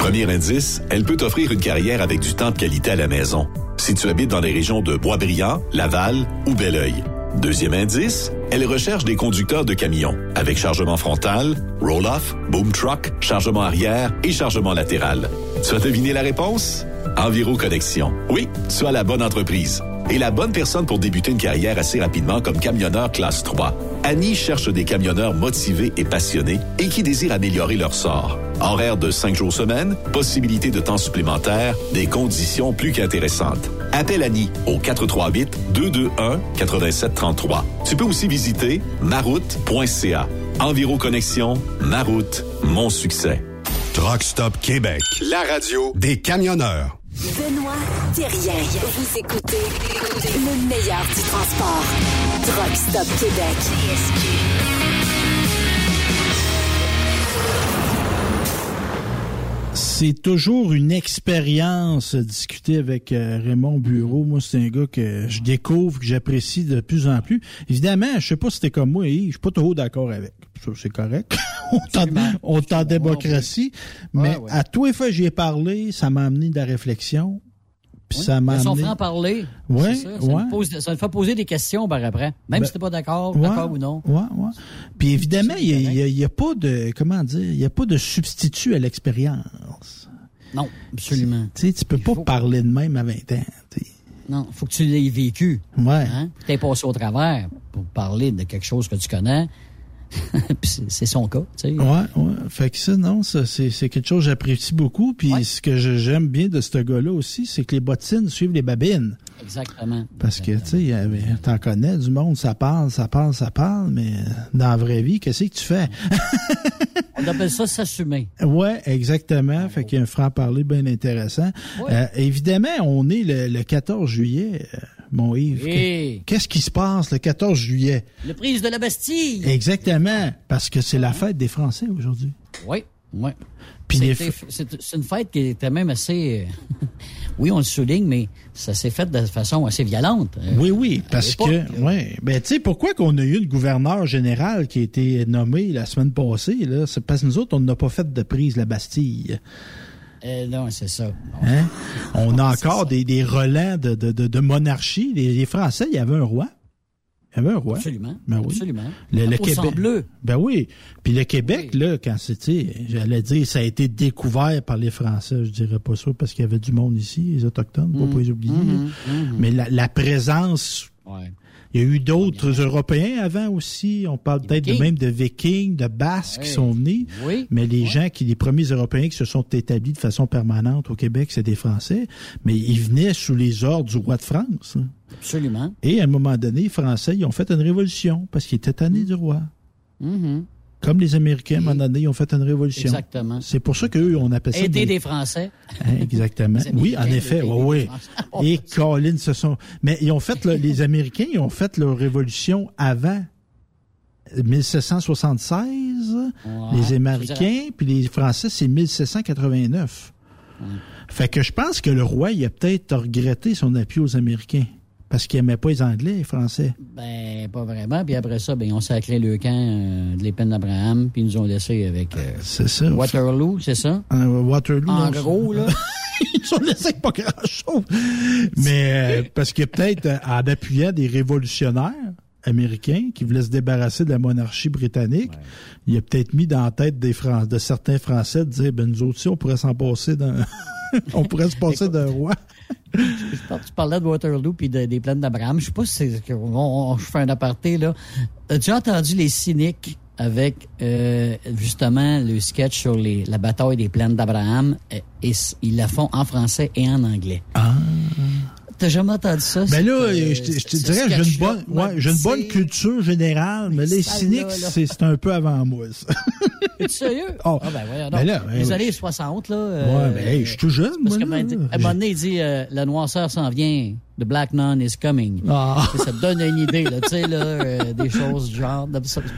Premier indice, elle peut t'offrir une carrière avec du temps de qualité à la maison. Si tu habites dans les régions de Boisbriand, Laval ou Belleuil. Deuxième indice, elle recherche des conducteurs de camions avec chargement frontal, roll-off, boom truck, chargement arrière et chargement latéral. Tu as deviné la réponse? Enviro Connexion. Oui, tu as la bonne entreprise et la bonne personne pour débuter une carrière assez rapidement comme camionneur classe 3. Annie cherche des camionneurs motivés et passionnés et qui désirent améliorer leur sort. Horaire de 5 jours semaine, possibilité de temps supplémentaire, des conditions plus qu'intéressantes. Appelle Annie au 438-221-8733. Tu peux aussi visiter maroute.ca. Enviro Connexion, Maroute, mon succès. Truck Stop Québec. La radio des camionneurs. Benoît Thérien. Vous écoutez le meilleur du transport. Truck Stop Québec. C'est toujours une expérience de discuter avec euh, Raymond Bureau. Moi, c'est un gars que je découvre, que j'apprécie de plus en plus. Évidemment, je sais pas si c'était comme moi, je suis pas trop d'accord avec. C'est correct. *laughs* on est en démocratie. Mais à tous les fois que j'y ai parlé, ça m'a amené de la réflexion. Puis ça m'a Son amené... franc-parler. Ouais, c'est ça, ça, ouais. nous pose- ça nous fait poser des questions par après. Même Ben, si t'es pas d'accord, ouais, d'accord ou non. Ouais, ouais. Puis évidemment, il n'y a, y a pas de, comment dire, il y a pas de substitut à l'expérience. Non, absolument. Tu sais, tu peux pas parler de même à 20 ans. tu sais. Non, faut que tu l'aies vécu. Ouais. Hein? Tu passé au travers pour parler de quelque chose que tu connais. *laughs* C'est- son cas, tu sais. Ouais, ouais. Fait que ça, non, ça, c'est, quelque chose que j'apprécie beaucoup. Puis ce que j'aime bien de ce gars-là aussi, c'est que les bottines suivent les babines. Exactement. Parce que, tu sais, il y avait- t'en connais du monde, ça parle, ça parle, ça parle, mais dans la vraie vie, qu'est-ce que tu fais? *laughs* On appelle ça s'assumer. Ouais, exactement. Fait qu'il y a un franc-parler bien intéressant. Ouais. Euh, évidemment, on est le, le 14 juillet, euh, mon Yves. Oui. Qu'est-ce qui se passe le 14 juillet? Le prise de la Bastille. Exactement. Parce que c'est la fête des Français aujourd'hui. Oui, oui. C'est une fête qui était même assez... euh, *laughs* oui, on le souligne, mais ça s'est fait de façon assez violente. euh, Oui, oui, parce que, ouais, ben, tu sais, pourquoi qu'on a eu une gouverneure générale qui a été nommée la semaine passée, là? C'est parce que nous autres, on n'a pas fait de prise la Bastille. Euh, non, c'est ça. Hein? On a encore des, des relents de, de, de, de monarchie. Les, les Français, il y avait un roi. Il y avait un roi. Absolument. Ben oui. Absolument. Le, le Québec. bleu. Ben oui. Puis le Québec, là, quand c'était, j'allais dire, ça a été découvert par les Français. Je dirais pas ça parce qu'il y avait du monde ici, les Autochtones, faut Mhm. pas les oublier. Mhm. Mhm. Mais la, la présence Ouais. Il y a eu d'autres Européens avant aussi. On parle peut-être de même de Vikings, de Basques qui sont venus. Oui. Mais les gens qui, les premiers Européens qui se sont établis de façon permanente au Québec, c'est des Français. Mais ils venaient sous les ordres du roi de France. Absolument. Et à un moment donné, les Français, ils ont fait une révolution parce qu'ils étaient tannés du roi. Mhm. Comme les Américains, à un moment donné, ils ont fait une révolution. Exactement. C'est pour ça qu'eux, on appelle ça... Aider des- Français. Hein, exactement. *laughs* Les Oui, en effet. Oui, oui. Et Colin, ce sont. Mais ils ont fait, là, les Américains, ils ont fait leur révolution avant 1776. les Américains, puis les Français, c'est 1789. Fait que je pense que le roi, il a peut-être regretté son appui aux Américains. Parce qu'il aimait pas les Anglais, les Français. Ben, pas vraiment. Puis après ça, ben, on sacré le camp euh, de l'épine d'Abraham, puis ils nous ont laissé avec euh, C'est ça. Waterloo, c'est ça? Euh, Waterloo. En non, gros, là. *laughs* ils sont laissés avec pas grand-chose. Mais euh, parce que peut-être euh, en appuyant des révolutionnaires américains qui voulaient se débarrasser de la monarchie britannique, il a peut-être mis dans la tête des Fran- de certains Français de dire ben nous aussi on pourrait s'en passer d'un *laughs* on pourrait se passer d'un roi. Tu parlais de Waterloo puis de- des plaines d'Abraham. Je sais pas si c'est, on, on- je fais un aparté, là. As-tu entendu les cyniques avec euh, justement le sketch sur la bataille des plaines d'Abraham? Et, ils la font en français et en anglais. Ah. T'as jamais entendu ça? Ben là, je te- dirais, j'ai une bonne, ouais, j'ai une bonne culture générale, mais les cyniques, là. c'est c'est un peu avant moi, ça. *laughs* Es-tu sérieux? Oh. Ah ben voyons Ben donc. là, ben les oui. années 60, là. Ouais, ben, hey, je suis tout jeune, Parce moi, que, là. ben, à un moment donné, il dit euh, La noirceur s'en vient. The Black Nun is coming. Ah. Ça te donne une idée, là, tu sais, là, euh, des choses du genre.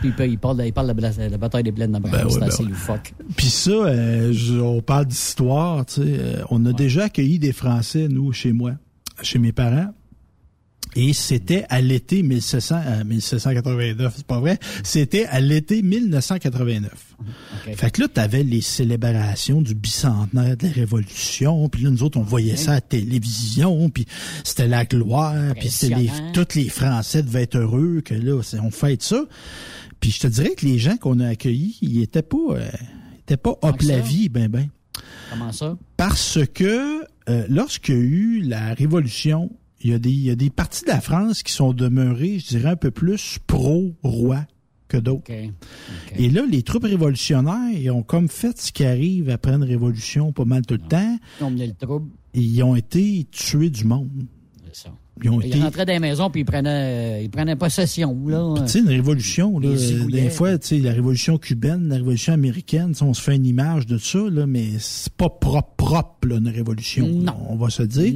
Puis il parle, de- il parle de la, la bataille des plaines d'Abraham. Ben oui, c'est ben assez oui. loufoque. Puis ça, euh, je- on parle d'histoire, tu sais. euh, on a déjà accueilli des Français, nous, chez moi, chez mes parents. Et c'était à l'été 1700, euh, 1789, c'est pas vrai. C'était à l'été 1989. Fait que là, t'avais les célébrations du bicentenaire de la Révolution, puis là, nous autres, on voyait ça à la télévision, puis c'était la gloire, puis c'était les, Impressionnant. tous les Français devaient être heureux que là, on fête ça. Puis je te dirais que les gens qu'on a accueillis, ils étaient pas, euh, ils étaient pas hop la vie, ben ben. Comment ça? Parce que euh, lorsqu'il y a eu la Révolution, il y, a des, il y a des parties de la France qui sont demeurées, je dirais, un peu plus pro-roi que d'autres. Et là, les troupes révolutionnaires, ils ont comme fait ce qui arrive après une révolution pas mal tout le temps. Ils ont mené le trouble. Ils ont été tués du monde. Ils ont Ils été rentraient dans les maisons puis ils prenaient, euh, ils prenaient possession, là. Tu sais, une révolution, là, euh, des fois, la révolution cubaine, la révolution américaine, on se fait une image de ça, là, mais c'est pas propre, propre, là, une révolution. là, On va se dire.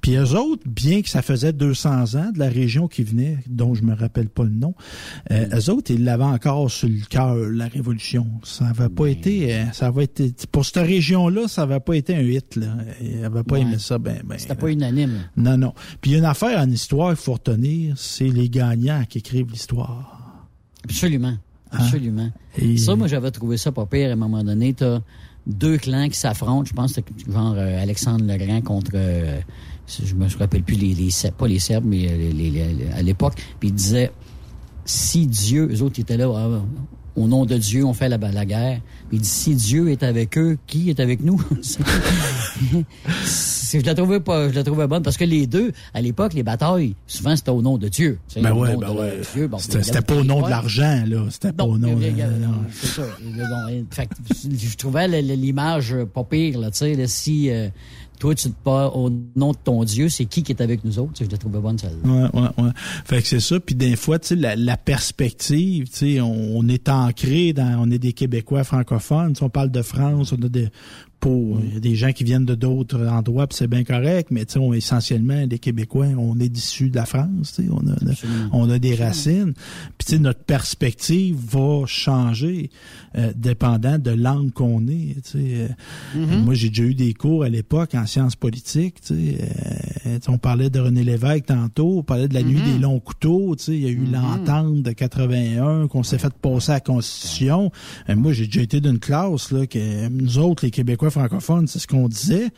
Puis eux autres, bien que ça faisait 200 ans de la région qui venait, dont je me rappelle pas le nom, euh, eux autres, ils l'avaient encore sur le cœur, la révolution. Ça avait pas été, euh, ça avait été, pour cette région-là, ça avait pas été un hit, là. Ils avaient pas Ouais. aimé ça, ben, ben. C'était pas unanime. Non, non. Puis il y a une affaire en histoire qu'il faut retenir, c'est les gagnants qui écrivent l'histoire. Absolument. Hein? Absolument. Et- Ça, moi, j'avais trouvé ça pas pire à un moment donné. T'as deux clans qui s'affrontent. Je pense que genre euh, Alexandre le Grand contre. euh, je me rappelle plus les, pas les Serbes, mais euh, les, les- les- à l'époque. Puis il disait si Dieu, eux autres ils étaient là, ah, au nom de Dieu, on fait la, la guerre. Puis il dit si Dieu est avec eux, qui est avec nous? *laughs* Je la trouvais pas, je la trouvais bonne parce que les deux, à l'époque, les batailles, souvent c'était au nom de Dieu. Ben ouais, ben de ouais. Bon, C'était pas au nom de l'argent, là. C'était pas au nom. a- euh. C'est ça. Fait je trouvais l'image euh, pas pire, là, tu sais, là, si euh, toi, tu te pas au nom de ton Dieu, c'est qui qui est avec nous autres? Je la trouvais bonne, celle-là. Ouais, ouais, ouais. Fait que c'est ça. Puis des fois, tu sais, la, la perspective, tu sais, on, on est ancré dans, on est des Québécois francophones. Tu sais, on parle de France, on a des, pour il y a des gens qui viennent de d'autres endroits, puis c'est bien correct. Mais tu sais, on essentiellement les Québécois, on est issus de la France. On a, on a des racines. Puis tu sais, notre perspective va changer euh, dépendant de l'angle qu'on est. Tu sais, Euh, Mm-hmm. Moi, j'ai déjà eu des cours à l'époque en sciences politiques. Tu sais, euh, on parlait de René Lévesque tantôt, on parlait de la nuit des longs couteaux. Tu sais, il y a eu l'entente de 81 qu'on s'est fait passer à la Constitution. Euh, moi, j'ai déjà été d'une classe là que nous autres, les Québécois francophones, c'est ce qu'on disait.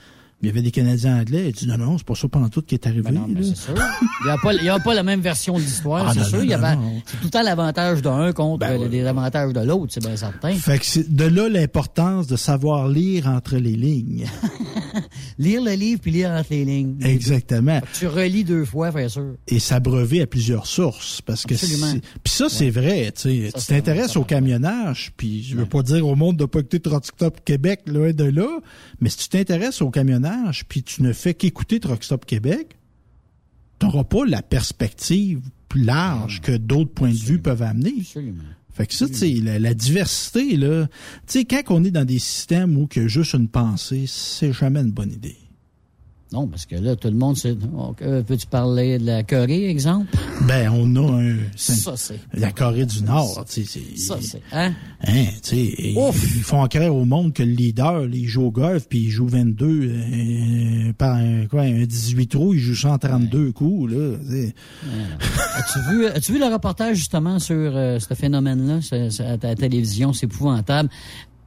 Il y avait des Canadiens anglais. Ils disent non, non, c'est pas ça pendant tout qui est arrivé. Ben non, mais c'est sûr. Il n'y a, pas- il y a pas la même version de l'histoire, Ah, c'est sûr. non, Il y avait- tout le temps l'avantage d'un contre Ben les oui. désavantages de l'autre, c'est bien certain. Fait que c'est de là l'importance de savoir lire entre les lignes. *laughs* Lire le livre puis lire entre les lignes. Exactement. Tu relis deux fois, bien sûr. et s'abreuver à plusieurs sources parce que Absolument. c'est- puis ça c'est vrai tu t'intéresses au camionnage puis je veux pas dire au monde de pas écouter Truck Stop Québec loin de là mais si tu t'intéresses au camionnage puis tu ne fais qu'écouter Truck Stop Québec t'auras pas la perspective plus large que d'autres points de vue peuvent amener. Absolument. fait que ça, tu la, la diversité, là, tu sais, quand on est dans des systèmes où il y a juste une pensée, c'est jamais une bonne idée. Non, parce que là, tout le monde sait. Peux-tu parler de la Corée, exemple? Ben, on a un... Ça, c'est. La Corée du Nord, tu sais, c'est... Ça, c'est. Hein? Hein, tu sais, ils ils font croire au monde que le leader, il joue au golf, puis il joue 22, euh, par un, quoi, un 18 trous, il joue 132 coups, là. As-tu vu, as-tu vu le reportage justement sur euh, ce phénomène-là? À la télévision? C'est épouvantable.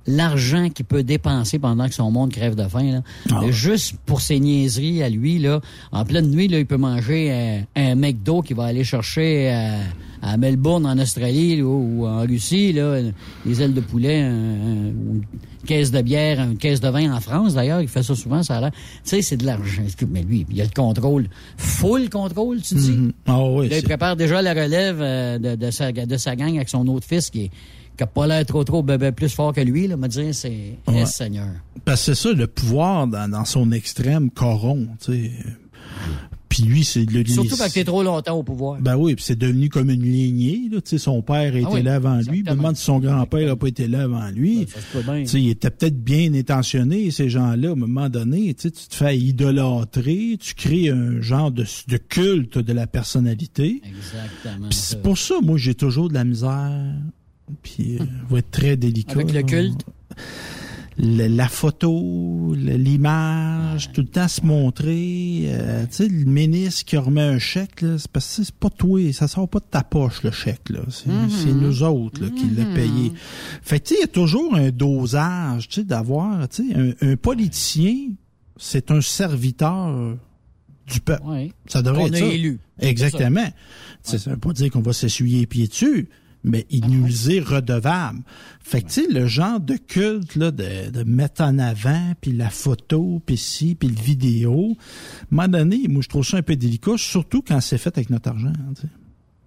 L'argent qu'il peut dépenser pendant que son monde crève de faim, là, Ah ouais. juste pour ses niaiseries à lui, là, en pleine nuit, là, il peut manger un, un McDo qu'il va aller chercher à, à Melbourne, en Australie, là, ou en Russie, là, des ailes de poulet, un- un- une caisse de bière, une caisse de vin en France, d'ailleurs, il fait ça souvent, ça a l'air. Tu sais, c'est de l'argent. Mais lui, il a le contrôle. Full contrôle, tu dis? Mhm. Ah oui, Là, il prépare déjà la relève euh, de, de sa, de sa gang avec son autre fils qui est qui n'a pas l'air trop, trop bébé plus fort que lui, là, me dire, c'est Ouais. Seigneur. Parce que c'est ça, le pouvoir dans, dans son extrême corrompt, tu sais. Puis lui, c'est le Surtout quand t'es trop longtemps au pouvoir. Ben oui, puis c'est devenu comme une lignée. Là. Tu sais, Son père était Ah oui, là avant lui. Je me demande si son grand-père n'a pas été là avant lui. Ça sais, il était peut-être bien intentionné, ces gens-là, à un moment donné. Tu te fais idolâtrer, tu crées un genre de, de culte de la personnalité. Exactement. C'est pour ça, moi, j'ai toujours de la misère. Puis, euh, va être très délicat. Avec le culte? Le- la photo, l'image, tout le temps se montrer. euh, tu sais, le ministre qui remet un chèque, là, c'est parce que c'est pas toi, ça sort pas de ta poche, le chèque. là. C'est Mm-hmm. c'est nous autres là, qui l'a payé. Fait que tu sais, il y a toujours un dosage, tu sais, d'avoir, tu sais, un, un politicien, c'est un serviteur du peuple. Oui. Ça devrait être a ça. élu. Exactement. Tu sais, Ça veut pas dire qu'on va s'essuyer les pieds dessus, mais il nous est redevable. Fait que, tu sais, le genre de culte, là, de, de mettre en avant, puis la photo, puis ci, puis le vidéo, à un moment donné, moi, je trouve ça un peu délicat, surtout quand c'est fait avec notre argent.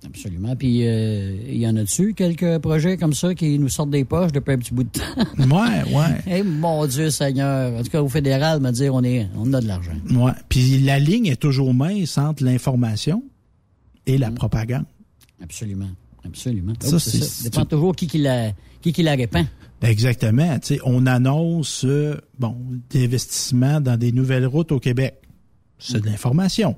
Absolument. Puis, euh, il y en a dessus quelques projets comme ça qui nous sortent des poches depuis un petit bout de temps? Ouais, ouais. *laughs* Eh, mon Dieu Seigneur. En tout cas, au fédéral, me dire, on, est, on a de l'argent. Ouais. Puis la ligne est toujours mince entre l'information et la propagande. Absolument. Absolument. Ça, Oh, c'est- ça. dépend toujours qui, qui, la, qui, qui la répand. Exactement. Tu sais, on annonce euh, bon des investissements dans des nouvelles routes au Québec. C'est de l'information.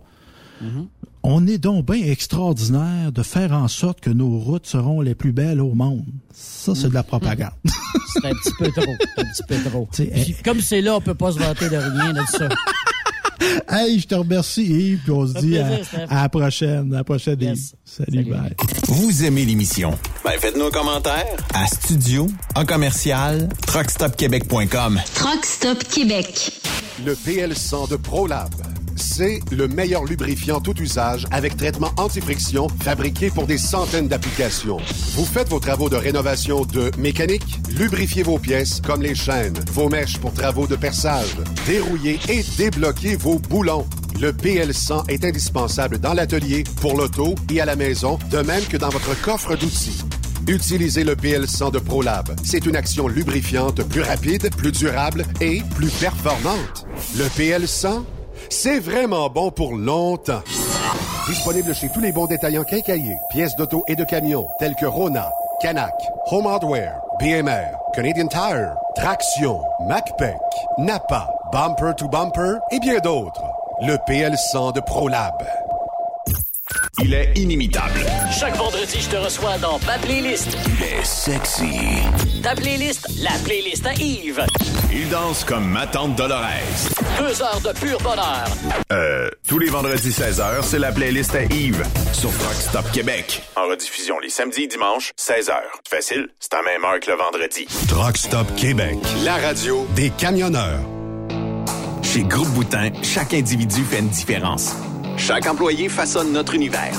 Mm-hmm. On est donc bien extraordinaire de faire en sorte que nos routes seront les plus belles au monde. Ça, c'est de la propagande. *laughs* C'est un petit peu trop. Un petit peu trop. Puis, comme c'est là, on peut pas se vanter de rien de ça. *laughs* *laughs* hey, je te remercie Yves, puis on se dit à, la prochaine. À la prochaine, Yves. Salut, bye. Vous aimez l'émission? Ben, faites-nous un commentaire à studio en commercial truckstopquebec.com. Truck Stop Québec. Le PL100 de ProLab. C'est le meilleur lubrifiant tout usage avec traitement anti-friction fabriqué pour des centaines d'applications. Vous faites vos travaux de rénovation de mécanique, lubrifiez vos pièces comme les chaînes, vos mèches pour travaux de perçage, dérouillez et débloquez vos boulons. Le PL100 est indispensable dans l'atelier, pour l'auto et à la maison, de même que dans votre coffre d'outils. Utilisez le PL100 de ProLab. C'est une action lubrifiante plus rapide, plus durable et plus performante. Le PL100, c'est vraiment bon pour longtemps. Disponible chez tous les bons détaillants quincaillés, pièces d'auto et de camions, tels que Rona, Canac, Home Hardware, BMR, Canadian Tire, Traction, MacPac, Napa, Bumper to Bumper et bien d'autres. Le PL100 de ProLab. Il est inimitable. Chaque vendredi, je te reçois dans ma playlist. Il est sexy. Ta playlist, la playlist à Yves. Il danse comme ma tante Dolores. Deux heures de pur bonheur. Euh, tous les vendredis 16h, c'est la playlist à Yves sur Rock Stop Québec. En rediffusion les samedis et dimanches, 16h. Facile, c'est à même heure que le vendredi. Truck Stop Québec, la radio des camionneurs. Chez Groupe Boutin, chaque individu fait une différence. Chaque employé façonne notre univers.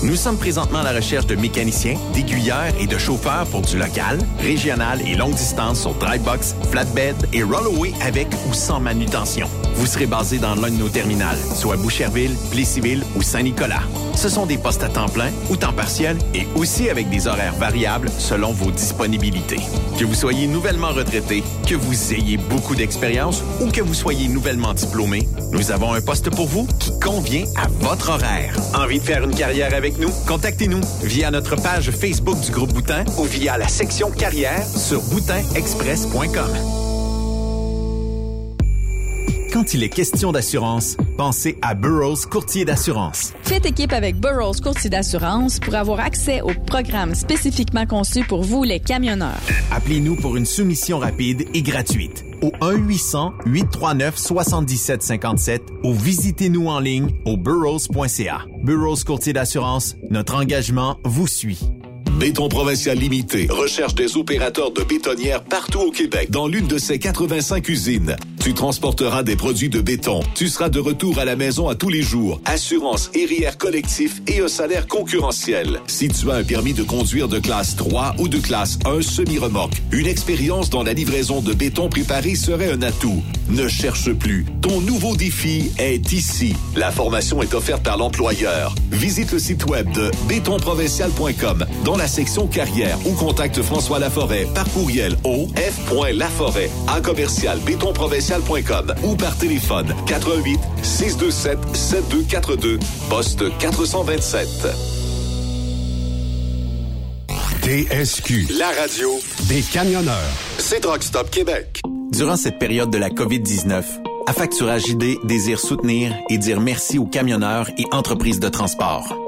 Nous sommes présentement à la recherche de mécaniciens, d'aiguilleurs et de chauffeurs pour du local, régional et longue distance sur dry box, flatbed et rollaway avec ou sans manutention. Vous serez basé dans l'un de nos terminales, soit Boucherville, Plessisville ou Saint-Nicolas. Ce sont des postes à temps plein ou temps partiel et aussi avec des horaires variables selon vos disponibilités. Que vous soyez nouvellement retraité, que vous ayez beaucoup d'expérience ou que vous soyez nouvellement diplômé, nous avons un poste pour vous qui convient à votre horaire. Envie de faire une carrière avec nous? Contactez-nous via notre page Facebook du groupe Boutin ou via la section carrière sur boutinexpress.com. Quand il est question d'assurance, pensez à Burroughs Courtier d'assurance. Faites équipe avec Burroughs Courtier d'assurance pour avoir accès aux programmes spécifiquement conçus pour vous, les camionneurs. Appelez-nous pour une soumission rapide et gratuite au 1-800-839-7757 ou visitez-nous en ligne au burrows.ca. Burroughs Courtier d'assurance, notre engagement vous suit. Béton Provincial Limité recherche des opérateurs de bétonnières partout au Québec dans l'une de ses 85 usines. Tu transporteras des produits de béton. Tu seras de retour à la maison à tous les jours. Assurance et collectif et un salaire concurrentiel. Si tu as un permis de conduire de classe 3 ou de classe 1 semi-remorque, une expérience dans la livraison de béton préparé serait un atout. Ne cherche plus. Ton nouveau défi est ici. La formation est offerte par l'employeur. Visite le site web de bétonprovincial.com la section carrière ou contacte François Laforêt par courriel au f.laforêt à commercial bétonprovincial.com ou par téléphone 88 627 7242 poste 427. TSQ, la radio des camionneurs. C'est Truck Stop Québec. Durant cette période de la COVID-19, Affacturage ID désire soutenir et dire merci aux camionneurs et entreprises de transport.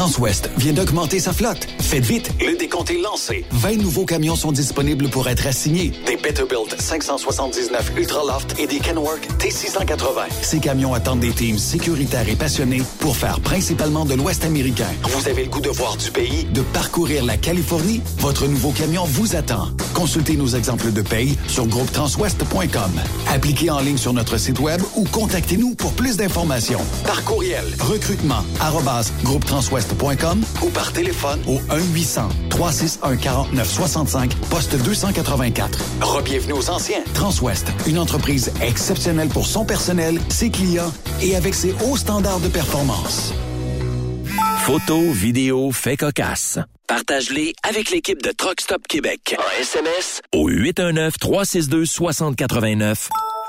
Transwest vient d'augmenter sa flotte. Faites vite, le décompte est lancé. 20 nouveaux camions sont disponibles pour être assignés. Des Peterbilt 579 Ultraloft et des Kenworth T680. Ces camions attendent des teams sécuritaires et passionnés pour faire principalement de l'Ouest américain. Vous avez le goût de voir du pays, de parcourir la Californie? Votre nouveau camion vous attend. Consultez nos exemples de paye sur groupetranswest.com. Appliquez en ligne sur notre site web ou contactez-nous pour plus d'informations. Par courriel, recrutement, ou par téléphone au 1-800-361-4965, poste 284. Rebienvenue aux anciens. Transwest, une entreprise exceptionnelle pour son personnel, ses clients et avec ses hauts standards de performance. Photos, vidéos, faits cocasse. Partage-les avec l'équipe de Truck Stop Québec. En SMS au 819-362-6089.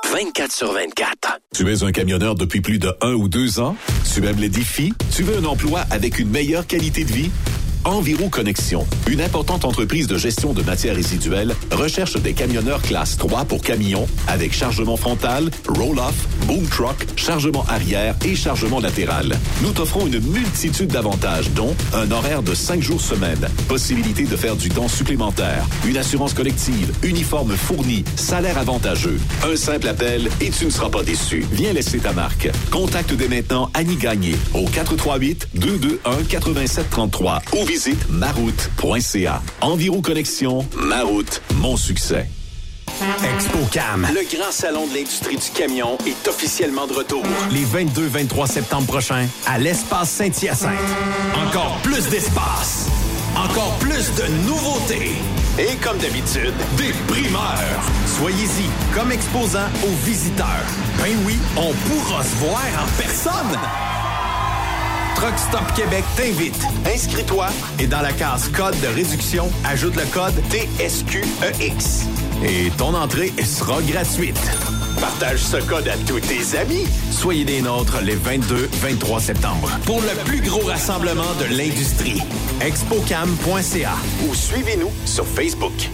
24 sur 24. Tu es un camionneur depuis plus de un ou deux ans? Tu aimes les défis? Tu veux un emploi avec une meilleure qualité de vie? Enviro Connexion, une importante entreprise de gestion de matières résiduelles, recherche des camionneurs classe 3 pour camions avec chargement frontal, roll-off, boom truck, chargement arrière et chargement latéral. Nous t'offrons une multitude d'avantages, dont un horaire de 5 jours semaine, possibilité de faire du temps supplémentaire, une assurance collective, uniforme fourni, salaire avantageux. Un simple appel et tu ne seras pas déçu. Viens laisser ta marque. Contacte dès maintenant Annie Gagné au 438 221 8733 ou visite maroute.ca. Enviro Connexion, Maroute, mon succès. ExpoCam. Le grand salon de l'industrie du camion est officiellement de retour. Les 22-23 septembre prochains à l'espace Saint-Hyacinthe. Encore plus d'espace. Encore plus de nouveautés. Et comme d'habitude, des primeurs. Soyez-y comme exposant aux visiteurs. Ben oui, on pourra se voir en personne. Truck Stop Québec t'invite. Inscris-toi et dans la case code de réduction, ajoute le code TSQEX. Et ton entrée sera gratuite. Partage ce code à tous tes amis. Soyez des nôtres les 22-23 septembre pour le plus gros rassemblement de l'industrie. Expocam.ca ou suivez-nous sur Facebook.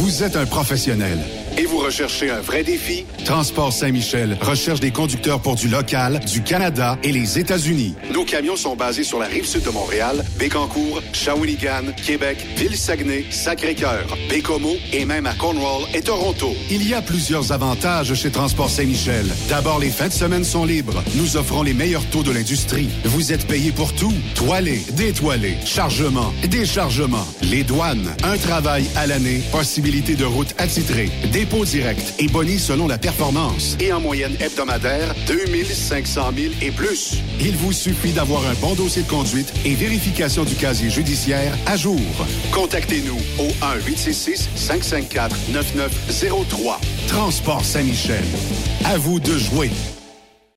Vous êtes un professionnel et vous recherchez un vrai défi? Transport Saint-Michel recherche des conducteurs pour du local, du Canada et les États-Unis. Nos camions sont basés sur la rive sud de Montréal, Bécancour, Shawinigan, Québec, Ville-Saguenay, Sacré-Cœur, Bécomo et même à Cornwall et Toronto. Il y a plusieurs avantages chez Transport Saint-Michel. D'abord, les fins de semaine sont libres. Nous offrons les meilleurs taux de l'industrie. Vous êtes payé pour tout. Toilé, détoilé, chargement, déchargement, les douanes, un travail à l'année, de route attitrée, dépôt direct et boni selon la performance. Et en moyenne hebdomadaire, 2500 000 et plus. Il vous suffit d'avoir un bon dossier de conduite et vérification du casier judiciaire à jour. Contactez-nous au 1-866-554-9903. Transport Saint-Michel. À vous de jouer.